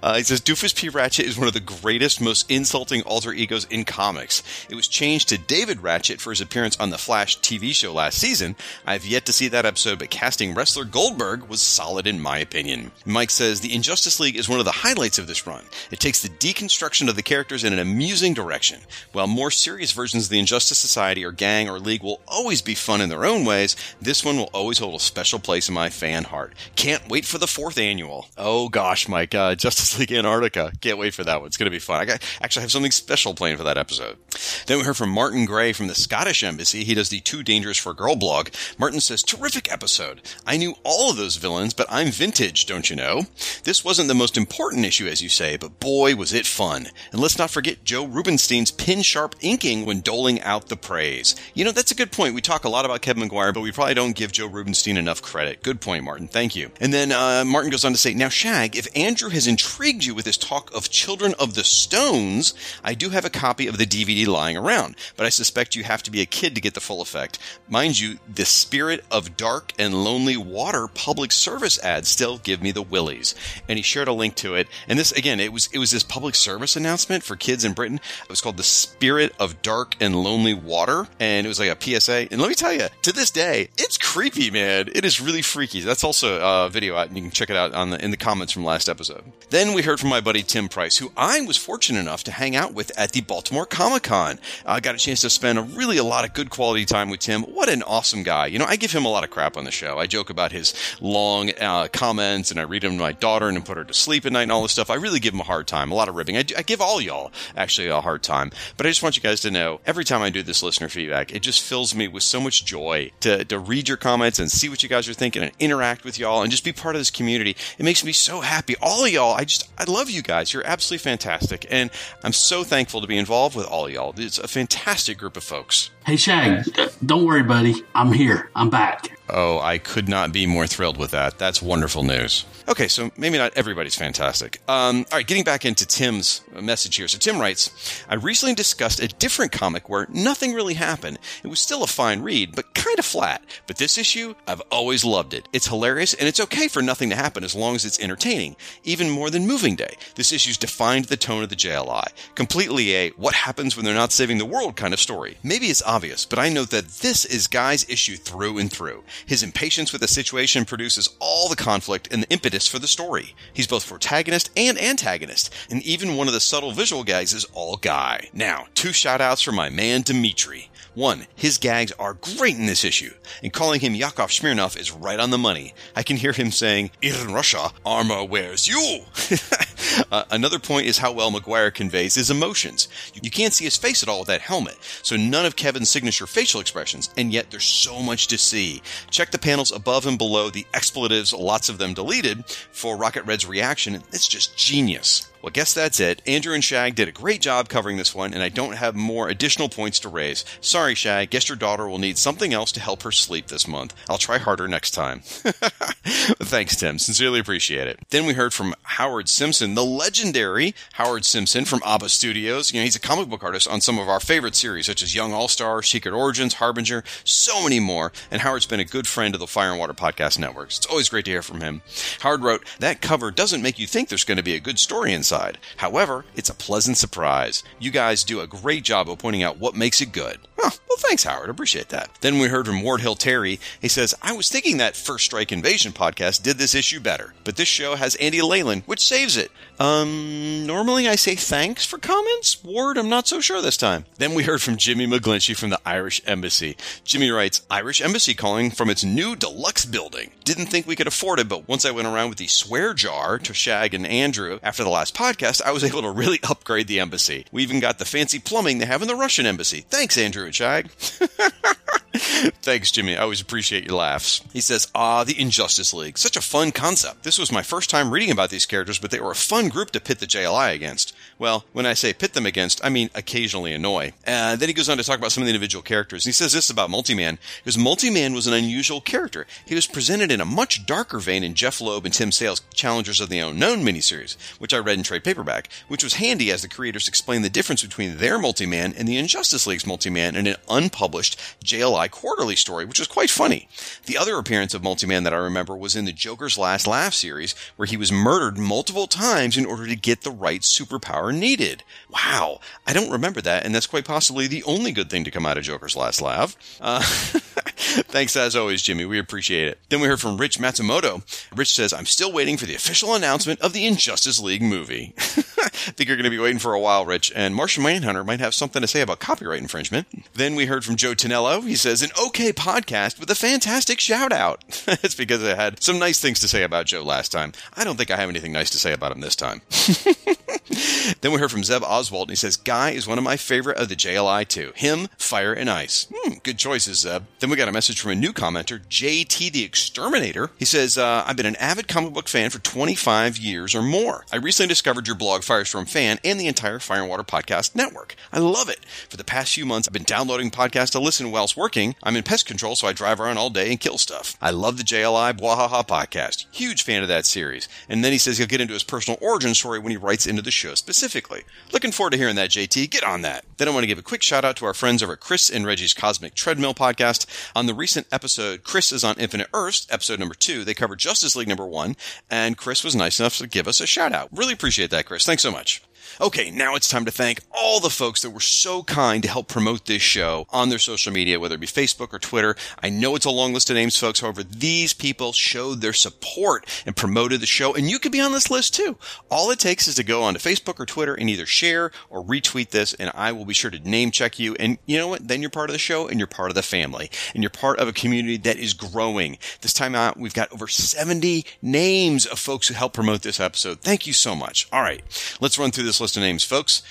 Uh, he says, Doofus P. Ratchet is one of the greatest, most insulting alter egos in comics. It was changed to David Ratchet for his appearance on the Flash TV show last season. I've yet to see that episode, but casting wrestler Goldberg was solid in my opinion. Mike says, The Injustice League is one of the highlights of this run. It takes the deconstruction of the characters in an amusing direction. While more serious versions of the Injustice Society or gang or league will always be fun in their own ways, this one will always hold a special place in my fan heart. Can't wait for the fourth annual. Oh gosh, Mike, uh, Justice League Antarctica. Can't wait for that one. It's going to be fun. I got, actually have something special planned for that episode. Then we heard from Martin Gray from the Scottish Embassy. He does the Too Dangerous for Girl blog. Martin says, terrific episode. I knew all of those villains, but I'm vintage, don't you know? This wasn't the most important issue, as you say, but boy, was it fun. And let's not forget Joe Rubinstein's pin sharp inking when doling out the praise. You know, that's a good point. We talk a lot about Kevin Maguire, but we probably don't give Joe Rubinstein enough credit. Good point, Martin. Thank you. And then uh, Martin goes on to say, now, Shag, if Andrew has intrigued you with his talk of Children of the Stones, I do have a copy of the DVD lying around, but I suspect you have to be a kid to get the full effect. Mind you, the spirit of dark and lonely water public service ads still give me the willies. And he shared a link to it. And this, again, it was, it was this public service announcement for kids in Britain. It was called The Spirit of Dark and Lonely Water. And it was like a PSA. And let me tell you, to this day, it's creepy, man. It is really freaky. That's also a video out, and you can check it out on the, in the comments from last episode. Then we heard from my buddy Tim Price, who I was fortunate enough to hang out with at the Baltimore Comic Con. I got a chance to spend a really a lot of good quality time with Tim. What an awesome guy. You know, I give him a lot of crap on the show. I joke about his long uh, comments and I read them to my daughter and put her to sleep at night and all this stuff. I really give him a hard time, a lot of ribbing. I, I give all y'all actually a hard time. But I just want you guys to know every time I do this listener feedback, it just fills me with so much joy to, to read your comments and see what you guys are thinking and interact with y'all and just be part of this community. It makes me so happy. All of y'all, I just, I love you guys. You're absolutely fantastic. And I'm so thankful to be involved with all of y'all. It's a fantastic group of folks. Hey, Shag, don't worry, buddy. I'm here. I'm back. Oh, I could not be more thrilled with that. That's wonderful news. Okay, so maybe not everybody's fantastic. Um, all right, getting back into Tim's message here. So Tim writes, I recently discussed a different comic where nothing really happened. It was still a fine read, but kind of flat. But this issue, I've always loved it. It's hilarious, and it's okay for nothing to happen as long as it's entertaining. Even more than Moving Day. This issue's defined the tone of the JLI. Completely a what happens when they're not saving the world kind of story. Maybe it's obvious, but I note that this is Guy's issue through and through. His impatience with the situation produces all the conflict and the impetus for the story. He's both protagonist and antagonist, and even one of the subtle visual gags is all Guy. Now, two shoutouts for my man Dmitri. One, his gags are great in this issue, and calling him Yakov Smirnoff is right on the money. I can hear him saying, In Russia, armor wears you. Uh, another point is how well Maguire conveys his emotions. You can't see his face at all with that helmet, so none of Kevin's signature facial expressions, and yet there's so much to see. Check the panels above and below the expletives, lots of them deleted, for Rocket Red's reaction. It's just genius. Well, guess that's it. Andrew and Shag did a great job covering this one, and I don't have more additional points to raise. Sorry, Shag. Guess your daughter will need something else to help her sleep this month. I'll try harder next time. Thanks, Tim. Sincerely appreciate it. Then we heard from Howard Simpson, the legendary Howard Simpson from ABBA Studios. You know, he's a comic book artist on some of our favorite series, such as Young All Star, Secret Origins, Harbinger, so many more. And Howard's been a good friend of the Fire and Water Podcast Networks. It's always great to hear from him. Howard wrote, That cover doesn't make you think there's going to be a good story inside side. However, it's a pleasant surprise. You guys do a great job of pointing out what makes it good. Oh, well, thanks, Howard. Appreciate that. Then we heard from Ward Hill Terry. He says, I was thinking that First Strike Invasion podcast did this issue better, but this show has Andy Leyland, which saves it. Um, normally I say thanks for comments. Ward, I'm not so sure this time. Then we heard from Jimmy McGlinchey from the Irish Embassy. Jimmy writes, Irish Embassy calling from its new deluxe building. Didn't think we could afford it, but once I went around with the swear jar to Shag and Andrew after the last podcast, I was able to really upgrade the embassy. We even got the fancy plumbing they have in the Russian embassy. Thanks, Andrew and. Thanks, Jimmy. I always appreciate your laughs. He says, Ah, the Injustice League. Such a fun concept. This was my first time reading about these characters, but they were a fun group to pit the JLI against. Well, when I say pit them against, I mean occasionally annoy. And then he goes on to talk about some of the individual characters. He says this about Multiman, because Multiman was an unusual character. He was presented in a much darker vein in Jeph Loeb and Tim Sale's Challengers of the Unknown miniseries, which I read in trade paperback, which was handy as the creators explained the difference between their Multiman and the Injustice League's Multiman in an unpublished JLI quarterly story, which was quite funny. The other appearance of Multiman that I remember was in the Joker's Last Laugh series, where he was murdered multiple times in order to get the right superpower needed. Wow, I don't remember that, and that's quite possibly the only good thing to come out of Joker's Last Laugh. Uh, thanks as always, Jimmy. We appreciate it. Then we heard from Rich Matsumoto. Rich says, I'm still waiting for the official announcement of the Injustice League movie. I think you're going to be waiting for a while, Rich, and Martian Manhunter might have something to say about copyright infringement. Then we heard from Joe Tonello. He says, an okay podcast with a fantastic shout out. it's because I had some nice things to say about Joe last time. I don't think I have anything nice to say about him this time. then we heard from Zeb Oswald, and he says, Guy is one of my favorite of the JLI too. Him, Fire, and Ice. Hmm, good choices, Zeb. Then we got a message from a new commenter, JT the Exterminator. He says, uh, I've been an avid comic book fan for 25 years or more. I recently discovered your blog, Firestorm Fan, and the entire Fire and Water Podcast Network. I love it. For the past few months, I've been downloading podcasts to listen whilst working. I'm in pest control, so I drive around all day and kill stuff. I love the JLI Bwahaha podcast. Huge fan of that series. And then he says he'll get into his personal origin story when he writes into the show specifically. Looking forward to hearing that, JT. Get on that. Then I want to give a quick shout out to our friends over at Chris and Reggie's Cosmic Treadmill podcast. On the recent episode, Chris is on Infinite Earths, episode number two. They covered Justice League number one, and Chris was nice enough to give us a shout out. Really appreciate that, Chris. Thanks so much. Okay, now it's time to thank all the folks that were so kind to help promote this show on their social media, whether it be Facebook or Twitter. I know it's a long list of names, folks. However, these people showed their support and promoted the show, and you could be on this list too. All it takes is to go onto Facebook or Twitter and either share or retweet this, and I will be sure to name check you. And you know what? Then you're part of the show and you're part of the family, and you're part of a community that is growing. This time out, we've got over 70 names of folks who helped promote this episode. Thank you so much. All right, let's run through this list of names, folks.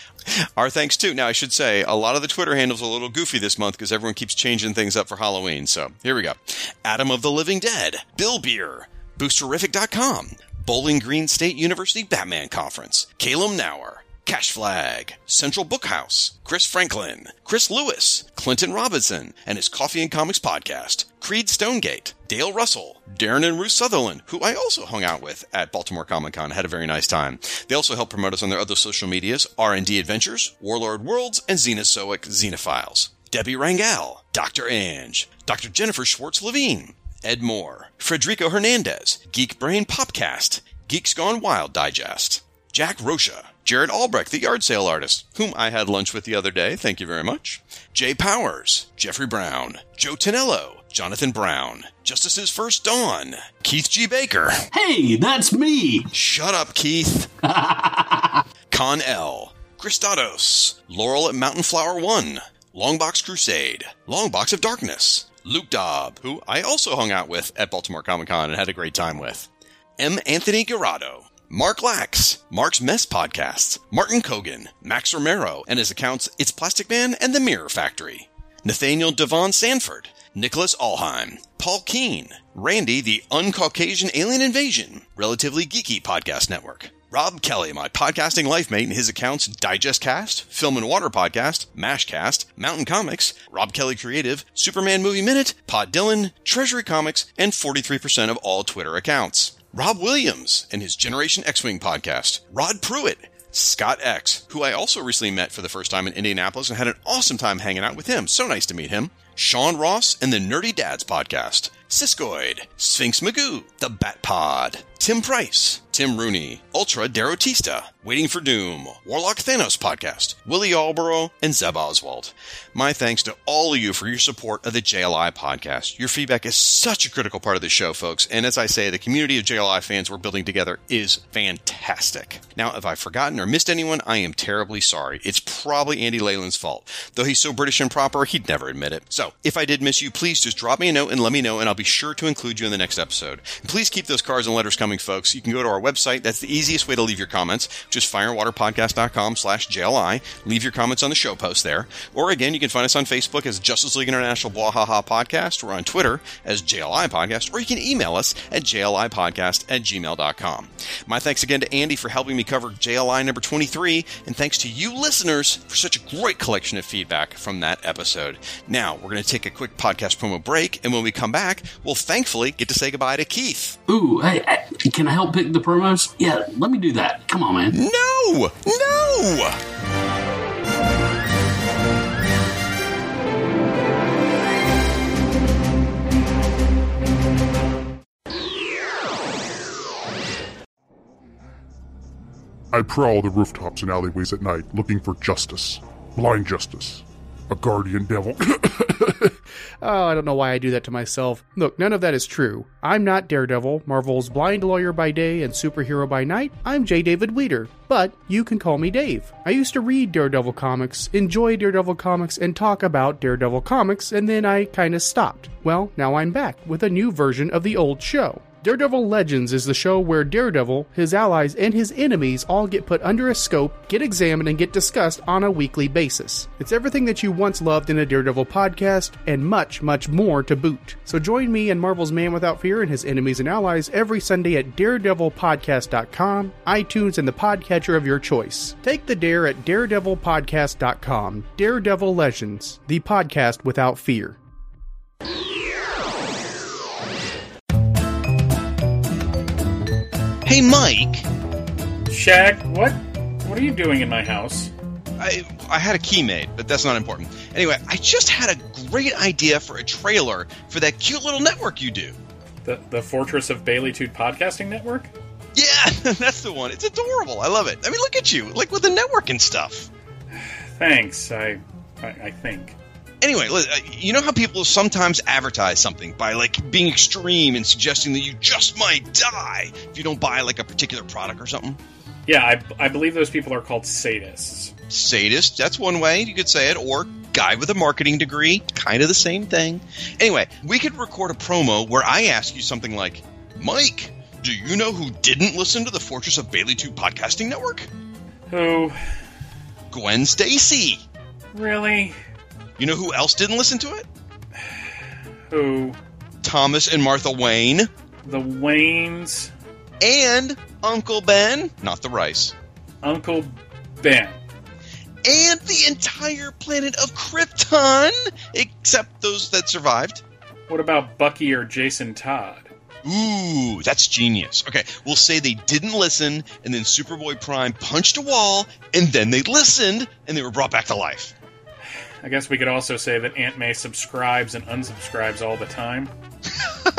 Our thanks too. Now, I should say, a lot of the Twitter handles are a little goofy this month because everyone keeps changing things up for Halloween. So here we go. Adam of the Living Dead, Bill Beer, Boosterific.com, Bowling Green State University Batman Conference, Calum Nauer, Cash Flag, Central Bookhouse, Chris Franklin, Chris Lewis, Clinton Robinson, and his Coffee and Comics podcast, Creed Stonegate, Dale Russell, Darren and Ruth Sutherland, who I also hung out with at Baltimore Comic Con, had a very nice time. They also help promote us on their other social medias, R&D Adventures, Warlord Worlds, and Xenozoic Xenophiles. Debbie Rangel, Dr. Ange, Dr. Jennifer Schwartz Levine, Ed Moore, Frederico Hernandez, Geek Brain Popcast, Geeks Gone Wild Digest, Jack Rocha, Jared Albrecht, the yard sale artist, whom I had lunch with the other day. Thank you very much. Jay Powers, Jeffrey Brown, Joe Tonello, Jonathan Brown, Justice's First Dawn, Keith G. Baker. Hey, that's me. Shut up, Keith. Con L, Christados, Laurel at Mountain Flower 1, Longbox Crusade, Longbox of Darkness, Luke Dobb, who I also hung out with at Baltimore Comic Con and had a great time with, M. Anthony Garado, Mark Lax, Mark's Mess Podcasts, Martin Kogan, Max Romero, and his accounts It's Plastic Man and The Mirror Factory, Nathaniel Devon Sanford, Nicholas Alheim, Paul Keene, Randy, the Uncaucasian Alien Invasion, Relatively Geeky Podcast Network, Rob Kelly, my podcasting life mate, and his accounts Digestcast, Film and Water Podcast, Mashcast, Mountain Comics, Rob Kelly Creative, Superman Movie Minute, Pod Dylan, Treasury Comics, and 43% of all Twitter accounts. Rob Williams and his Generation X-Wing podcast, Rod Pruitt, Scott X, who I also recently met for the first time in Indianapolis and had an awesome time hanging out with him. So nice to meet him. Sean Ross and the Nerdy Dads podcast, Siskoid, Sphinx Magoo, The Bat Pod, Tim Price, Tim Rooney, Ultra Derotista, Waiting for Doom, Warlock Thanos Podcast, Willie Alborough, and Zeb Oswald. My thanks to all of you for your support of the JLI podcast. Your feedback is such a critical part of the show, folks. And as I say, the community of JLI fans we're building together is fantastic. Now, if I've forgotten or missed anyone, I am terribly sorry. It's probably Andy Leyland's fault. Though he's so British and proper, he'd never admit it. So, if I did miss you, please just drop me a note and let me know, and I'll be sure to include you in the next episode. And please keep those cards and letters coming, folks. You can go to our website. That's the easiest way to leave your comments. Just fireandwaterpodcast.com slash JLI. Leave your comments on the show post there. Or again, you can find us on Facebook as Justice League International Bwahaha Podcast or on Twitter as JLI Podcast, or you can email us at JLIPodcast at gmail.com. My thanks again to Andy for helping me cover JLI number 23, and thanks to you listeners for such a great collection of feedback from that episode. Now, we're going to take a quick podcast promo break, and when we come back, we'll thankfully get to say goodbye to Keith. Ooh, hey, hey, can I help pick the promos? Yeah, let me do that. Come on, man. No! No! I prowl the rooftops and alleyways at night looking for justice. Blind justice. A guardian devil. Oh, I don't know why I do that to myself. Look, none of that is true. I'm not Daredevil, Marvel's blind lawyer by day and superhero by night. I'm J. David Weeder, but you can call me Dave. I used to read Daredevil comics, enjoy Daredevil comics, and talk about Daredevil comics, and then I kinda stopped. Well, now I'm back with a new version of the old show. Daredevil Legends is the show where Daredevil, his allies, and his enemies all get put under a scope, get examined, and get discussed on a weekly basis. It's everything that you once loved in a Daredevil podcast, and much, much more to boot. So join me and Marvel's Man Without Fear and his enemies and allies every Sunday at daredevilpodcast.com, iTunes, and the podcatcher of your choice. Take the dare at daredevilpodcast.com. Daredevil Legends, the podcast without fear. Hey, Mike. Shag, what? What are you doing in my house? I, I had a key made, but that's not important. Anyway, I just had a great idea for a trailer for that cute little network you do. The the Fortress of Baileytude Podcasting Network? Yeah, that's the one. It's adorable. I love it. I mean, look at you, like with the network and stuff. Thanks. I I, I think. Anyway, uh, you know how people sometimes advertise something by like being extreme and suggesting that you just might die if you don't buy like a particular product or something? Yeah, I, I believe those people are called sadists. Sadist, that's one way you could say it, or guy with a marketing degree, kind of the same thing. Anyway, we could record a promo where I ask you something like, Mike, do you know who didn't listen to the Fortress of Baileytude podcasting network? Who? Gwen Stacy. Really? You know who else didn't listen to it? Who? Thomas and Martha Wayne. The Waynes? And Uncle Ben, not the rice. Uncle Ben. And the entire planet of Krypton, except those that survived. What about Bucky or Jason Todd? Ooh, that's genius. Okay, we'll say they didn't listen, and then Superboy Prime punched a wall, and then they listened, and they were brought back to life. I guess we could also say that Aunt May subscribes and unsubscribes all the time.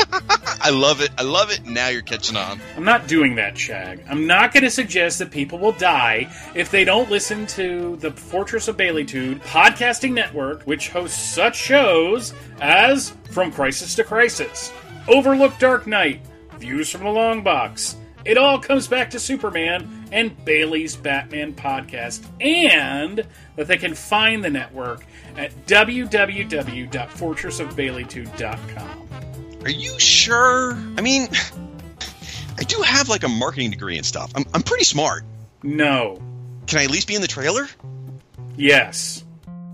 I love it. I love it. Now you're catching on. I'm not doing that, Shag. I'm not going to suggest that people will die if they don't listen to the Fortress of Baileytude podcasting network, which hosts such shows as From Crisis to Crisis, Overlook Dark Knight, Views from the Long Box. It all comes back to Superman and Bailey's Batman podcast, and that they can find the network at www.fortressofbaileytude.com. Are you sure? I mean, I do have like a marketing degree and stuff. I'm, I'm pretty smart. No. Can I at least be in the trailer? Yes.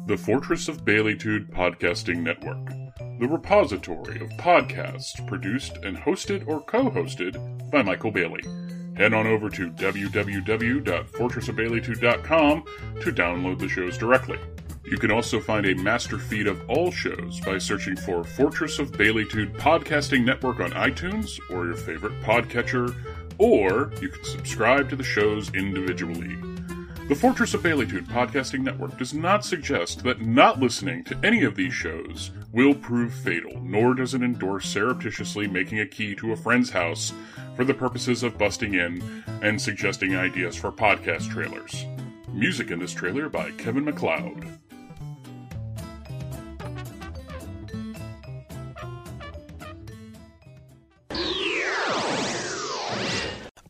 The Fortress of Baileytude Podcasting Network, the repository of podcasts produced and hosted or co hosted by Michael Bailey. Head on over to www.fortressofbaileytude.com to download the shows directly. You can also find a master feed of all shows by searching for Fortress of Baileytude Podcasting Network on iTunes or your favorite podcatcher, or you can subscribe to the shows individually. The Fortress of Baileytude Podcasting Network does not suggest that not listening to any of these shows will prove fatal, nor does it endorse surreptitiously making a key to a friend's house for the purposes of busting in and suggesting ideas for podcast trailers. Music in this trailer by Kevin MacLeod.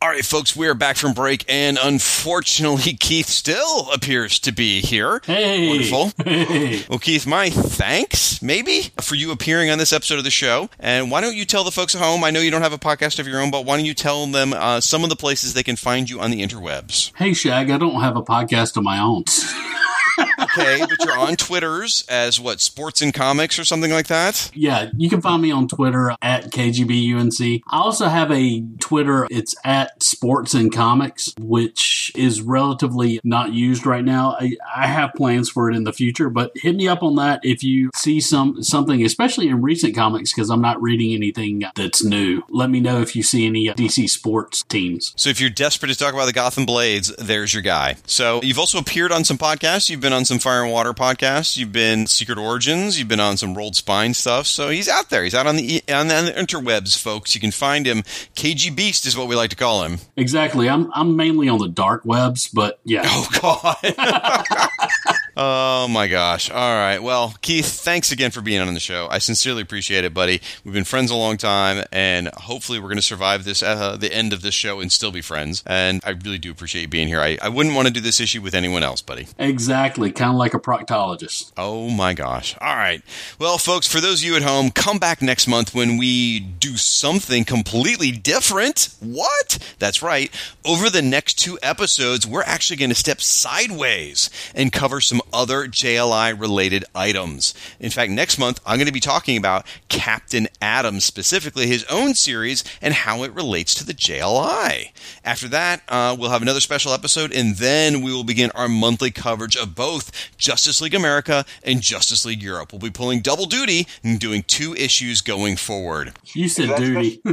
All right, folks, we are back from break, and unfortunately, Keith still appears to be here. Hey. Wonderful. Hey. Well, Keith, my thanks, maybe, for you appearing on this episode of the show. And why don't you tell the folks at home? I know you don't have a podcast of your own, but why don't you tell them uh, some of the places they can find you on the interwebs? Hey, Shag, I don't have a podcast of my own. Okay, but you're on Twitters as what, Sports and Comics or something like that? Yeah, you can find me on Twitter at KGBUNC. I also have a Twitter. It's at Sports and Comics, which is relatively not used right now. I, I have plans for it in the future, but hit me up on that if you see some something, especially in recent comics, because I'm not reading anything that's new. Let me know if you see any DC sports teams. So if you're desperate to talk about the Gotham Blades, there's your guy. So you've also appeared on some podcasts. You've been on some Fire and Water podcasts. You've been Secret Origins. You've been on some Rolled Spine stuff. So he's out there. He's out on the on the, on the interwebs, folks. You can find him. KG Beast is what we like to call him. Exactly. I'm I'm mainly on the dark webs, but yeah. Oh God. oh my gosh. All right. Well, Keith, thanks again for being on the show. I sincerely appreciate it, buddy. We've been friends a long time, and hopefully we're going to survive this uh, the end of this show and still be friends. And I really do appreciate you being here. I, I wouldn't want to do this issue with anyone else, buddy. Exactly. Kind of like a proctologist. Oh my gosh. All right. Well, folks, for those of you at home, come back next month when we do something completely different. What? That's right. Over the next two episodes, we're actually going to step sideways and cover some other JLI related items. In fact, next month, I'm going to be talking about Captain Atom, specifically his own series and how it relates to the JLI. After that, uh, we'll have another special episode, and then we will begin our monthly coverage of both Justice League America and Justice League Europe. We'll be pulling double duty and doing two issues going forward. You said duty.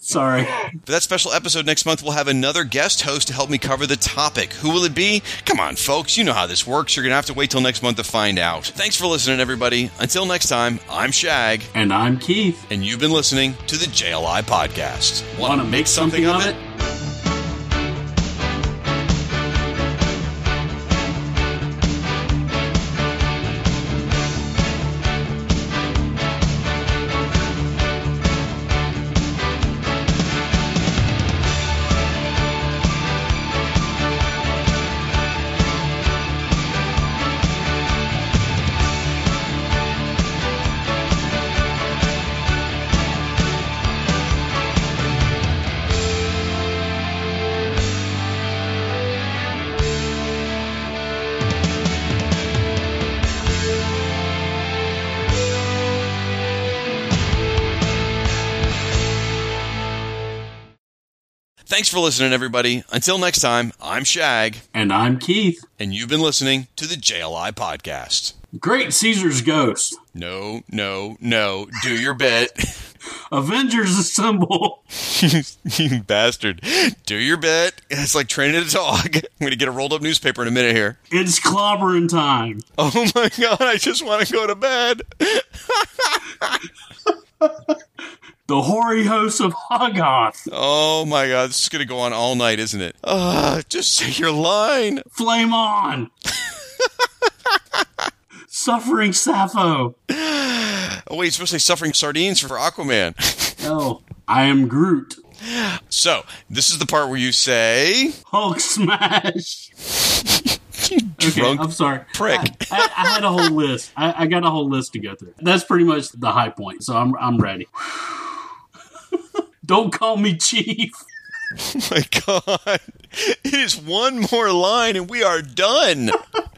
Sorry. For that special episode next month, we'll have another guest host to help me cover the topic. Who will it be? Come on, folks, you know how this works. You're going to have to wait till next month to find out. Thanks for listening, everybody. Until next time, I'm Shag. And I'm Keith. And you've been listening to the JLI Podcast. Want to make something of it? Thanks for listening, everybody. Until next time, I'm Shag. And I'm Keith. And you've been listening to the JLI Podcast. Great Caesar's Ghost. No, no, no. Do your bit. Avengers Assemble. you bastard. Do your bit. It's like training a dog. I'm going to get a rolled up newspaper in a minute here. It's clobbering time. Oh my god, I just want to go to bed. The hoary host of Hoggoth. Oh my god, this is going to go on all night, isn't it? Uh, just say your line. Flame on. Suffering Sappho. Oh, wait, you're supposed to say suffering sardines for Aquaman. oh, I am Groot. So, this is the part where you say Hulk smash. okay, I'm sorry. Prick. I, I, I had a whole list. I, I, got a whole list to go through. That's pretty much the high point. So I'm I'm ready. Don't call me chief. Oh my god. It is one more line and we are done.